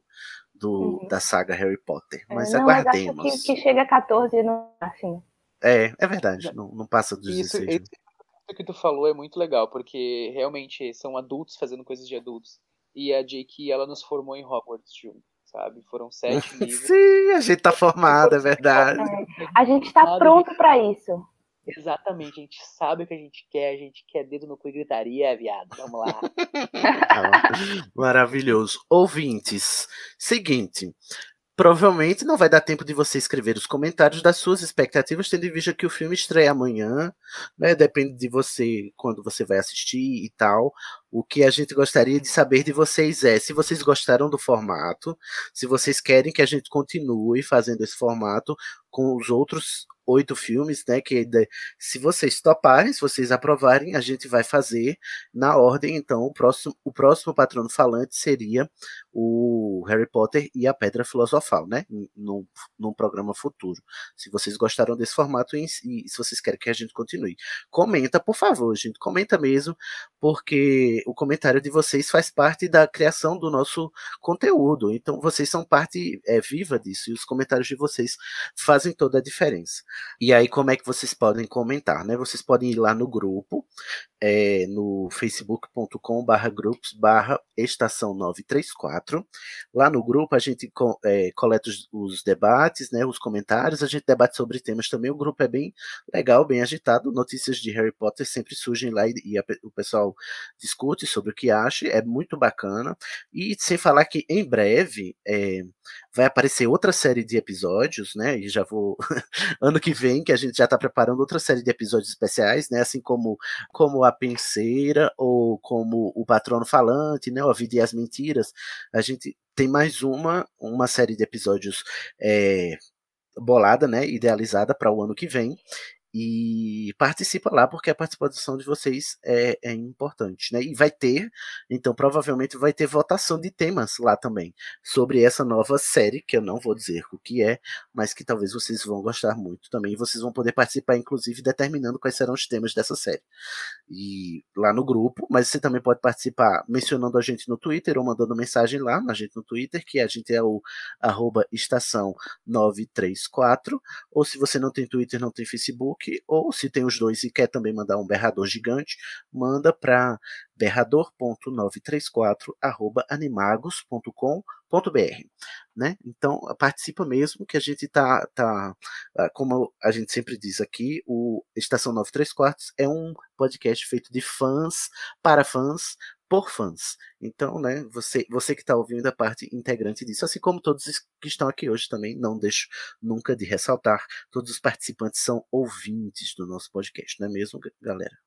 do, Da saga Harry Potter. Mas
É, não, mas acho
aguardemos.
que, que chega a 14 no máximo.
É, é verdade. Não, não passa dos
Isso,
16. né?
isso que tu falou é muito legal, porque realmente são adultos fazendo coisas de adultos. E a J.K. ela nos formou em Hogwarts junto, sabe? Foram sete livros.
Sim, a gente tá formada, é verdade.
A gente tá pronto pra isso.
Exatamente, a gente sabe o que a gente quer, a gente quer dedo no cu e gritaria, viado. Vamos lá.
Maravilhoso. Ouvintes, seguinte. Provavelmente não vai dar tempo de você escrever os comentários das suas expectativas, tendo em vista que o filme estreia amanhã, né? Depende de você quando você vai assistir e tal. O que a gente gostaria de saber de vocês é se vocês gostaram do formato, se vocês querem que a gente continue fazendo esse formato com os outros oito filmes, né? Que se vocês toparem, se vocês aprovarem, a gente vai fazer na ordem. Então, o próximo, o próximo patrono falante seria o Harry Potter e a Pedra Filosofal, né? Num, num programa futuro. Se vocês gostaram desse formato e, e se vocês querem que a gente continue, comenta, por favor, gente, comenta mesmo, porque o comentário de vocês faz parte da criação do nosso conteúdo. Então, vocês são parte é, viva disso e os comentários de vocês fazem toda a diferença. E aí, como é que vocês podem comentar, né? Vocês podem ir lá no grupo, é, no facebook.com barra grupos barra estação 934. Lá no grupo a gente co- é, coleta os, os debates, né, os comentários, a gente debate sobre temas também. O grupo é bem legal, bem agitado. Notícias de Harry Potter sempre surgem lá e, e a o pessoal discute sobre o que acha, é muito bacana. E sem falar que em breve é, vai aparecer outra série de episódios, né? E já vou ano que vem que a gente já está preparando outra série de episódios especiais, né? Assim como como a penseira ou como o patrono falante, né? A vida e as mentiras. A gente tem mais uma uma série de episódios é, bolada, né? Idealizada para o ano que vem e participa lá porque a participação de vocês é, é, importante, né? E vai ter, então provavelmente vai ter votação de temas lá também sobre essa nova série que eu não vou dizer o que é, mas que talvez vocês vão gostar muito também. Vocês vão poder participar, inclusive determinando quais serão os temas dessa série e lá no grupo. Mas você também pode participar mencionando a gente no Twitter ou mandando mensagem lá na gente no Twitter, que a gente é o arroba estação 934. Ou se você não tem Twitter, não tem Facebook ou se tem os dois e quer também mandar um berrador gigante, manda para berrador.934@animagos.com.br, né? Então participa mesmo que a gente tá tá ah, como a gente sempre diz aqui, o Estação 93 Quartos é um podcast feito de fãs para fãs por fãs. Então, né, você, você que está ouvindo a parte integrante disso, assim como todos que estão aqui hoje também, não deixo nunca de ressaltar, todos os participantes são ouvintes do nosso podcast, não é mesmo, galera?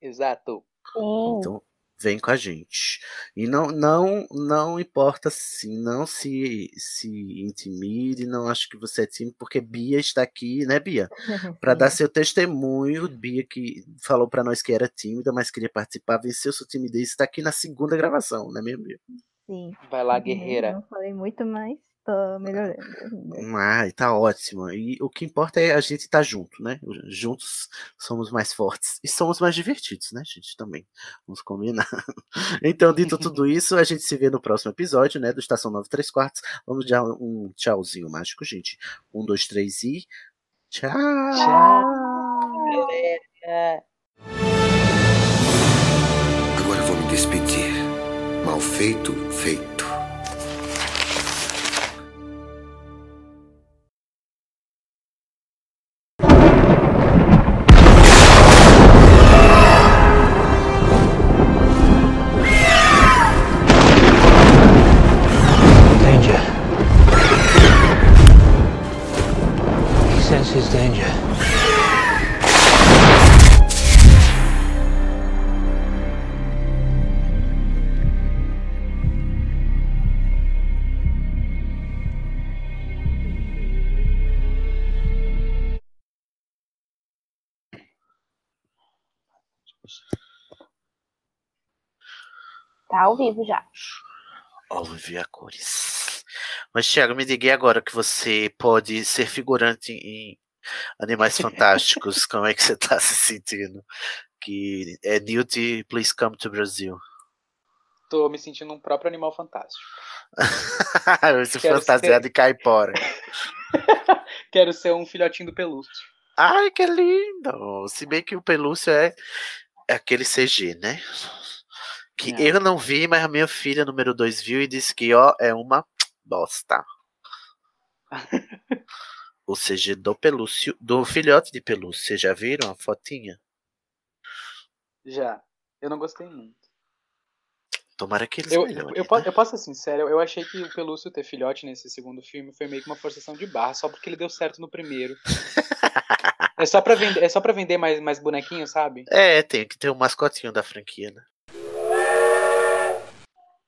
Exato.
Então, vem com a gente. E não não não importa se não se se intimide, não acho que você é tímido, porque Bia está aqui, né, Bia? Para dar seu testemunho, Bia que falou para nós que era tímida, mas queria participar, venceu sua timidez, está aqui na segunda gravação, né, mesmo, Bia?
Sim.
Vai lá, guerreira.
Não falei muito, mas tô melhorando.
Ai, tá ótimo. E o que importa é a gente estar tá junto, né? Juntos somos mais fortes e somos mais divertidos, né, gente? Também. Vamos combinar. Então, dito tudo isso, a gente se vê no próximo episódio, né? Do Estação 93 Quartos. Vamos dar um tchauzinho mágico, gente. Um, dois, três e. Tchau!
Tchau.
Agora vou me despedir. Mal feito, feito.
Tá ao vivo já.
Ouve a cores. Mas, Thiago, me diga agora que você pode ser figurante em Animais Fantásticos. como é que você tá se sentindo? Que é Newt, please come to Brasil.
Tô me sentindo um próprio animal fantástico.
Esse
Quero
fantasiado
ser-
de caipora.
Quero ser um filhotinho do pelúcio.
Ai, que lindo! Se bem que o pelúcio é, é aquele CG, né? Que
É.
eu não vi, mas a minha filha número 2 viu e disse que, ó, é uma bosta. o CG do pelúcio, do filhote de pelúcio. Vocês já viram a fotinha?
Já. Eu não gostei muito.
Tomara que eles
Eu, eu,
melhorem,
eu, posso, eu posso ser sincero, eu achei que o Pelúcio ter filhote nesse segundo filme foi meio que uma forçação de barra, só porque ele deu certo no primeiro. é só pra vender, é só pra vender mais, mais bonequinhos, sabe?
É, tem que ter um mascotinho da franquia, né?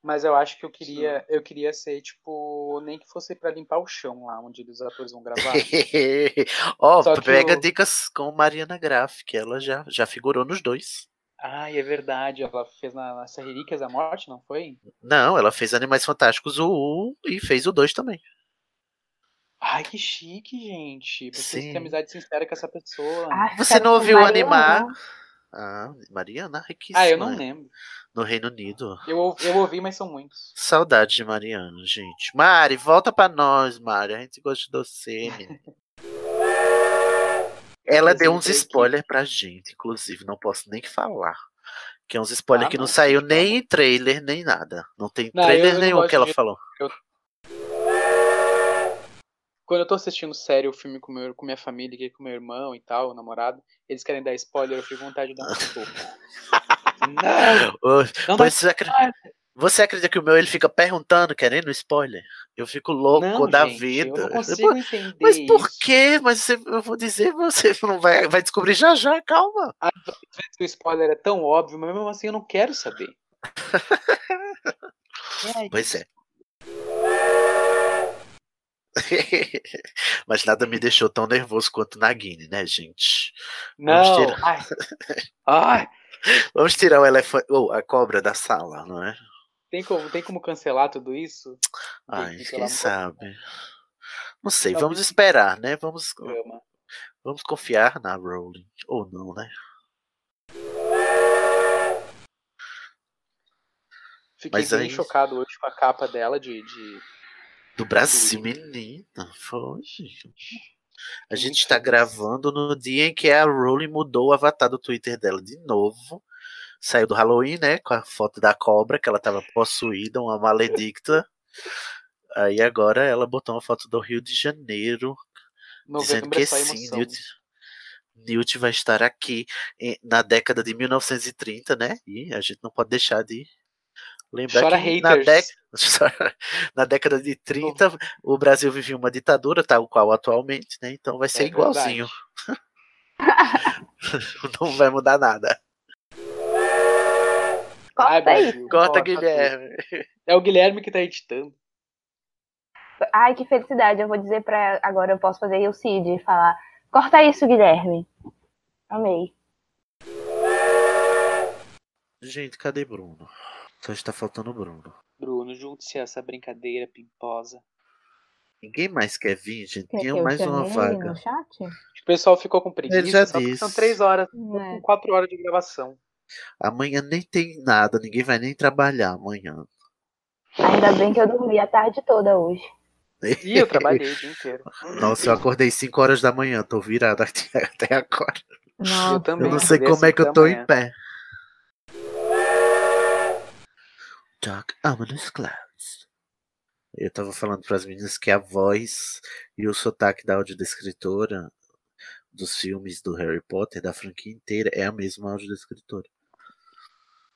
Mas eu acho que eu queria, eu queria ser, tipo, nem que fosse pra limpar o chão lá onde os atores vão gravar.
Ó,
que
pega
o-
dicas com Mariana Graff, que ela já, já figurou nos dois.
Ai, é verdade, ela fez na, Relíquias da Morte, não foi?
Não, ela fez Animais Fantásticos o 1 e fez o 2 também.
Ai, que chique, gente. Vocês
Sim.
têm amizade sincera com essa pessoa.
Você não ouviu animar? Ah, Mariana, riquíssima.
Ah, eu não lembro.
No Reino Unido.
Eu, eu ouvi, mas são muitos.
Saudade de Mariana, gente. Mari, volta pra nós, Mari. A gente gosta de você, menina. Ela deu uns spoilers pra gente, inclusive. Não posso nem falar. Que é uns spoilers
Ah,
que não
não,
saiu nem em trailer, nem nada. Não tem
Não, eu-
trailer
eu não
nenhum que ela
de-
falou.
eu- Quando eu tô assistindo sério o filme com, meu, com minha família, aqui, com meu irmão e tal, o namorado, eles querem dar spoiler, eu fico com vontade de dar um soco. não! Não
pois
dá
acre-
spoiler!
Você acredita que o meu ele fica perguntando, querendo spoiler? Eu fico louco
Não,
da
gente,
vida.
eu não consigo entender
Mas por quê? Mas você- eu vou dizer, você não vai, vai descobrir já já, calma.
Às vezes o spoiler é tão óbvio, mas mesmo assim eu não quero saber. É
Pois é. Mas nada me deixou tão nervoso quanto Nagini, né, gente? Vamos
Não,
tirar,
ai, ai,
vamos tirar o elefante, ou a cobra da sala, não é?
tem como, tem como cancelar tudo isso?
Ai, quem sabe? Não sei, vamos esperar, né? Vamos, vamos confiar na Rowling. Ou não, né?
Fiquei
Mas
bem
aí-
chocado hoje com a capa dela de. de...
Do Brasil, menina, foi, gente. A gente está gravando no dia em que a Rowling mudou o avatar do Twitter dela de novo. Saiu do Halloween, né? Com a foto da cobra, que ela estava possuída, uma maledicta. Aí agora ela botou uma foto do Rio de Janeiro, dizendo
Novembro
que
é só
sim. Newt, Newt vai estar aqui na década de 1930, né? E a gente não pode deixar de lembrar
Chora
que na, dec- na década de 30 o Brasil vivia uma ditadura, tal qual atualmente, né? Então vai ser
É
igualzinho. não vai mudar nada.
Ai,
Corta isso.
Brasil,
Corta,
corta
Guilherme.
É o Guilherme que tá editando.
Ai, que felicidade. Eu vou dizer pra. Agora eu posso fazer o Cid e falar. Corta isso, Guilherme. Amei.
Gente, cadê Bruno? Só está faltando o Bruno.
Bruno, junte-se a essa brincadeira pimposa.
Ninguém mais quer vir, gente.
Quer eu
mais uma vaga.
no chat?
O pessoal ficou com
Ele já
preguiça, só porque são
disse.
três horas,
É.
quatro horas de gravação.
Amanhã nem tem nada, ninguém vai nem trabalhar amanhã.
Ainda bem que eu dormi a tarde toda hoje.
E eu trabalhei o dia inteiro.
Nossa, eu acordei 5 horas da manhã, tô virado até agora.
Nossa.
Eu também.
Eu não sei como é que eu tô
manhã.
em pé. Dark Ominous Clouds. Eu tava falando pras meninas que a voz e o sotaque da audiodescritora dos filmes do Harry Potter, da franquia inteira, é a mesma audiodescritora.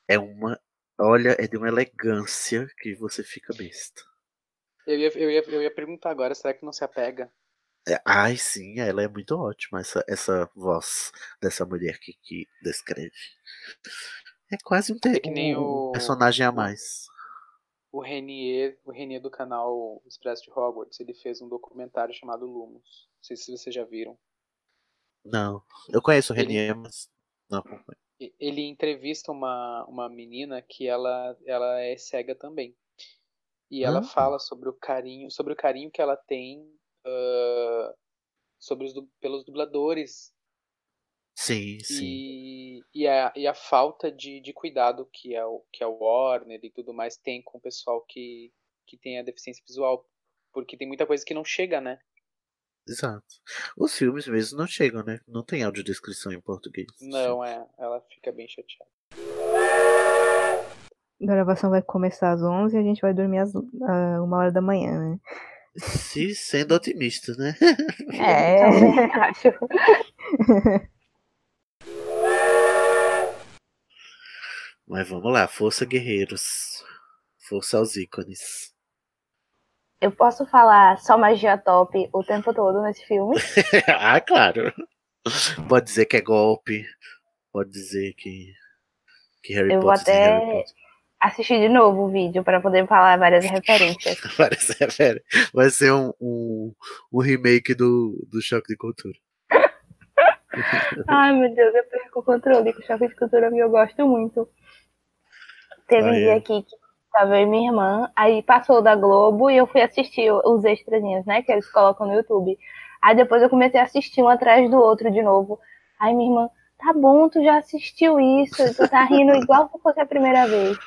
É uma. Olha, é de uma elegância que você fica besta.
Eu ia, eu, ia, eu ia perguntar agora, será que não se apega?
É, ai, sim, ela é muito ótima, essa, essa voz dessa mulher que, que descreve. É quase um,
É que nem o-
personagem a mais.
O Renier, o Renier do canal Expresso de Hogwarts, ele fez um documentário chamado Lumos. Não sei se vocês já viram.
Não, eu conheço o
Ele-
Renier, mas não acompanho.
Ele entrevista uma, uma menina que ela, ela é cega também. E ela
Ah.
fala sobre o carinho, sobre o carinho que ela tem ah, sobre os, pelos dubladores
Sim, sim.
e, e, a, e a falta de, de cuidado que é o que a Warner e tudo mais tem com o pessoal que, que tem a deficiência visual. Porque tem muita coisa que não chega, né?
Exato. Os filmes mesmo não chegam, né? Não tem audiodescrição em português.
Não, é. Ela fica bem chateada.
A gravação vai começar às 11 e a gente vai dormir às ah, uma hora da manhã, né?
Se sendo otimista, né?
É.
acho.
Mas vamos lá, força guerreiros. Força aos ícones.
Eu posso falar só magia top o tempo todo nesse filme.
ah, claro. Pode dizer que é golpe. Pode dizer que. Que Harry
Eu vou
Potter tem Harry
até assistir de novo o vídeo para poder falar várias referências.
Parece, pera, vai ser um, um, um remake do, do Choque de Cultura.
Ai, meu Deus, eu perco o controle com choque de cultura eu gosto muito. Teve um
Ah, é?
dia aqui que tava eu e minha irmã, aí passou da Globo e eu fui assistir os extrazinhos, né, que eles colocam no YouTube. Aí depois eu comecei a assistir um atrás do outro de novo. Aí minha irmã, tá bom, tu já assistiu isso, tu tá rindo igual se fosse a primeira vez.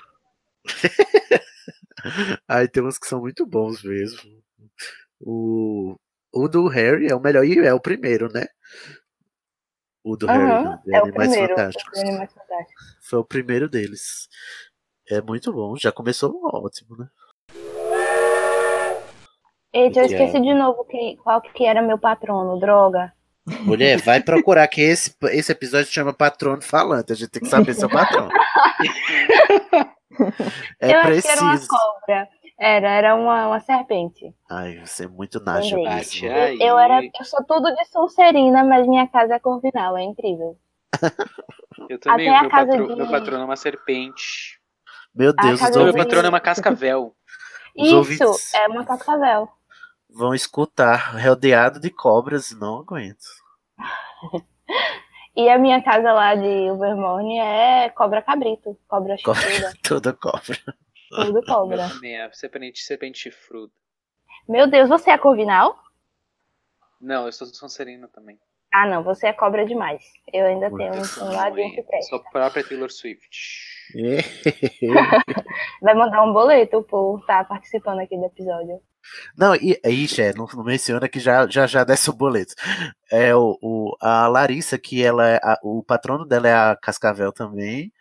Aí tem uns que são muito bons mesmo. O, o do Harry é o melhor e é o primeiro, né? O do Harry,
Aham,
não,
é o
Animais Fantásticos.
Animais Fantásticos.
Foi o primeiro deles. É muito bom, já começou ótimo, né?
Eita, eu
Que
esqueci de novo que, qual que era meu patrono, droga.
Mulher, vai procurar que esse, esse episódio chama Patrono Falante. A gente tem que saber seu patrono. É
eu acho que era uma
preciso.
cobra. Era, era uma, uma serpente.
Ai, você é muito
Lembrei.
mesmo.
Aí.
Eu, era, eu sou tudo de Sonserina, mas minha casa é corvinal, é incrível.
Eu também,
Até a
meu,
casa
patro,
de-
meu patrono é uma serpente.
Meu
A
Deus, os
Meu
de-
ouvintes
patrono é uma cascavel.
Os
Isso,
ouvintes-
é uma cascavel.
vão escutar rodeado de cobras, não aguento.
E a minha casa lá de Ilvermorny é cobra cabrito, cobra chifruda,
toda cobra.
tudo cobra.
Também é serpente, serpente chifruda.
Meu Deus, você é corvinal?
Não, eu sou do Sonserina também.
Ah, não, você é cobra demais. Eu ainda tenho um, um ladinho que
eu
presta.
sou a própria Taylor Swift.
Vai mandar um boleto por estar participando aqui do episódio.
Não, e aí, Xé, não, não menciona que já já, já desce o boleto. É o, o- a Larissa, que ela é a- o patrono dela é a Cascavel também.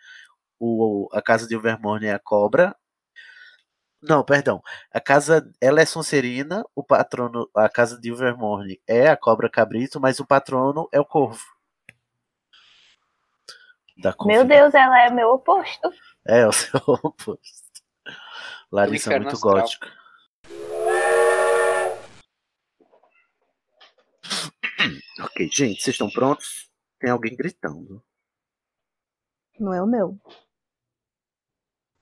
O, a casa de Overmorne é a cobra. Não, perdão. A casa, ela é Sonserina, o patrono, a casa de Overmorne é a cobra cabrito, mas o patrono é o corvo. Da
Meu. Deus, ela é meu oposto.
É, o seu oposto. Larissa é muito
astral.
gótica. Ok, gente, vocês estão prontos? Tem alguém gritando.
Não é o meu.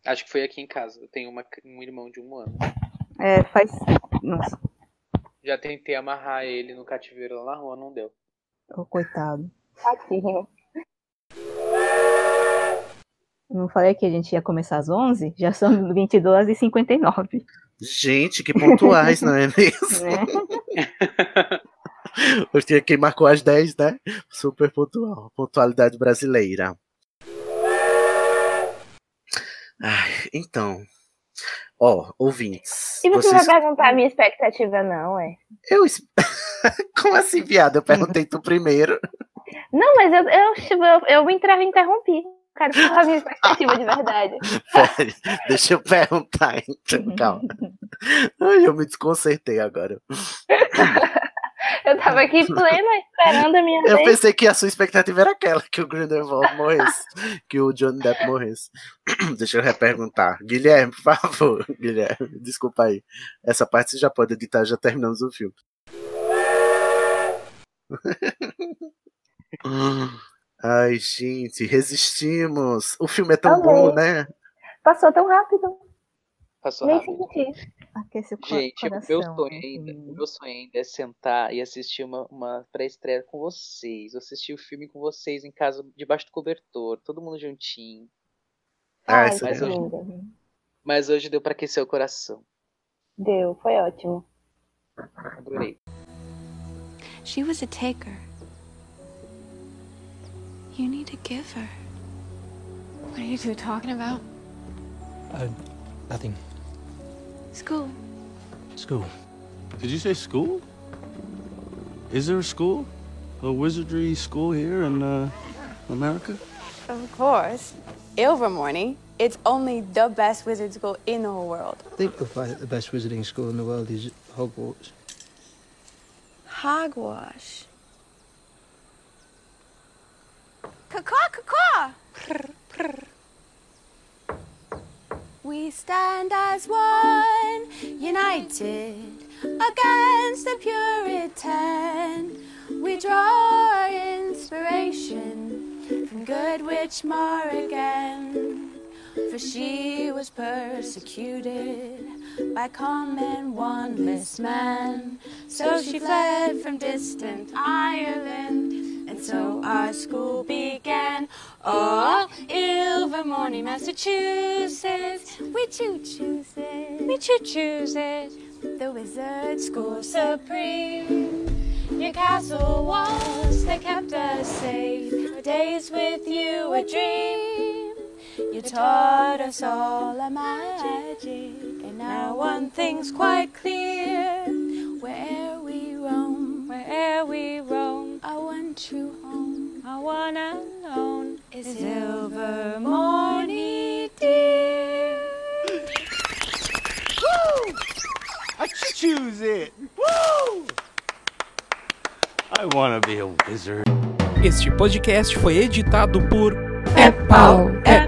Acho que foi aqui em casa. Eu tenho uma- um irmão de um ano.
É, faz. Nossa,
Já tentei amarrar ele no cativeiro lá na rua, não deu.
ô, coitado.
Tadinho.
Não falei que a gente ia começar às 11? Já são 22 e 59,
Gente, que pontuais, não é mesmo?
né?
Hoje tinha quem marcou às 10, né? Super pontual. Pontualidade brasileira. Ai, então. Ó, ouvintes.
E você
vocês...
vai perguntar a minha expectativa, não, é?
Eu. Como assim, viado? Eu perguntei tu primeiro.
Não, mas eu, eu, tipo, eu, eu entrava e interrompi. Quero falar a minha expectativa de verdade.
Peraí, deixa eu perguntar, então, calma. Ai, eu me desconcertei agora.
Eu tava aqui plena esperando a minha
Eu
vez.
pensei que a sua expectativa era aquela, que o Grindelwald morresse, que o Johnny Depp morresse. Deixa eu reperguntar. Guilherme, por favor, Guilherme, desculpa aí. Essa parte você já pode editar, já terminamos o filme. Ai, gente, resistimos. O filme é tão
Amei.
bom, né?
Passou tão rápido.
Passou
Nem
rápido.
senti.
Aquece o
Gente, o meu
coração.
sonho ainda, o meu sonho ainda é sentar e assistir uma, uma pré-estreia com vocês, assistir o filme com vocês em casa, debaixo do cobertor, todo mundo juntinho.
Ah,
Ai,
isso
que
é
Mas hoje,
linda.
mas hoje deu pra aquecer o coração.
Deu, foi ótimo.
Adorei.
She was a taker. You need to give her. What are you two talking about?
Uh, nothing.
School.
School. Did you say school? Is there a school? A wizardry school here in uh, America?
Of course. Ilvermorny. It's only the best wizard school in the whole world.
I think the, fi- the best wizarding school in the world is Hogwarts.
Hogwash. Caw caw We stand as one, united against the Puritan. We draw our inspiration from Good Witch Morrigan. For she was persecuted by common wanless men. So she fled from distant Ireland, and so our school began. Oh, Ilvermorny, Massachusetts, we choo choose it, we choo choose it. The wizard school supreme. Your castle walls, they kept us safe. Our days with you a dream. You taught us all a magic, and now one thing's quite clear. Where we roam, where'er we roam, our one true home, our one unknown is Ilvermorny, dear.
Woo! I choose it! Woo! I want to be a wizard.
Este podcast foi editado por
É pau, é